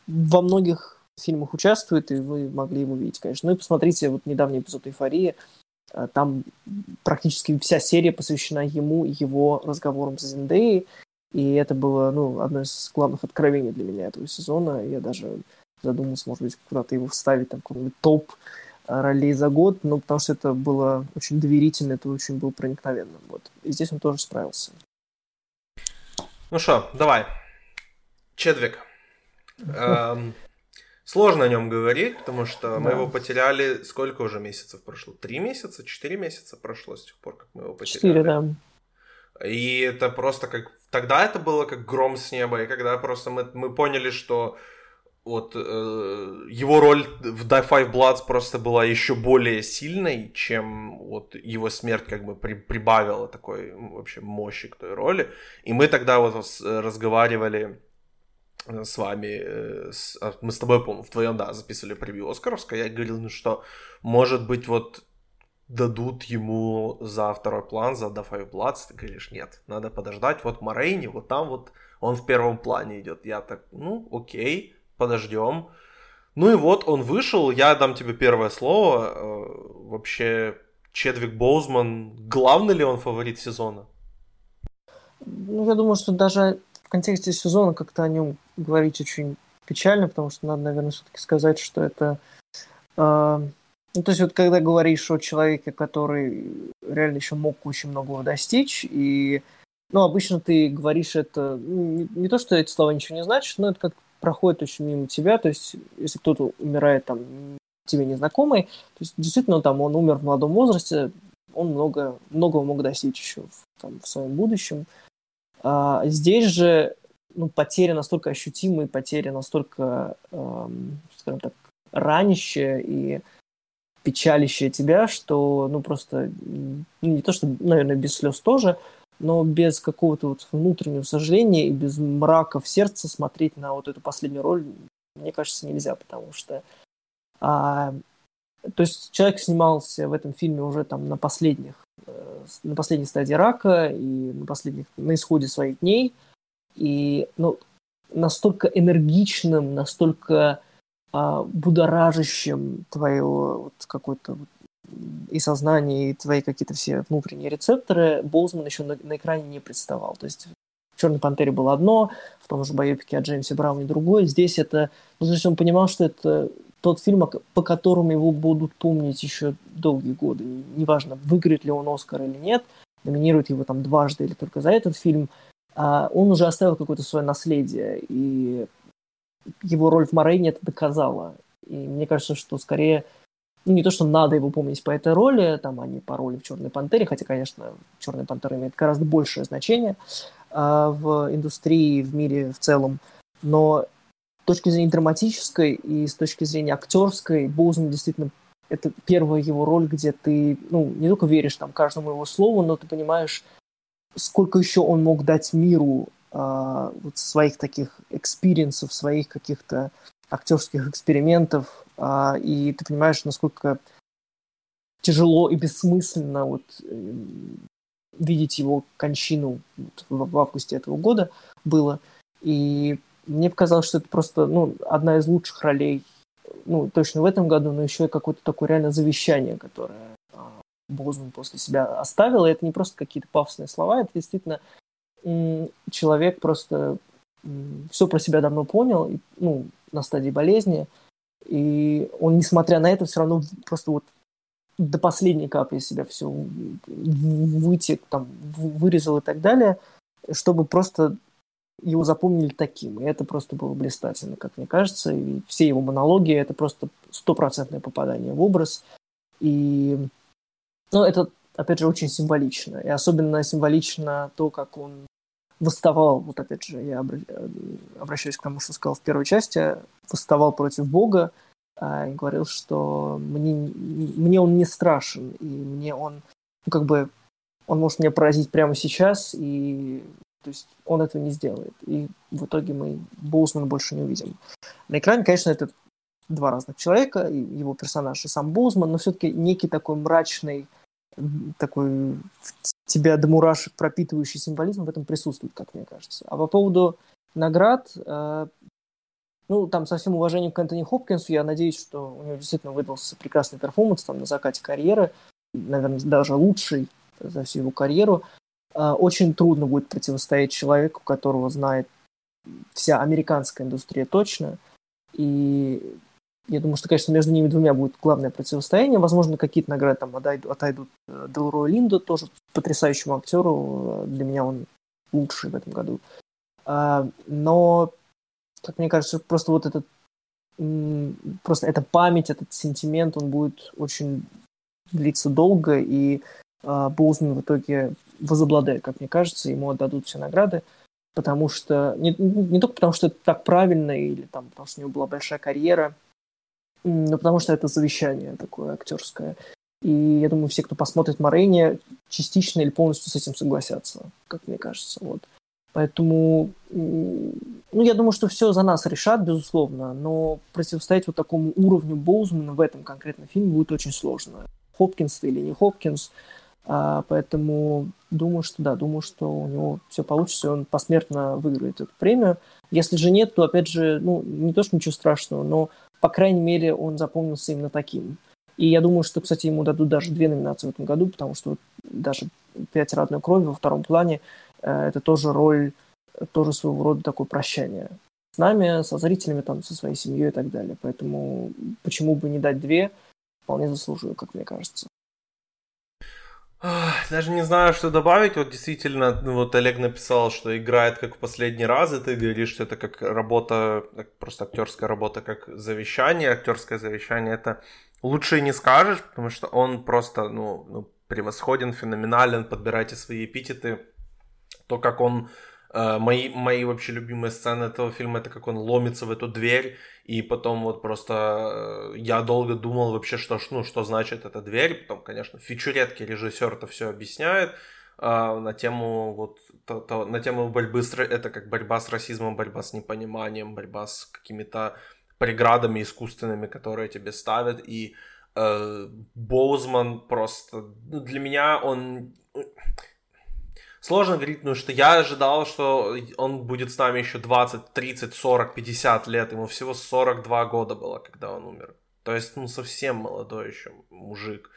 Speaker 3: во многих фильмах участвует, и вы могли его видеть, конечно. Ну и посмотрите вот недавний эпизод «Эйфории». А, там практически вся серия посвящена ему и его разговорам с Зендеей. И это было ну, одно из главных откровений для меня этого сезона. Я даже задумался, может быть, куда-то его вставить, там, какой-нибудь топ а, ролей за год, ну, потому что это было очень доверительно, это очень было проникновенно. Вот. И здесь он тоже справился.
Speaker 1: Ну что, давай. Чедвик. Эм, сложно о нем говорить, потому что да. мы его потеряли. Сколько уже месяцев прошло? Три месяца? Четыре месяца прошло с тех пор, как мы его потеряли. Четыре, да. И это просто как... Тогда это было как гром с неба, и когда просто мы, мы поняли, что вот э, его роль в Die Five Bloods просто была еще более сильной, чем вот его смерть как бы при, прибавила такой вообще мощи к той роли. И мы тогда вот разговаривали с вами, э, а, мы с тобой, по-моему, вдвоем, да, записывали превью Оскаровское, я говорил, ну что, может быть, вот дадут ему за второй план, за The Five Bloods, ты говоришь, нет, надо подождать, вот Морейни, вот там вот он в первом плане идет. Я так, ну, окей, подождем. Ну и вот он вышел, я дам тебе первое слово. Э, вообще, Чедвик Боузман, главный ли он фаворит сезона?
Speaker 3: Ну, я думаю, что даже в контексте сезона как-то о нем говорить очень печально, потому что надо, наверное, все-таки сказать, что это... Э, ну, то есть вот когда говоришь о человеке, который реально еще мог очень многого достичь, и ну, обычно ты говоришь это, ну, не, не то, что эти слова ничего не значат, но это как проходит очень мимо тебя, то есть если кто-то умирает там тебе незнакомый, то есть действительно там он умер в молодом возрасте, он много, многого мог достичь еще в, там, в своем будущем. А здесь же ну, потеря настолько ощутимая, потеря настолько, эм, скажем так, ранящая и печалищая тебя, что, ну, просто, не то, что, наверное, без слез тоже, но без какого-то вот внутреннего сожаления и без мрака в сердце смотреть на вот эту последнюю роль, мне кажется, нельзя, потому что... А, то есть человек снимался в этом фильме уже там на последних, на последней стадии рака и на последних, на исходе своих дней, и ну, настолько энергичным, настолько а, будоражащим твое вот, какое-то вот, и сознание, и твои какие-то все внутренние рецепторы, Боузман еще на, на экране не представал. То есть в «Черной пантере» было одно, в том же боепике о Джеймсе Брауне другое. Здесь это... Ну, то есть он понимал, что это тот фильм, по которому его будут помнить еще долгие годы. Неважно, выиграет ли он Оскар или нет, номинирует его там дважды или только за этот фильм, а он уже оставил какое-то свое наследие, и его роль в Морейне это доказала. И мне кажется, что скорее ну, не то, что надо его помнить по этой роли, там, а не по роли в «Черной пантере», хотя, конечно, «Черная пантера» имеет гораздо большее значение э, в индустрии, в мире в целом, но точки зрения драматической и с точки зрения актерской Боузман действительно это первая его роль, где ты, ну, не только веришь там каждому его слову, но ты понимаешь, сколько еще он мог дать миру э, вот своих таких experience ов, своих каких-то актерских экспериментов, а, и ты понимаешь, насколько тяжело и бессмысленно вот э, видеть его кончину в, в августе этого года было. И мне показалось, что это просто ну, одна из лучших ролей, ну, точно в этом году, но еще и какое-то такое реально завещание, которое а, Бозман после себя оставил. И это не просто какие-то пафосные слова, это действительно человек просто все про себя давно понял, ну, на стадии болезни, и он, несмотря на это, все равно просто вот до последней капли себя все вытек, там, вырезал и так далее, чтобы просто его запомнили таким. И это просто было блистательно, как мне кажется. И все его монологи — это просто стопроцентное попадание в образ. И ну, это, опять же, очень символично. И особенно символично то, как он восставал, вот опять же, я обращаюсь к тому, что сказал в первой части, восставал против Бога а, и говорил, что мне, мне он не страшен, и мне он, ну, как бы, он может меня поразить прямо сейчас, и то есть он этого не сделает. И в итоге мы Боусмана больше не увидим. На экране, конечно, это два разных человека, его персонаж и сам Боузман, но все-таки некий такой мрачный, такой тебя до мурашек пропитывающий символизм в этом присутствует, как мне кажется. А по поводу наград, э, ну, там, со всем уважением к Энтони Хопкинсу, я надеюсь, что у него действительно выдался прекрасный перформанс там на закате карьеры, наверное, даже лучший за всю его карьеру. Э, очень трудно будет противостоять человеку, которого знает вся американская индустрия точно. И я думаю, что, конечно, между ними двумя будет главное противостояние. Возможно, какие-то награды там отойдут, отойдут э, Делрой Линду, тоже потрясающему актеру. Для меня он лучший в этом году. А, но, как мне кажется, просто вот этот просто эта память, этот сентимент, он будет очень длиться долго, и э, Боузман в итоге возобладает, как мне кажется, ему отдадут все награды, потому что не, не только потому, что это так правильно, или там, потому что у него была большая карьера, ну, потому что это завещание такое актерское. И я думаю, все, кто посмотрит Морейни, частично или полностью с этим согласятся, как мне кажется. Вот. Поэтому, ну, я думаю, что все за нас решат, безусловно, но противостоять вот такому уровню Боузмана в этом конкретном фильме будет очень сложно. Хопкинс или не Хопкинс. А, поэтому думаю, что да, думаю, что у него все получится, и он посмертно выиграет эту премию. Если же нет, то, опять же, ну, не то, что ничего страшного, но, по крайней мере, он запомнился именно таким. И я думаю, что, кстати, ему дадут даже две номинации в этом году, потому что даже «Пять родной крови» во втором плане э, это тоже роль, тоже своего рода такое прощание с нами, со зрителями, там, со своей семьей и так далее. Поэтому почему бы не дать две, вполне заслуживаю, как мне кажется.
Speaker 1: Даже не знаю, что добавить. Вот действительно, ну, вот Олег написал, что играет как в последний раз, и ты говоришь, что это как работа, как просто актерская работа, как завещание. Актерское завещание это лучше и не скажешь, потому что он просто, ну, ну превосходен, феноменален, подбирайте свои эпитеты. То, как он Uh, мои, мои вообще любимые сцены этого фильма, это как он ломится в эту дверь, и потом вот просто uh, я долго думал вообще, что, ну, что значит эта дверь. Потом, конечно, в фичуретке режиссер это все объясняет uh, на тему вот то, то, на тему борьбы с это как борьба с расизмом, борьба с непониманием, борьба с какими-то преградами искусственными, которые тебе ставят. И э, Боузман просто... Ну, для меня он... Сложно говорить, ну что я ожидал, что он будет с нами еще 20, 30, 40, 50 лет. Ему всего 42 года было, когда он умер. То есть, ну, совсем молодой еще мужик.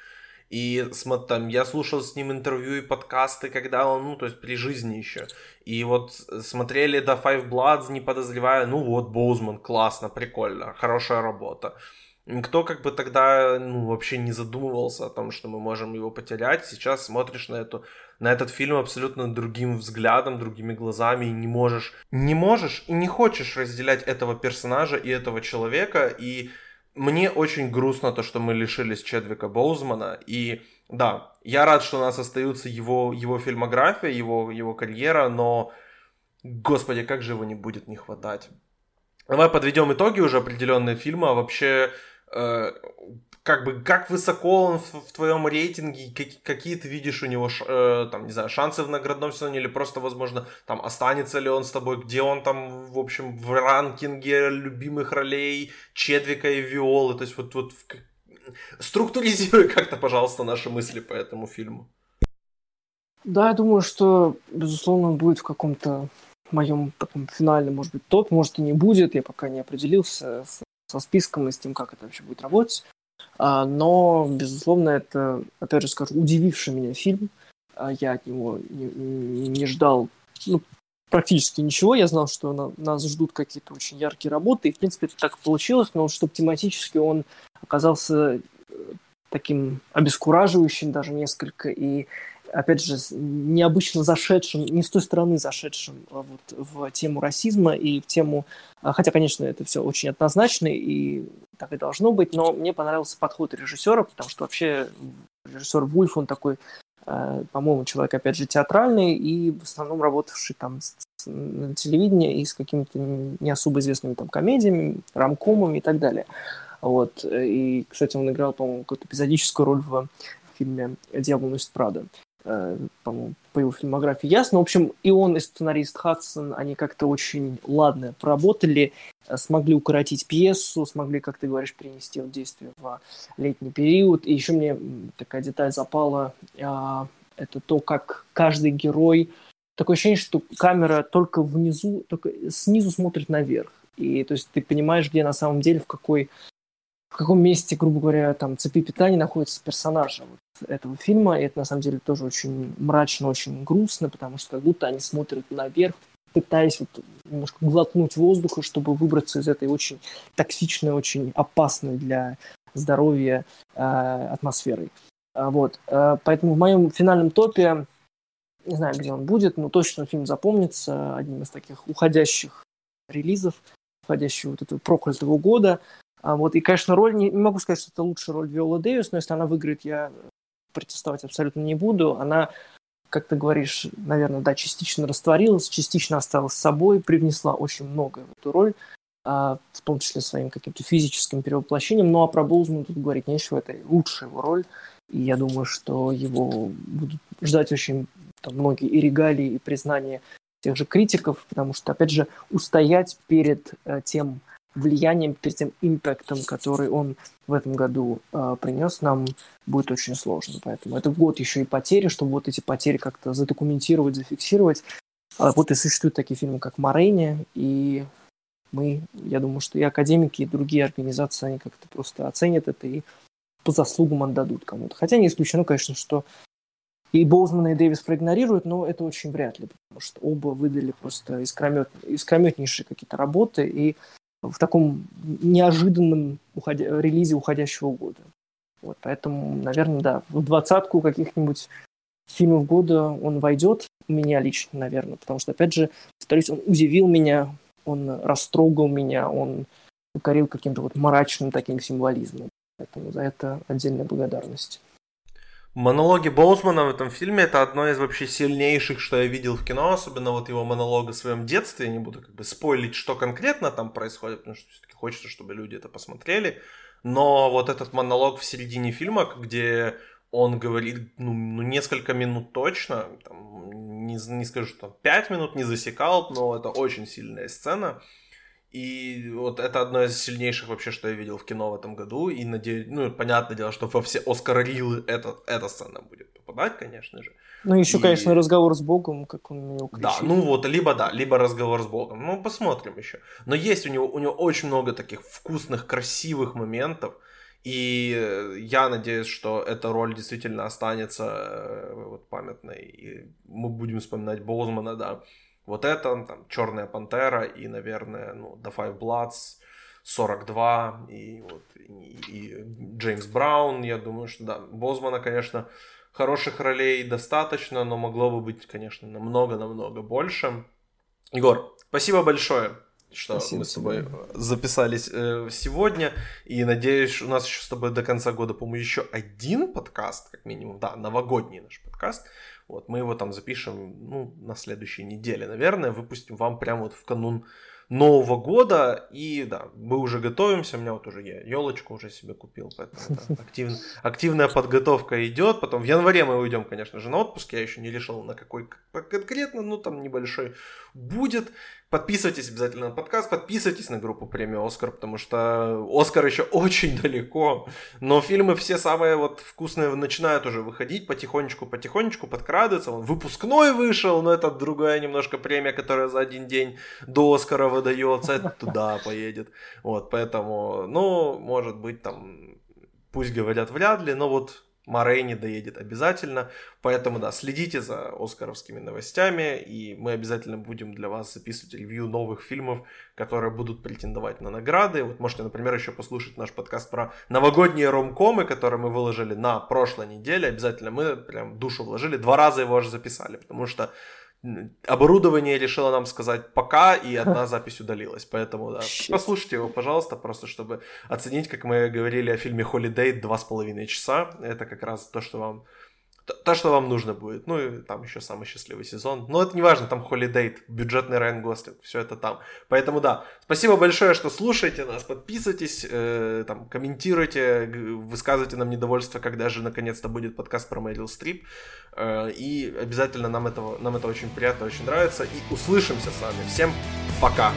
Speaker 1: И там, я слушал с ним интервью и подкасты, когда он, ну, то есть при жизни еще. И вот смотрели до Five Bloods, не подозревая, ну вот, Боузман, классно, прикольно, хорошая работа. Никто как бы тогда ну, вообще не задумывался о том, что мы можем его потерять. Сейчас смотришь на, эту, на этот фильм абсолютно другим взглядом, другими глазами, и не можешь, не можешь и не хочешь разделять этого персонажа и этого человека, и мне очень грустно то, что мы лишились Чедвика Боузмана, и да, я рад, что у нас остаются его, его фильмография, его, его карьера, но, господи, как же его не будет не хватать. Давай подведем итоги уже определенные фильмы, а вообще как бы как высоко он в, в твоем рейтинге, как, какие ты видишь у него, э, там, не знаю, шансы в наградном сезоне, или просто, возможно, там, останется ли он с тобой, где он там, в общем, в ранкинге любимых ролей Чедвика и Виолы, то есть вот, вот структуризируй как-то, пожалуйста, наши мысли по этому фильму.
Speaker 3: Да, я думаю, что, безусловно, он будет в каком-то моем таком финальном, может быть, топ, может и не будет, я пока не определился с, со списком и с тем, как это вообще будет работать. А, но, безусловно, это, опять же скажу, удививший меня фильм. А, я от него не, не ждал ну, практически ничего. Я знал, что на, нас ждут какие-то очень яркие работы, и, в принципе, это так получилось, но чтобы тематически он оказался э, таким обескураживающим даже несколько, и опять же, необычно зашедшим, не с той стороны зашедшим а вот, в тему расизма и в тему... А, хотя, конечно, это все очень однозначно, и так и должно быть, но мне понравился подход режиссера, потому что вообще режиссер Вульф, он такой, а, по-моему, человек, опять же, театральный и в основном работавший там на телевидении и с какими-то не особо известными там комедиями, рамкомами и так далее. Вот. И, кстати, он играл, по-моему, какую-то эпизодическую роль в фильме «Дьявол носит Прада». Э, по его фильмографии ясно. В общем, и он, и сценарист Хадсон, они как-то очень ладно поработали, э, смогли укоротить пьесу, смогли, как ты говоришь, перенести в действие в летний период. И еще мне такая деталь запала, а, это то, как каждый герой... Такое ощущение, что камера только внизу, только снизу смотрит наверх. И то есть ты понимаешь, где на самом деле, в какой в каком месте, грубо говоря, там цепи питания находится персонажа этого фильма. И это на самом деле тоже очень мрачно, очень грустно, потому что как будто они смотрят наверх, пытаясь вот немножко глотнуть воздуха, чтобы выбраться из этой очень токсичной, очень опасной для здоровья э, атмосферы. А, вот. Э, поэтому в моем финальном топе, не знаю, где он будет, но точно фильм запомнится одним из таких уходящих релизов, уходящего вот этого проклятого года. А вот, и, конечно, роль, не, не могу сказать, что это лучшая роль Виола Дэвис, но если она выиграет, я протестовать абсолютно не буду. Она, как ты говоришь, наверное, да, частично растворилась, частично осталась собой, привнесла очень многое в эту роль, а, в том числе своим каким-то физическим перевоплощением. Ну, а про Боузмана тут говорить нечего, это лучшая его роль, и я думаю, что его будут ждать очень там, многие и регалии, и признания тех же критиков, потому что, опять же, устоять перед э, тем влиянием, перед тем импактом, который он в этом году э, принес, нам будет очень сложно. Поэтому это год еще и потери, чтобы вот эти потери как-то задокументировать, зафиксировать. А вот и существуют такие фильмы, как «Морейни», и мы, я думаю, что и академики, и другие организации, они как-то просто оценят это и по заслугам отдадут кому-то. Хотя не исключено, конечно, что и Боузман, и Дэвис проигнорируют, но это очень вряд ли, потому что оба выдали просто искромет, искрометнейшие какие-то работы и в таком неожиданном уходя, релизе уходящего года. Вот, поэтому, наверное, да, в двадцатку каких-нибудь фильмов года он войдет, у меня лично, наверное, потому что, опять же, повторюсь, он удивил меня, он растрогал меня, он укорил каким-то вот мрачным таким символизмом. Поэтому за это отдельная благодарность.
Speaker 1: Монологи Боусмана в этом фильме это одно из вообще сильнейших, что я видел в кино, особенно вот его монолог о своем детстве. Я не буду как бы спойлить, что конкретно там происходит, потому что все-таки хочется, чтобы люди это посмотрели. Но вот этот монолог в середине фильма, где он говорит ну, ну несколько минут точно, там, не, не скажу, что 5 минут не засекал, но это очень сильная сцена. И вот это одно из сильнейших вообще, что я видел в кино в этом году. И надеюсь, ну, понятное дело, что во все Оскар Рилы это, эта сцена будет попадать, конечно же.
Speaker 3: Ну, еще, и... конечно, разговор с Богом, как он
Speaker 1: укрепил. Да, ну вот, либо да, либо разговор с Богом. Ну, посмотрим еще. Но есть у него, у него очень много таких вкусных, красивых моментов. И я надеюсь, что эта роль действительно останется э, вот, памятной. И мы будем вспоминать Боузмана, да, вот это, там, Черная Пантера и, наверное, ну, The Five Bloods, 42 и, вот, и, и Джеймс Браун, я думаю, что да, Бозмана, конечно, хороших ролей достаточно, но могло бы быть, конечно, намного-намного больше. Егор, спасибо большое, что спасибо мы с тобой записались э, сегодня. И надеюсь, у нас еще с тобой до конца года, по-моему, еще один подкаст, как минимум, да, новогодний наш подкаст. Вот, мы его там запишем, ну, на следующей неделе, наверное, выпустим вам прямо вот в канун Нового года. И да, мы уже готовимся. У меня вот уже я елочку уже себе купил. Поэтому да, актив, активная подготовка идет. Потом в январе мы уйдем, конечно же, на отпуск. Я еще не решил на какой конкретно, ну там небольшой будет. Подписывайтесь обязательно на подкаст, подписывайтесь на группу премии Оскар, потому что Оскар еще очень далеко, но фильмы все самые вот вкусные начинают уже выходить потихонечку, потихонечку подкрадываться. Он выпускной вышел, но это другая немножко премия, которая за один день до Оскара выдается, это туда поедет. Вот, поэтому, ну, может быть, там, пусть говорят вряд ли, но вот Морейни доедет обязательно. Поэтому, да, следите за оскаровскими новостями, и мы обязательно будем для вас записывать ревью новых фильмов, которые будут претендовать на награды. Вот можете, например, еще послушать наш подкаст про новогодние ромкомы, которые мы выложили на прошлой неделе. Обязательно мы прям душу вложили, два раза его уже записали, потому что оборудование решило нам сказать пока, и одна запись удалилась. Поэтому, да, послушайте его, пожалуйста, просто чтобы оценить, как мы говорили о фильме «Холидей» два с половиной часа. Это как раз то, что вам то, что вам нужно будет. Ну и там еще самый счастливый сезон. Но это не важно, там Holiday, бюджетный Райан Гослинг, все это там. Поэтому да, спасибо большое, что слушаете нас, подписывайтесь, э, там, комментируйте, высказывайте нам недовольство, когда же наконец-то будет подкаст про Мэрил Стрип. Э, и обязательно нам, этого, нам это очень приятно, очень нравится. И услышимся с вами. Всем пока!